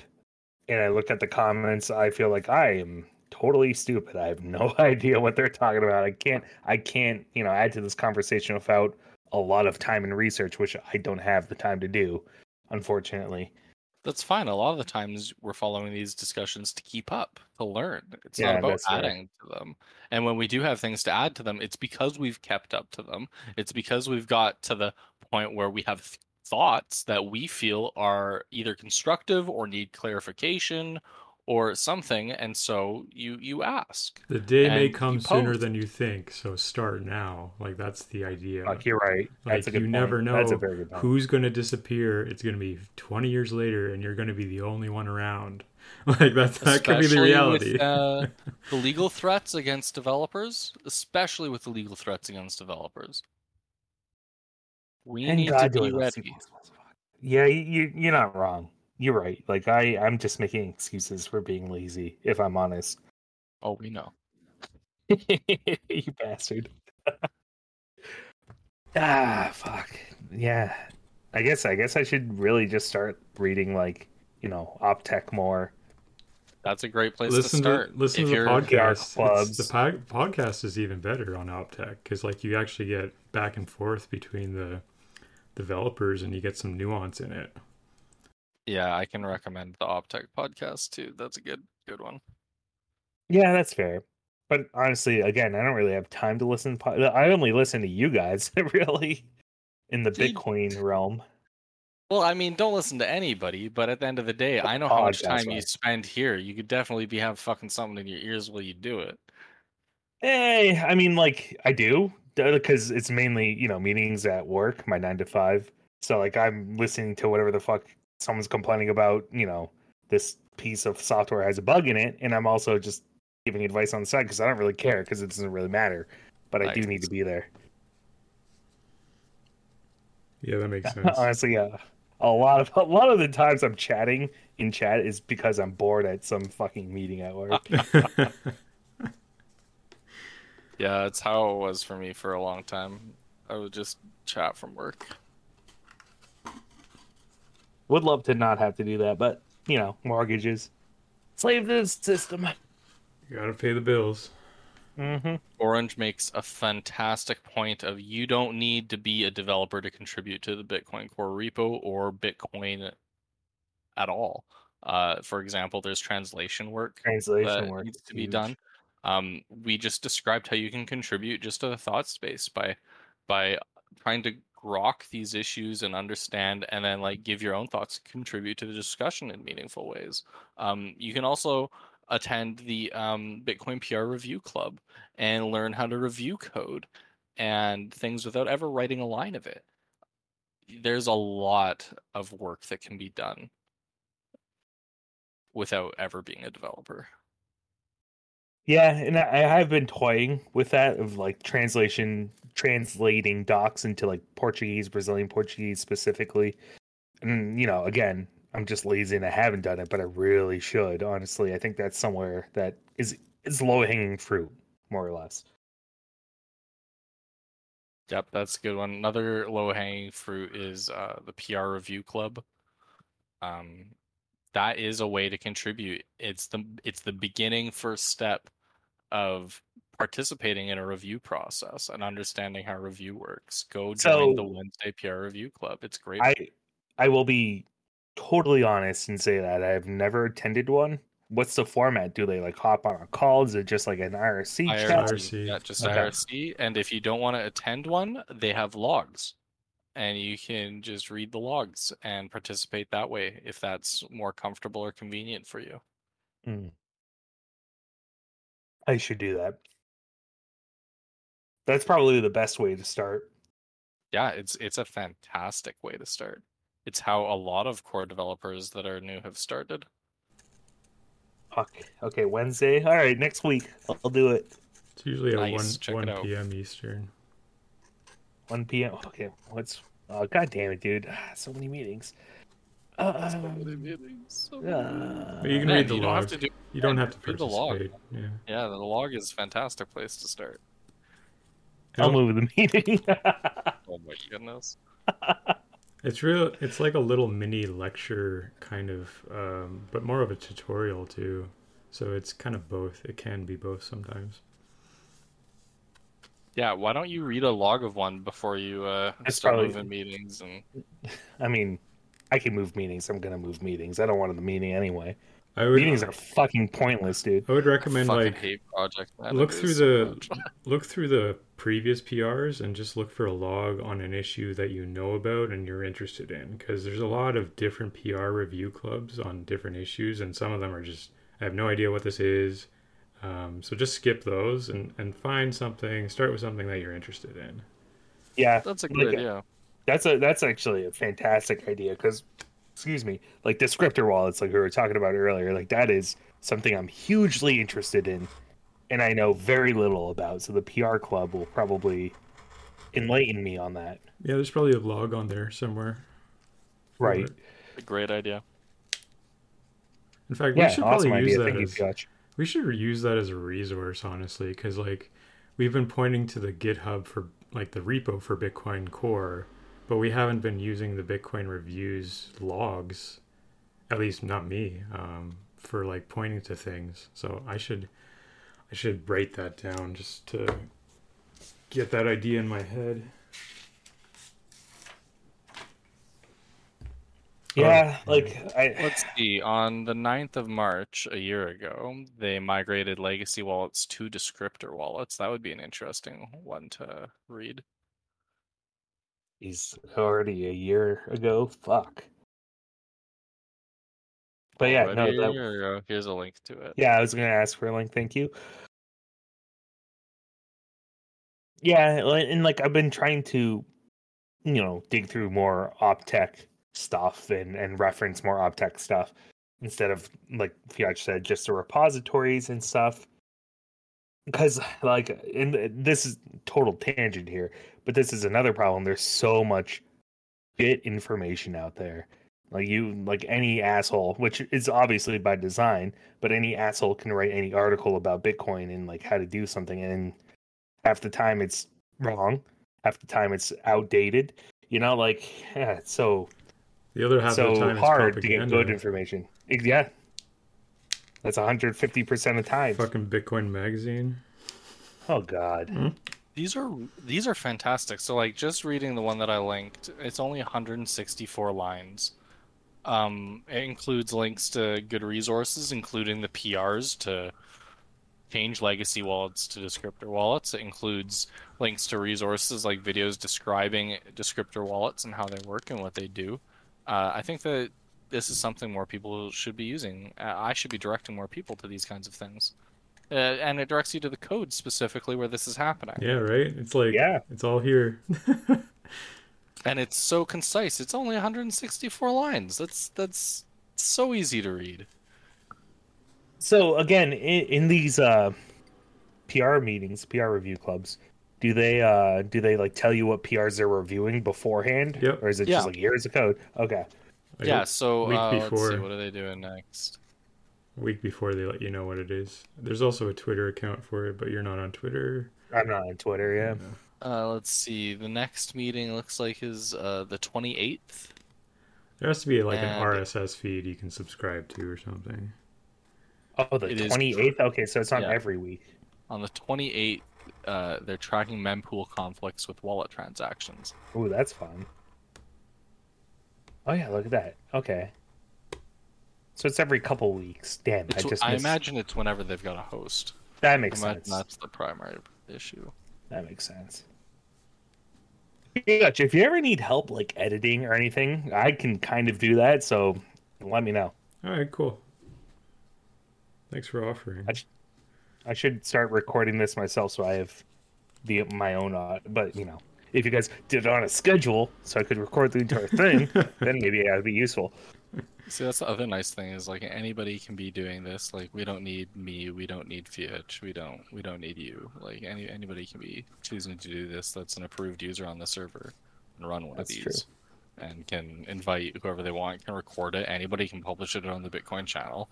and I look at the comments, I feel like I am totally stupid. I have no idea what they're talking about. I can't I can't, you know, add to this conversation without a lot of time and research, which I don't have the time to do, unfortunately. That's fine. A lot of the times we're following these discussions to keep up, to learn. It's Yeah, not about adding to them. And when we do have things to add to them, it's because we've kept up to them. It's because we've got to the point where we have th- thoughts that we feel are either constructive or need clarification or something, and so you you ask. The day may come sooner than you think, so start now. Like that's the idea. like you're right. Like That's a good you point. never know That's a very good who's going to disappear. It's going to be 20 years later, and you're going to be the only one around. Like that's that could be the reality. With, uh, the legal threats against developers, especially with the legal threats against developers. We And need God, to be ready. Yeah, you you're not wrong. You're right. Like I I'm just making excuses for being lazy. If I'm honest. Oh, we know. you bastard. ah, fuck. Yeah. I guess I guess I should really just start reading like, you know, Optech more. That's a great place listen to start. to listen If to the podcast. clubs. The po- podcast is even better on Optech because like you actually get back and forth between the developers, and you get some nuance in it. Yeah, I can recommend the Optech podcast too. That's a good good one. Yeah, that's fair. But honestly, again, I don't really have time to listen. Po- I only listen to you guys, really, in the. Bitcoin realm. Well, I mean, don't listen to anybody, but at the end of the day, I know how much time you spend here. You could definitely be having fucking something in your ears while you do it. Hey, I mean, like I do uh, because it's mainly you know meetings at work, my nine to five. So like I'm listening to whatever the fuck someone's complaining about. You know, this piece of software has a bug in it, and I'm also just giving advice on the side because I don't really care because it doesn't really matter. But I do need to be there. Yeah, that makes sense. Honestly, yeah. A lot of a lot of the times I'm chatting in chat is because I'm bored at some fucking meeting at work. Yeah, it's how it was for me for a long time. I would just chat from work. Would love to not have to do that, but you know, mortgages, slave to the system. you gotta pay the bills. Mm-hmm. Orange makes a fantastic point of you don't need to be a developer to contribute to the Bitcoin core repo or Bitcoin at all. Uh, for example, there's translation work Translation that work needs is to be done. Um, we just described how you can contribute just to the thought space by by trying to grok these issues and understand and then like give your own thoughts contribute to the discussion in meaningful ways. Um, you can also attend the um, bitcoin pr review club and learn how to review code and things without ever writing a line of it. There's a lot of work that can be done without ever being a developer Yeah, and I, have been toying with that of like translation, translating docs into like Portuguese, Brazilian Portuguese specifically. And you know, again, I'm just lazy and I haven't done it, but I really should. Honestly, I think that's somewhere that is is low hanging fruit, more or less. Yep, that's a good one. Another low hanging fruit is uh, the PR review club. Um, that is a way to contribute. It's the it's the beginning first step of participating in a review process and understanding how review works. Go join the Wednesday PR review club. It's great. I I will be totally honest and say that I've never attended one. What's the format? Do they like hop on a call? Is it just like an IRC chat? IRC, IRC. yeah, just Okay. IRC. And if you don't want to attend one, they have logs, and you can just read the logs and participate that way if that's more comfortable or convenient for you. Mm. I should do that. That's probably the best way to start. Yeah, it's it's a fantastic way to start. It's how a lot of core developers that are new have started. Fuck. Okay, Wednesday. All right, next week I'll, I'll do it. It's usually at Nice, 1, out. 1 p.m. Eastern. 1 p.m. Okay, what's? Oh, god damn it, dude! Ah, So many meetings. Uh, But you can Man, read the you don't have log. To do You don't have to read the log. Yeah. yeah, the log is a fantastic place to start. I'll It'll- move the meeting. Oh my goodness. It's real. It's like a little mini lecture kind of, um, but more of a tutorial too. So it's kind of both. It can be both sometimes. Yeah, why don't you read a log of one before you uh, start probably- moving meetings and I mean, I can move meetings. I'm gonna move meetings. I don't want the meeting anyway. I would Meetings are fucking pointless, dude. I would recommend fucking like hate project look through the so look through the previous PRs and just look for a log on an issue that you know about and you're interested in because there's a lot of different PR review clubs on different issues and some of them are just I have no idea what this is. Um, so just skip those and, and find something. Start with something that you're interested in. Yeah, That's a like, good idea. that's a that's actually a fantastic idea because, excuse me, like descriptor wallets, like we were talking about earlier, like that is something I'm hugely interested in, and I know very little about. So the PR club will probably enlighten me on that. Yeah, there's probably a log on there somewhere. Right? A great idea. In fact, we Yeah, should awesome probably use that Thank as Josh. We should use that as a resource, honestly, because like we've been pointing to the GitHub for like the repo for Bitcoin Core, but we haven't been using the Bitcoin reviews logs, at least not me, um, for like pointing to things. So I should, I should write that down just to get that idea in my head. Yeah, Oh, like I Let's see. On the 9th of March, a year ago, they migrated legacy wallets to descriptor wallets. That would be an interesting one to read. He's already a year ago. Fuck. But yeah, no, Already that. Here's a link to it. Yeah, I was gonna ask for a link. Thank you. Yeah, and like I've been trying to, you know, dig through more OpTech stuff and and reference more OpTech stuff instead of like Fiat said, just the repositories and stuff. Because like, and uh, this is total tangent here, but this is another problem. There's so much bit information out there. Like you, like any asshole, which is obviously by design, but any asshole can write any article about Bitcoin and like how to do something, and half the time it's wrong, half the time it's outdated. You know, like yeah, it's so The other half of so the time hard to get good information. Yeah, that's 150 percent of the time. Fucking Bitcoin magazine. Oh God, hmm? These are these are fantastic. So like just reading the one that I linked, it's only 164 lines. Um, it includes links to good resources, including the PRs to change legacy wallets to descriptor wallets. It includes links to resources like videos describing descriptor wallets and how they work and what they do. Uh, I think that this is something more people should be using. Uh, I should be directing more people to these kinds of things. Uh, and it directs you to the code specifically where this is happening. Yeah, right. It's like Yeah. it's all here. and it's so concise. It's only 164 lines. That's that's so easy to read. So again, in, in these uh, PR meetings, PR review clubs, do they uh, do they like tell you what PRs they're reviewing beforehand, Yep. or is it Yeah. just like here's the code? Okay, Like, yeah. So week uh, let's see. before. What are they doing next? A week before they let you know what it is. There's also a Twitter account for it, but you're not on Twitter. I'm not on Twitter. Yeah, Uh, let's see. The next meeting looks like is uh, the 28th. There has to be like an RSS feed you can subscribe to or something. oh the It is- 28th. Okay, so it's not Yeah. every week. On the 28th, uh, they're tracking mempool conflicts with wallet transactions. Ooh, that's fun. Oh yeah, look at that. Okay, so it's every couple weeks. Damn, It's, I just I missed- imagine it's whenever they've got a host. that makes sense. that's the primary issue. That makes sense. Gotcha. If you ever need help like editing or anything, I can kind of do that. So let me know. All right, cool. Thanks for offering. I- I should start recording this myself so I have the my own. Uh, but you know, if you guys did it on a schedule so I could record the entire thing, then maybe that'd be useful. See, that's the other nice thing is like anybody can be doing this. Like we don't need me, we don't need Fiat, we don't we don't need you. Like any anybody can be choosing to do this. That's an approved user on the server and run one That's of true. these, and can invite whoever they want. Can record it. Anybody can publish it on the Bitcoin channel.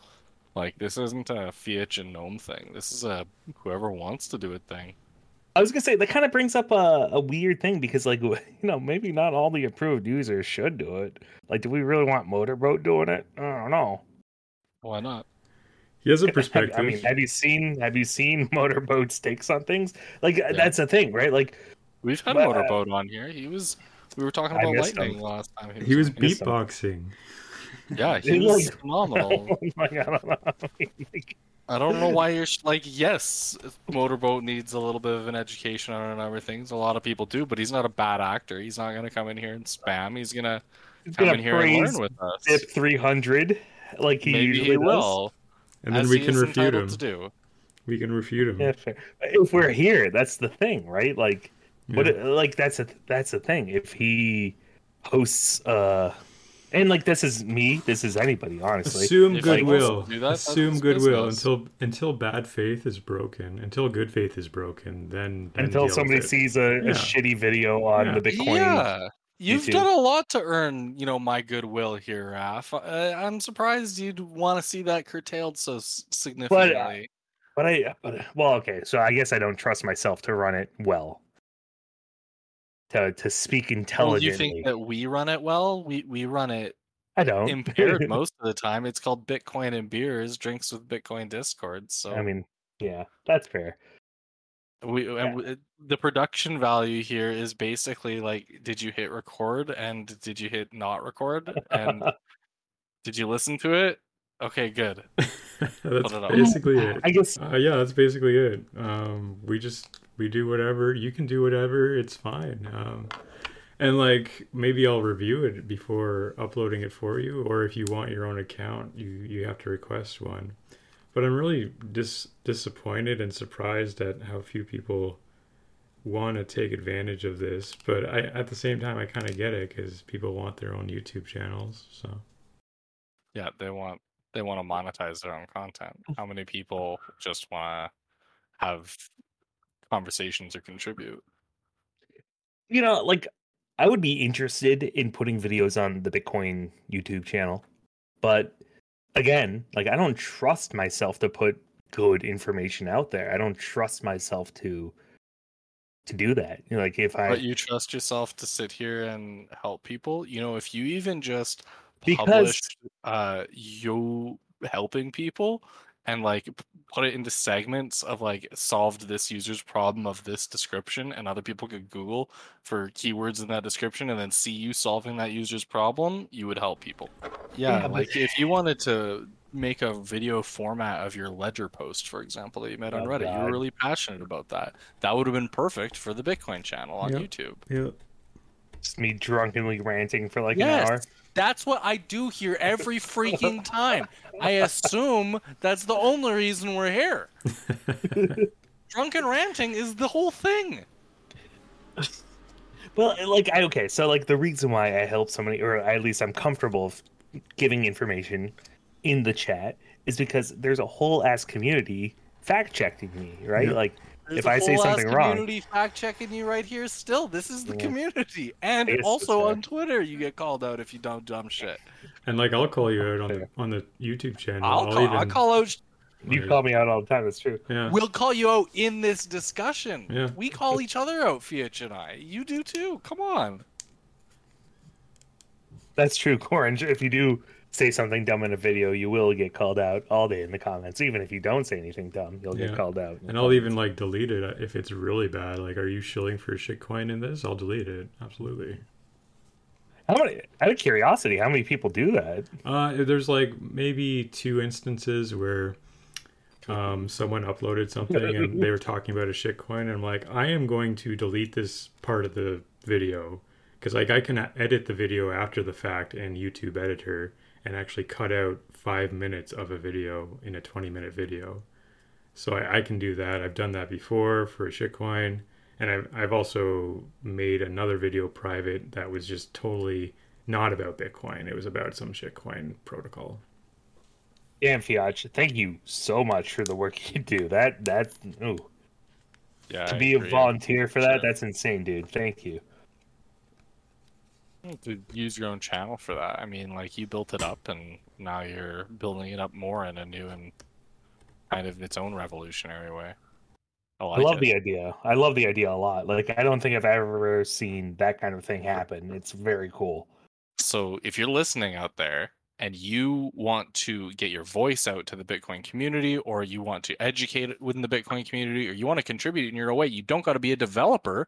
Like this isn't a Fiat and Gnome thing. This is a whoever wants to do it thing. I was gonna say that kind of brings up a, a weird thing because like you know maybe not all the approved users should do it. Like, do we really want Motorboat doing it? I don't know. Why not? He has a perspective. I mean, have you seen have you seen motorboats take on things? Like that's the thing, right? Like We've had But, uh, Motorboat on here. He was. We were talking about Lightning him. last time. he was on. Yes, sir. beatboxing. Yeah, he was looked- phenomenal. like, I don't know. Like, I don't know why you're like, yes, Motorboat needs a little bit of an education on a number of things. A lot of people do, but he's not a bad actor. He's not gonna come in here and spam. He's gonna come gonna in here and learn with us. Zip 300 like he Maybe usually he will. And then we can refute him. To do. We can refute him. Yeah, fair. If we're here, that's the thing, right? Like, what? Like that's a that's the thing. If he hosts, uh, and like this is me, this is anybody, honestly. Assume If goodwill. that, Assume goodwill business. until until bad faith is broken. Until good faith is broken, then, then Until somebody sees a, Yeah. a shitty video on Yeah. the Bitcoin. Yeah. You've YouTube. done a lot to earn, you know, my goodwill here, Raf. Uh, I'm surprised you'd want to see that curtailed so s- significantly. But I, but well, okay. So I guess I don't trust myself to run it well. To to speak well, intelligently. you think that we run it well? We we run it I don't. impaired most of the time. It's called Bitcoin and beers, drinks with Bitcoin Discord. So I mean, yeah, that's fair. we and yeah. w- the production value here is basically like, did you hit record and did you hit not record and did you listen to it? Okay, good. that's it up. basically it. I guess Uh, yeah, that's basically it. Um, we just we do whatever. You can do whatever. It's fine. Um, and like maybe I'll review it before uploading it for you, or if you want your own account, you you have to request one. But I'm really dis- disappointed and surprised at how few people want to take advantage of this. But I at the same time I kind of get it because people want their own YouTube channels. So Yeah, they want they want to monetize their own content. Mm. How many people just want to have conversations or contribute? you know, like I would be interested in putting videos on the Bitcoin YouTube channel, but again, like I don't trust myself to put good information out there. I don't trust myself to to do that. You know, like if I But you trust yourself to sit here and help people? You know, if you even just Because- publish uh you helping people and like put it into segments of like solved this user's problem of this description and other people could google for keywords in that description and then see you solving that user's problem you would help people yeah, Yeah, but- like if you wanted to make a video format of your ledger post for example that you made on Oh, reddit you God. were really passionate about that that would have been perfect for the bitcoin channel on Yep. youtube yeah. just me drunkenly ranting for like Yes. an hour. That's what I do here every freaking time. I assume that's the only reason we're here. Drunken ranting is the whole thing. Well, like I okay, so like the reason why I help somebody, or at least I'm comfortable giving information in the chat, is because there's a whole ass community fact checking me, right? Yeah. Like There's if a I say whole ass something wrong, community fact checking you right here. Still, this is the Yeah. community, and also on Twitter, you get called out if you don't dumb shit. And like I'll call you out on the on the YouTube channel. I'll call, I'll even, call out. you like- call me out all the time. It's true. Yeah. We'll call you out in this discussion. Yeah. We call each other out, Fiat and I. You do too. Come on. That's true, Corange. If you do say something dumb in a video, you will get called out all day in the comments. Even if you don't say anything dumb, you'll get called out. And I'll comments. even like delete it if it's really bad. Like, are you shilling for a shitcoin in this? I'll delete it. Absolutely. How many? Out of curiosity, how many people do that? Uh, there's like maybe two instances where um, someone uploaded something and they were talking about a shitcoin. And I'm like, I am going to delete this part of the video because like I can edit the video after the fact in YouTube Editor and actually cut out five minutes of a video in a 20 minute video. So I, I can do that. I've done that before for a shitcoin. And I've, I've also made another video private that was just totally not about Bitcoin. It was about some shitcoin protocol. Damn, Fiat, thank you so much for the work you do. That that ooh, Yeah. to I be a volunteer for that, that's insane, dude. Thank you. To use your own channel for that. I mean, like you built it up, and now you're building it up more in a new and kind of its own revolutionary way. I, like I love it. the idea. I love the idea a lot. Like I don't think I've ever seen that kind of thing happen. It's very cool. So if you're listening out there and you want to get your voice out to the Bitcoin community, or you want to educate within the Bitcoin community, or you want to contribute in your own way, you don't got to be a developer.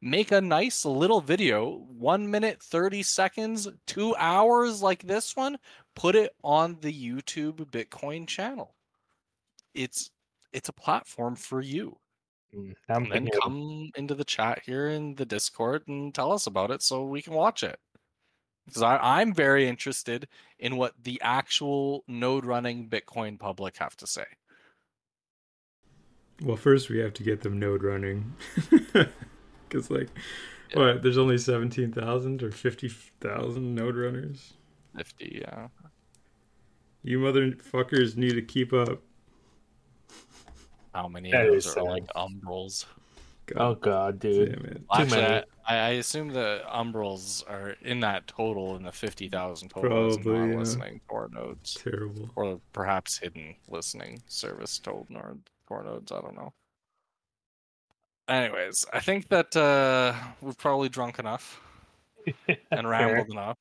Make a nice little video, one minute, 30 seconds, two hours like this one. put it on the YouTube Bitcoin channel. It's it's a platform for you. Mm, And then thinking of- come into the chat here in the Discord and tell us about it so we can watch it. Because I'm very interested in what the actual node running Bitcoin public have to say. Well, first we have to get them node running. Because, like, Yeah. what? There's only 17,000 or 50,000 node runners? 50, yeah. You motherfuckers need to keep up. How many That of those is are like sad. Umbrels? oh God god, dude. damn it. Well, Actually, many. I, I assume the Umbrels are in that total in the 50,000 total is Probably, not yeah. listening to our nodes. Terrible. Or perhaps hidden listening service told nor core nodes. I don't know. Anyways, I think that uh, we've probably drunk enough and rambled enough.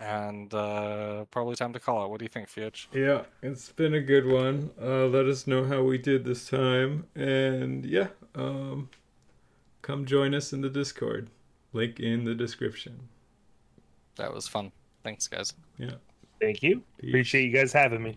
And uh, probably time to call it. What do you think, Fiat? Yeah, it's been a good one. Uh, let us know how we did this time. And yeah, um, come join us in the Discord. Link in the description. That was fun. Thanks, guys. Yeah. Thank you. Peace. Appreciate you guys having me.